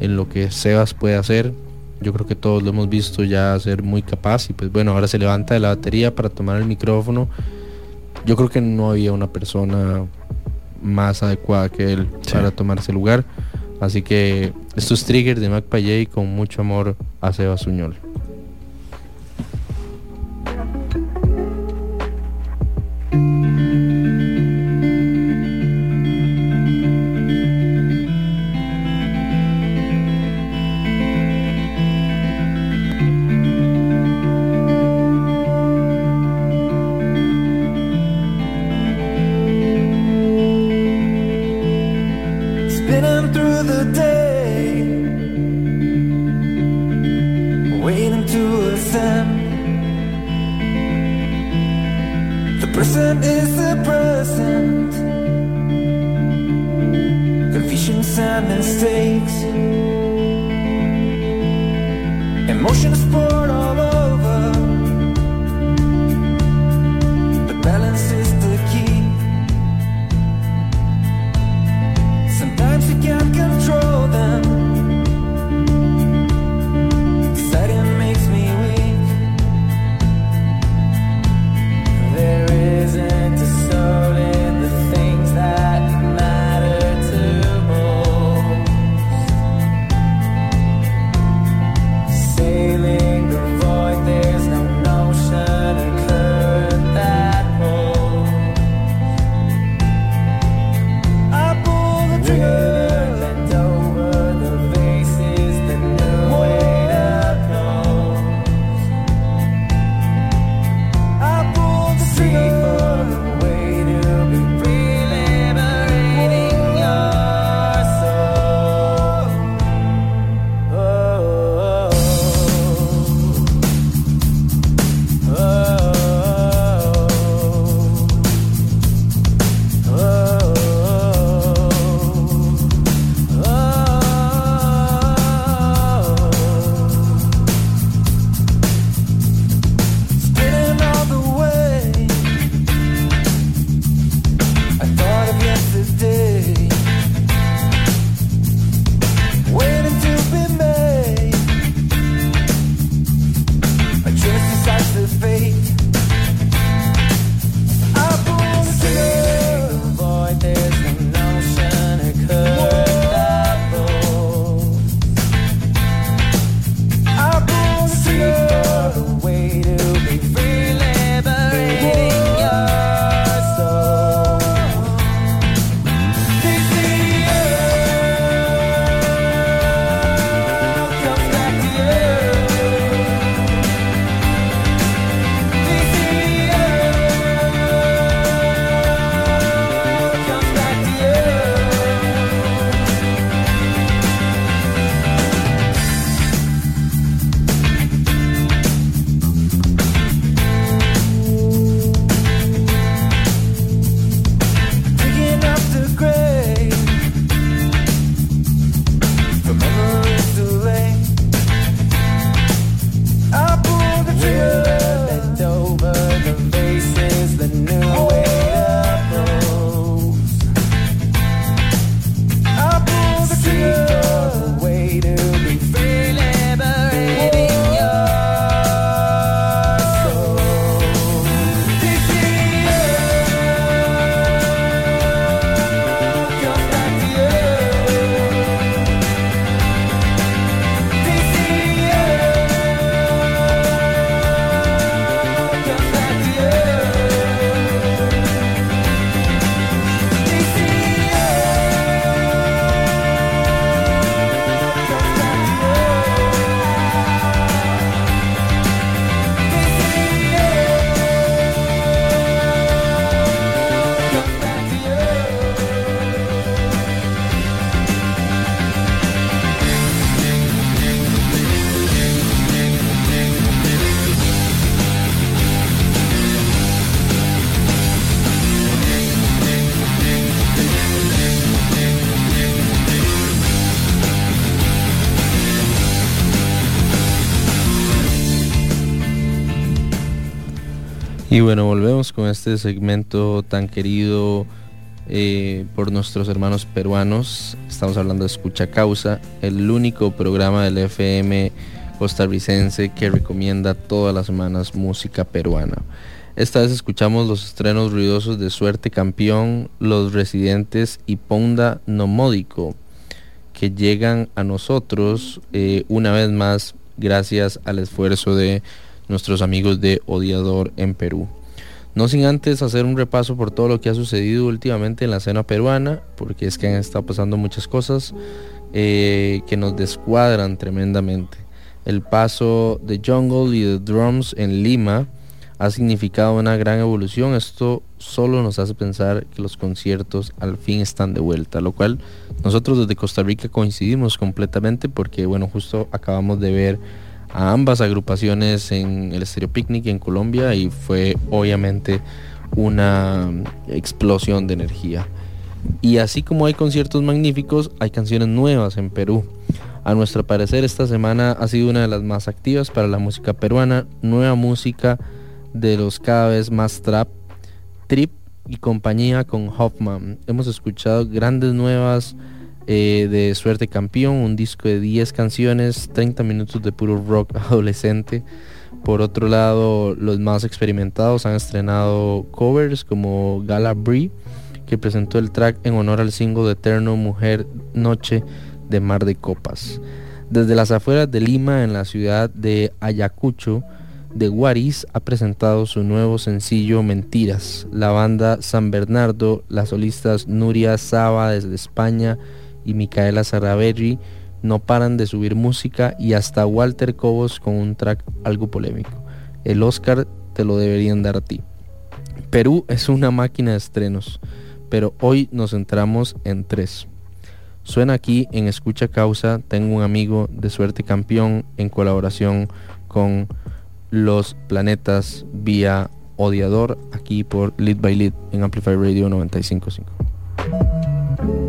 en lo que Sebas puede hacer. Yo creo que todos lo hemos visto ya ser muy capaz y pues bueno, ahora se levanta de la batería para tomar el micrófono. Yo creo que no había una persona más adecuada que él para tomar ese lugar. Así que estos triggers de Mac Payet con mucho amor a Sebas Suñol. Y bueno, volvemos con este segmento tan querido eh, por nuestros hermanos peruanos. Estamos hablando de Escucha Causa, el único programa del FM costarricense que recomienda todas las semanas música peruana. Esta vez escuchamos los estrenos ruidosos de Suerte Campeón, Los Residentes y Ponda Nomódico, que llegan a nosotros eh, una vez más gracias al esfuerzo de nuestros amigos de Odiador en Perú. No sin antes hacer un repaso por todo lo que ha sucedido últimamente en la escena peruana, porque es que han estado pasando muchas cosas eh, que nos descuadran tremendamente. El paso de Jungle y de Drums en Lima ha significado una gran evolución. Esto solo nos hace pensar que los conciertos al fin están de vuelta, lo cual nosotros desde Costa Rica coincidimos completamente porque bueno, justo acabamos de ver a ambas agrupaciones en el Stereo Picnic en Colombia y fue obviamente una explosión de energía. Y así como hay conciertos magníficos, hay canciones nuevas en Perú. A nuestro parecer esta semana ha sido una de las más activas para la música peruana, nueva música de los cada vez más trap, trip y compañía con Hoffman. Hemos escuchado grandes nuevas eh, de Suerte Campeón, un disco de 10 canciones, 30 minutos de puro rock adolescente. Por otro lado, los más experimentados han estrenado covers como Gala Bree, que presentó el track en honor al single de Eterno Mujer Noche de Mar de Copas. Desde las afueras de Lima, en la ciudad de Ayacucho, de Guaris ha presentado su nuevo sencillo Mentiras. La banda San Bernardo, las solistas Nuria Saba desde España y Micaela Sarraberry no paran de subir música y hasta Walter Cobos con un track algo polémico. El Oscar te lo deberían dar a ti. Perú es una máquina de estrenos, pero hoy nos centramos en tres. Suena aquí en Escucha Causa, tengo un amigo de suerte campeón en colaboración con Los Planetas vía Odiador, aquí por Lead by Lead en Amplify Radio 955.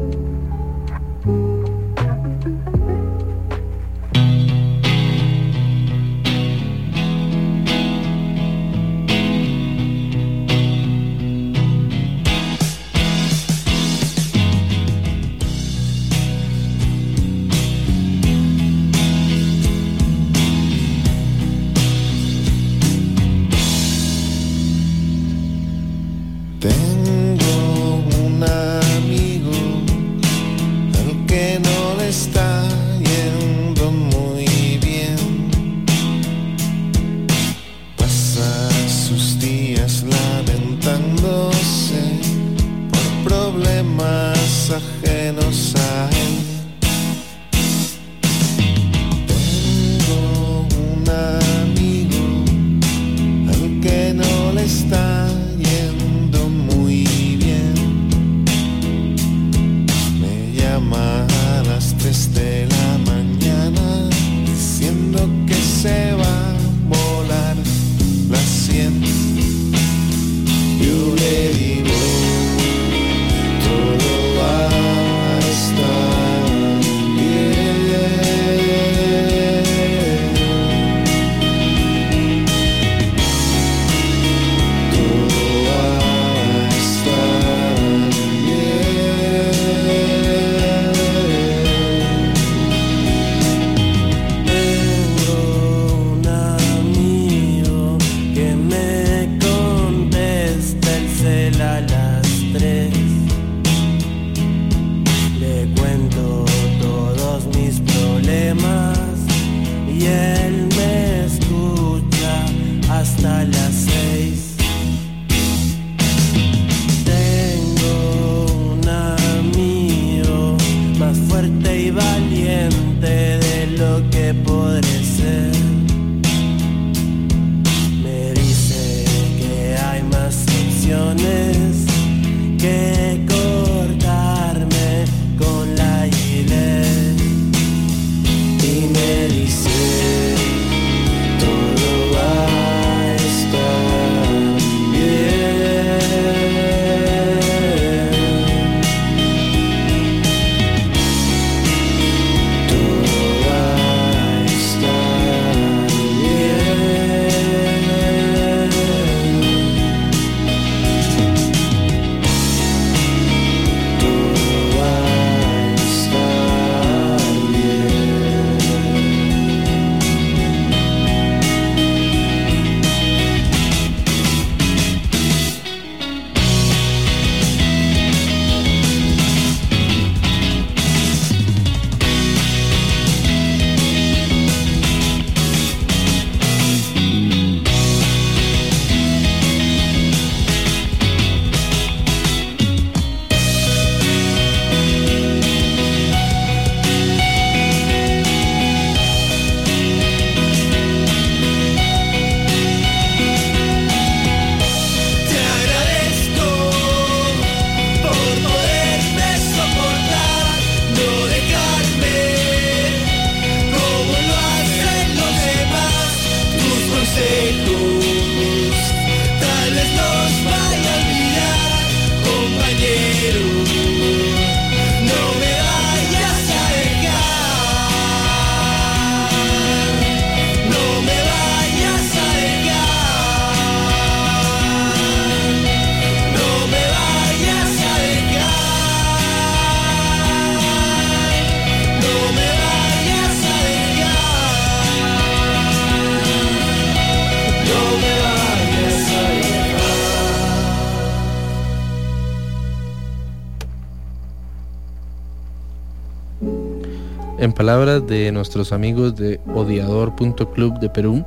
Palabras de nuestros amigos de odiador.club de Perú,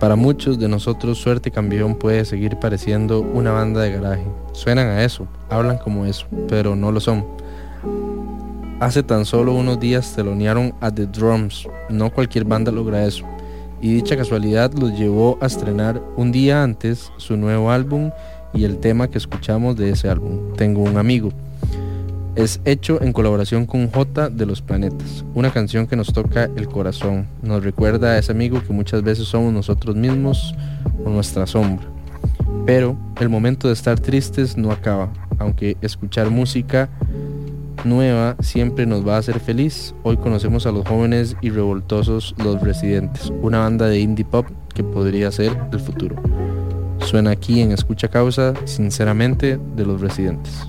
para muchos de nosotros Suerte Campeón puede seguir pareciendo una banda de garaje. Suenan a eso, hablan como eso, pero no lo son. Hace tan solo unos días telonearon a The Drums, no cualquier banda logra eso. Y dicha casualidad los llevó a estrenar un día antes su nuevo álbum y el tema que escuchamos de ese álbum, Tengo un amigo. Es hecho en colaboración con J de los Planetas, una canción que nos toca el corazón, nos recuerda a ese amigo que muchas veces somos nosotros mismos o nuestra sombra. Pero el momento de estar tristes no acaba, aunque escuchar música nueva siempre nos va a hacer feliz. Hoy conocemos a los jóvenes y revoltosos Los Residentes, una banda de indie pop que podría ser el futuro. Suena aquí en Escucha Causa, sinceramente, de Los Residentes.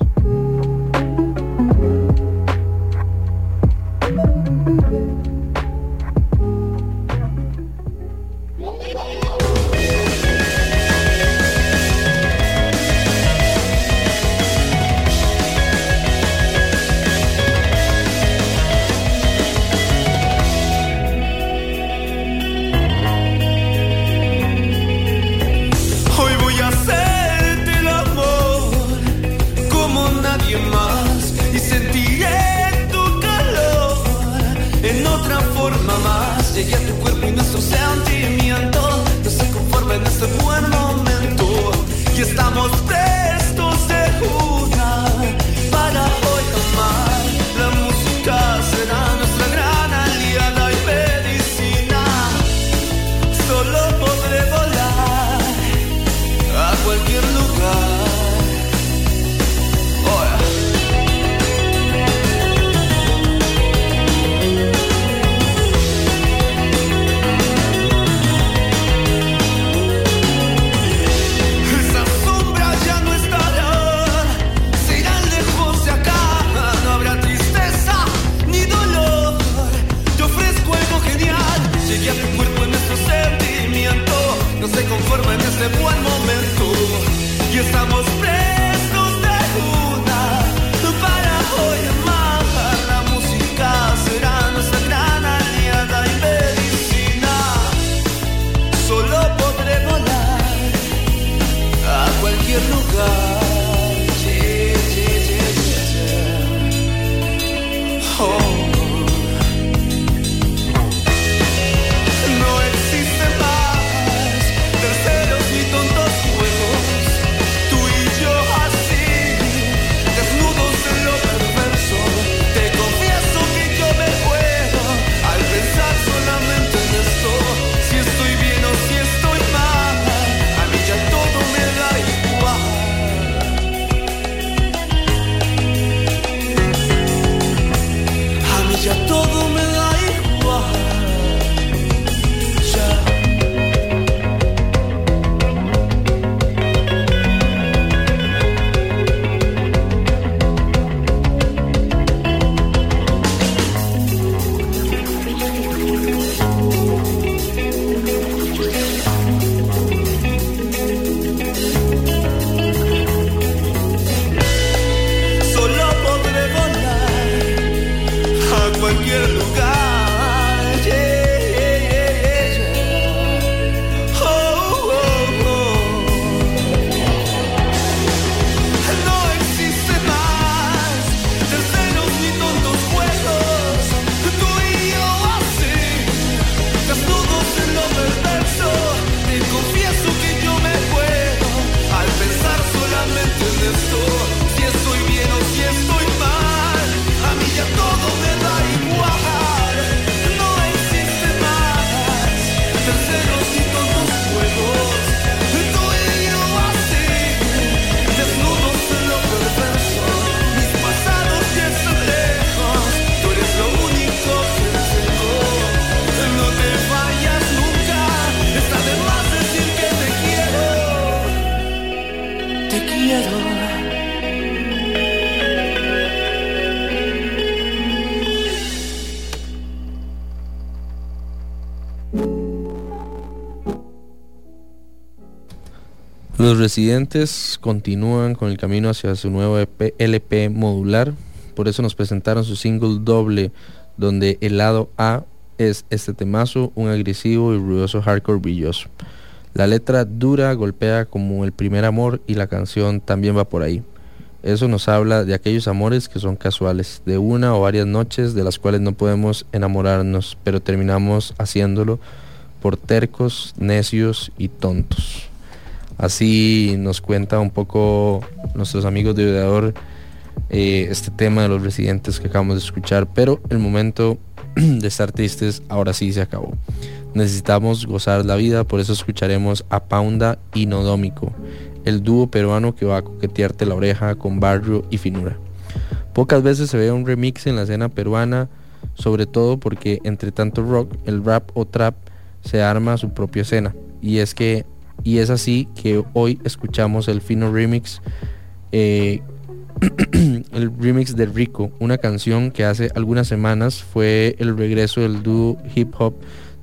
Los residentes continúan con el camino hacia su nuevo LP modular, por eso nos presentaron su single doble, donde el lado A es este temazo, un agresivo y ruidoso hardcore brilloso. La letra dura golpea como el primer amor y la canción también va por ahí. Eso nos habla de aquellos amores que son casuales, de una o varias noches de las cuales no podemos enamorarnos, pero terminamos haciéndolo por tercos, necios y tontos. Así nos cuenta un poco nuestros amigos de Videador eh, este tema de los residentes que acabamos de escuchar, pero el momento de estar tristes ahora sí se acabó. Necesitamos gozar la vida, por eso escucharemos a Paunda y Nodómico, el dúo peruano que va a coquetearte la oreja con barrio y finura. Pocas veces se ve un remix en la escena peruana, sobre todo porque entre tanto rock, el rap o trap se arma su propia escena. Y es que y es así que hoy escuchamos el fino remix eh, el remix de Rico, una canción que hace algunas semanas fue el regreso del dúo hip hop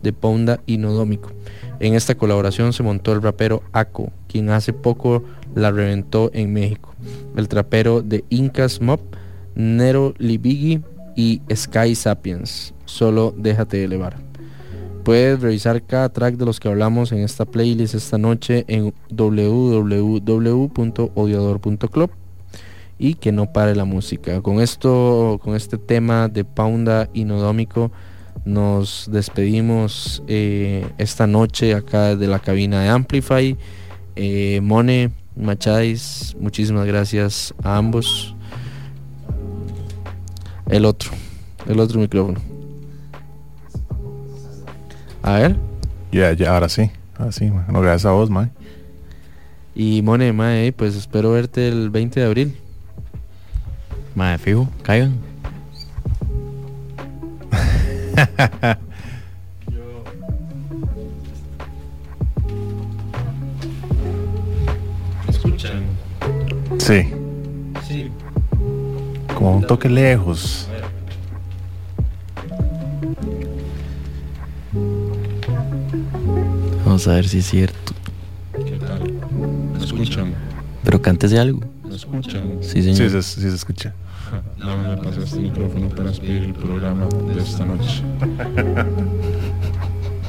de Ponda y Nodómico. En esta colaboración se montó el rapero Ako, quien hace poco la reventó en México. El trapero de Incas Mob, Nero Libigi y Sky Sapiens. Solo déjate elevar. Puedes revisar cada track de los que hablamos en esta playlist esta noche en www.odiador.club y que no pare la música. Con esto, con este tema de Paunda Inodómico, nos despedimos eh, esta noche acá de la cabina de Amplify. Eh, Mone, Macháis, muchísimas gracias a ambos. El otro, el otro micrófono. A ver. Ya, ya, ahora sí. Ahora sí, man. No, gracias a vos, man. Y Mone, mae, pues espero verte el 20 de abril. Mae, fijo, caigan. ¿Escuchan? Sí. Sí. Como un toque lejos. Vamos a ver si es cierto. ¿Qué tal? ¿Me escuchan? Pero cántese algo. ¿Me escuchan? Sí, señor. Sí, se, sí se escucha. No me pasaste este micrófono para despedir el programa de esta noche.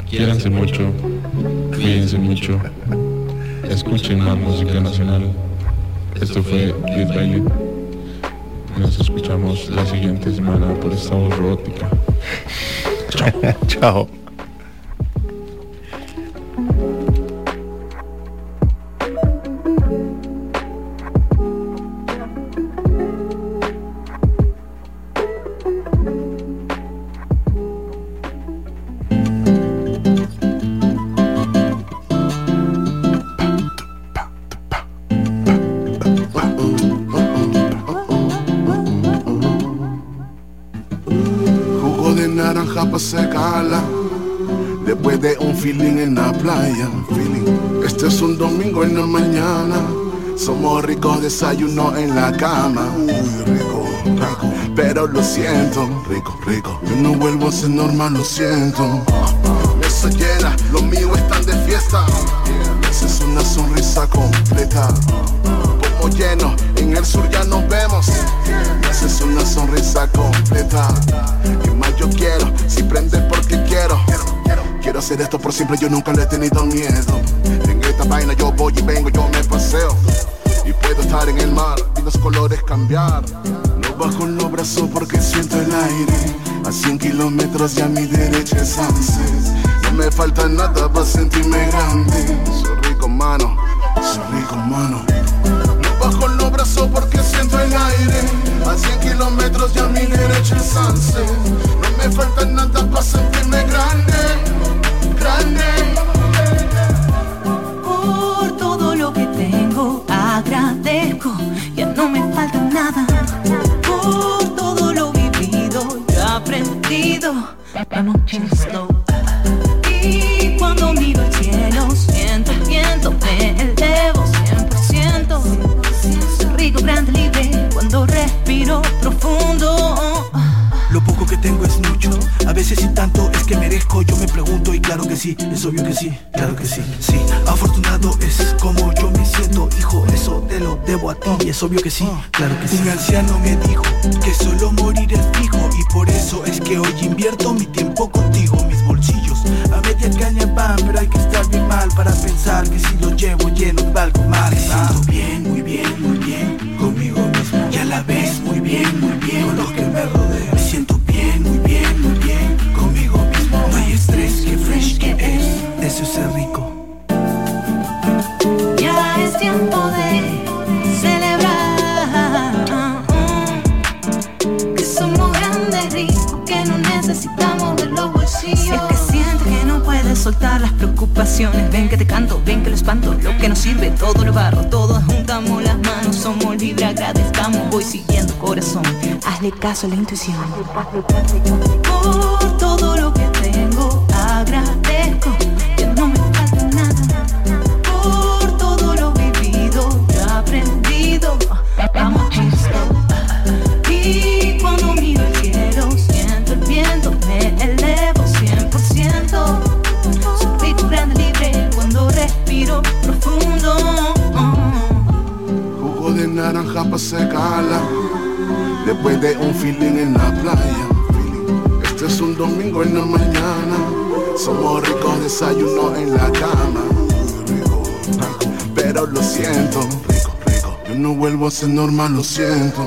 Quiéranse mucho, cuídense mucho, escuchen más música nacional. Esto fue by Lead. Nos escuchamos la siguiente semana por esta voz robótica. Chao. Chao. Desayuno en la cama. Uy, rico, rico. Pero lo siento, rico, rico. Yo no vuelvo a ser normal, lo siento. Mesa llena, los míos están de fiesta. Esa es una sonrisa completa. Pomo lleno, en el sur ya nos vemos. Esa es una sonrisa completa. Y más yo quiero, si prende porque quiero. Quiero hacer esto por siempre, yo nunca le he tenido miedo. En esta vaina yo voy y vengo, yo me paseo. Y puedo estar en el mar y los colores cambiar. No bajo los brazos porque siento el aire. A 100 kilómetros y a mi derecha es sunset. No me falta nada para sentirme grande. Soy rico, mano. Soy rico, mano. No bajo los brazos porque siento el aire. A 100 kilómetros y a mi derecha es sunset. No me falta nada para sentirme grande. Grande. ya no me falta nada. Por todo lo vivido, yo aprendido. Vamos chill. Y cuando miro el cielo, siento el viento, me elevo 100%. Siento Rico, grande, libre, cuando respiro profundo. Lo poco que tengo es mucho, a veces y tanto es que merezco, yo me pregunto y claro que sí, es obvio que sí, claro que sí, sí, afortunado es como yo me siento, hijo, debo a ti, es obvio que sí, claro que sí. Un anciano me dijo que solo morir es fijo y por eso es que hoy invierto mi tiempo contigo, mis bolsillos a media caña van, pero hay que estar bien mal para pensar que si lo llevo lleno valgo mal. Me siento bien, muy bien, muy bien conmigo mismo y a la vez muy bien, muy bien sirve, todo lo barro, todos juntamos las manos, somos libres, agradezcamos, voy siguiendo corazón, hazle caso a la intuición. Por todo lo feeling en la playa. Este es un domingo en la mañana. Somos ricos desayuno en la cama. Pero lo siento. Yo no vuelvo a ser normal, lo siento.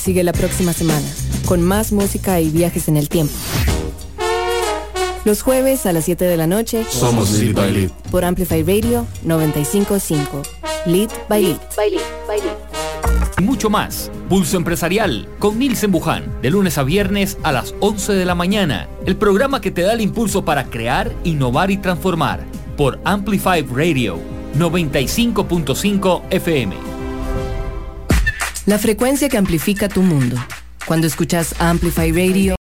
Sigue la próxima semana, con más música y viajes en el tiempo. Los jueves a las 7 de la noche Somos Lead by Lead. por Amplify Radio 955. Lead by Lead. Y mucho más. Pulso Empresarial con Nielsen Buján, de lunes a viernes a las 11 de la mañana. El programa que te da el impulso para crear, innovar y transformar. Por Amplify Radio 95.5 FM. La frecuencia que amplifica tu mundo. Cuando escuchas Amplify Radio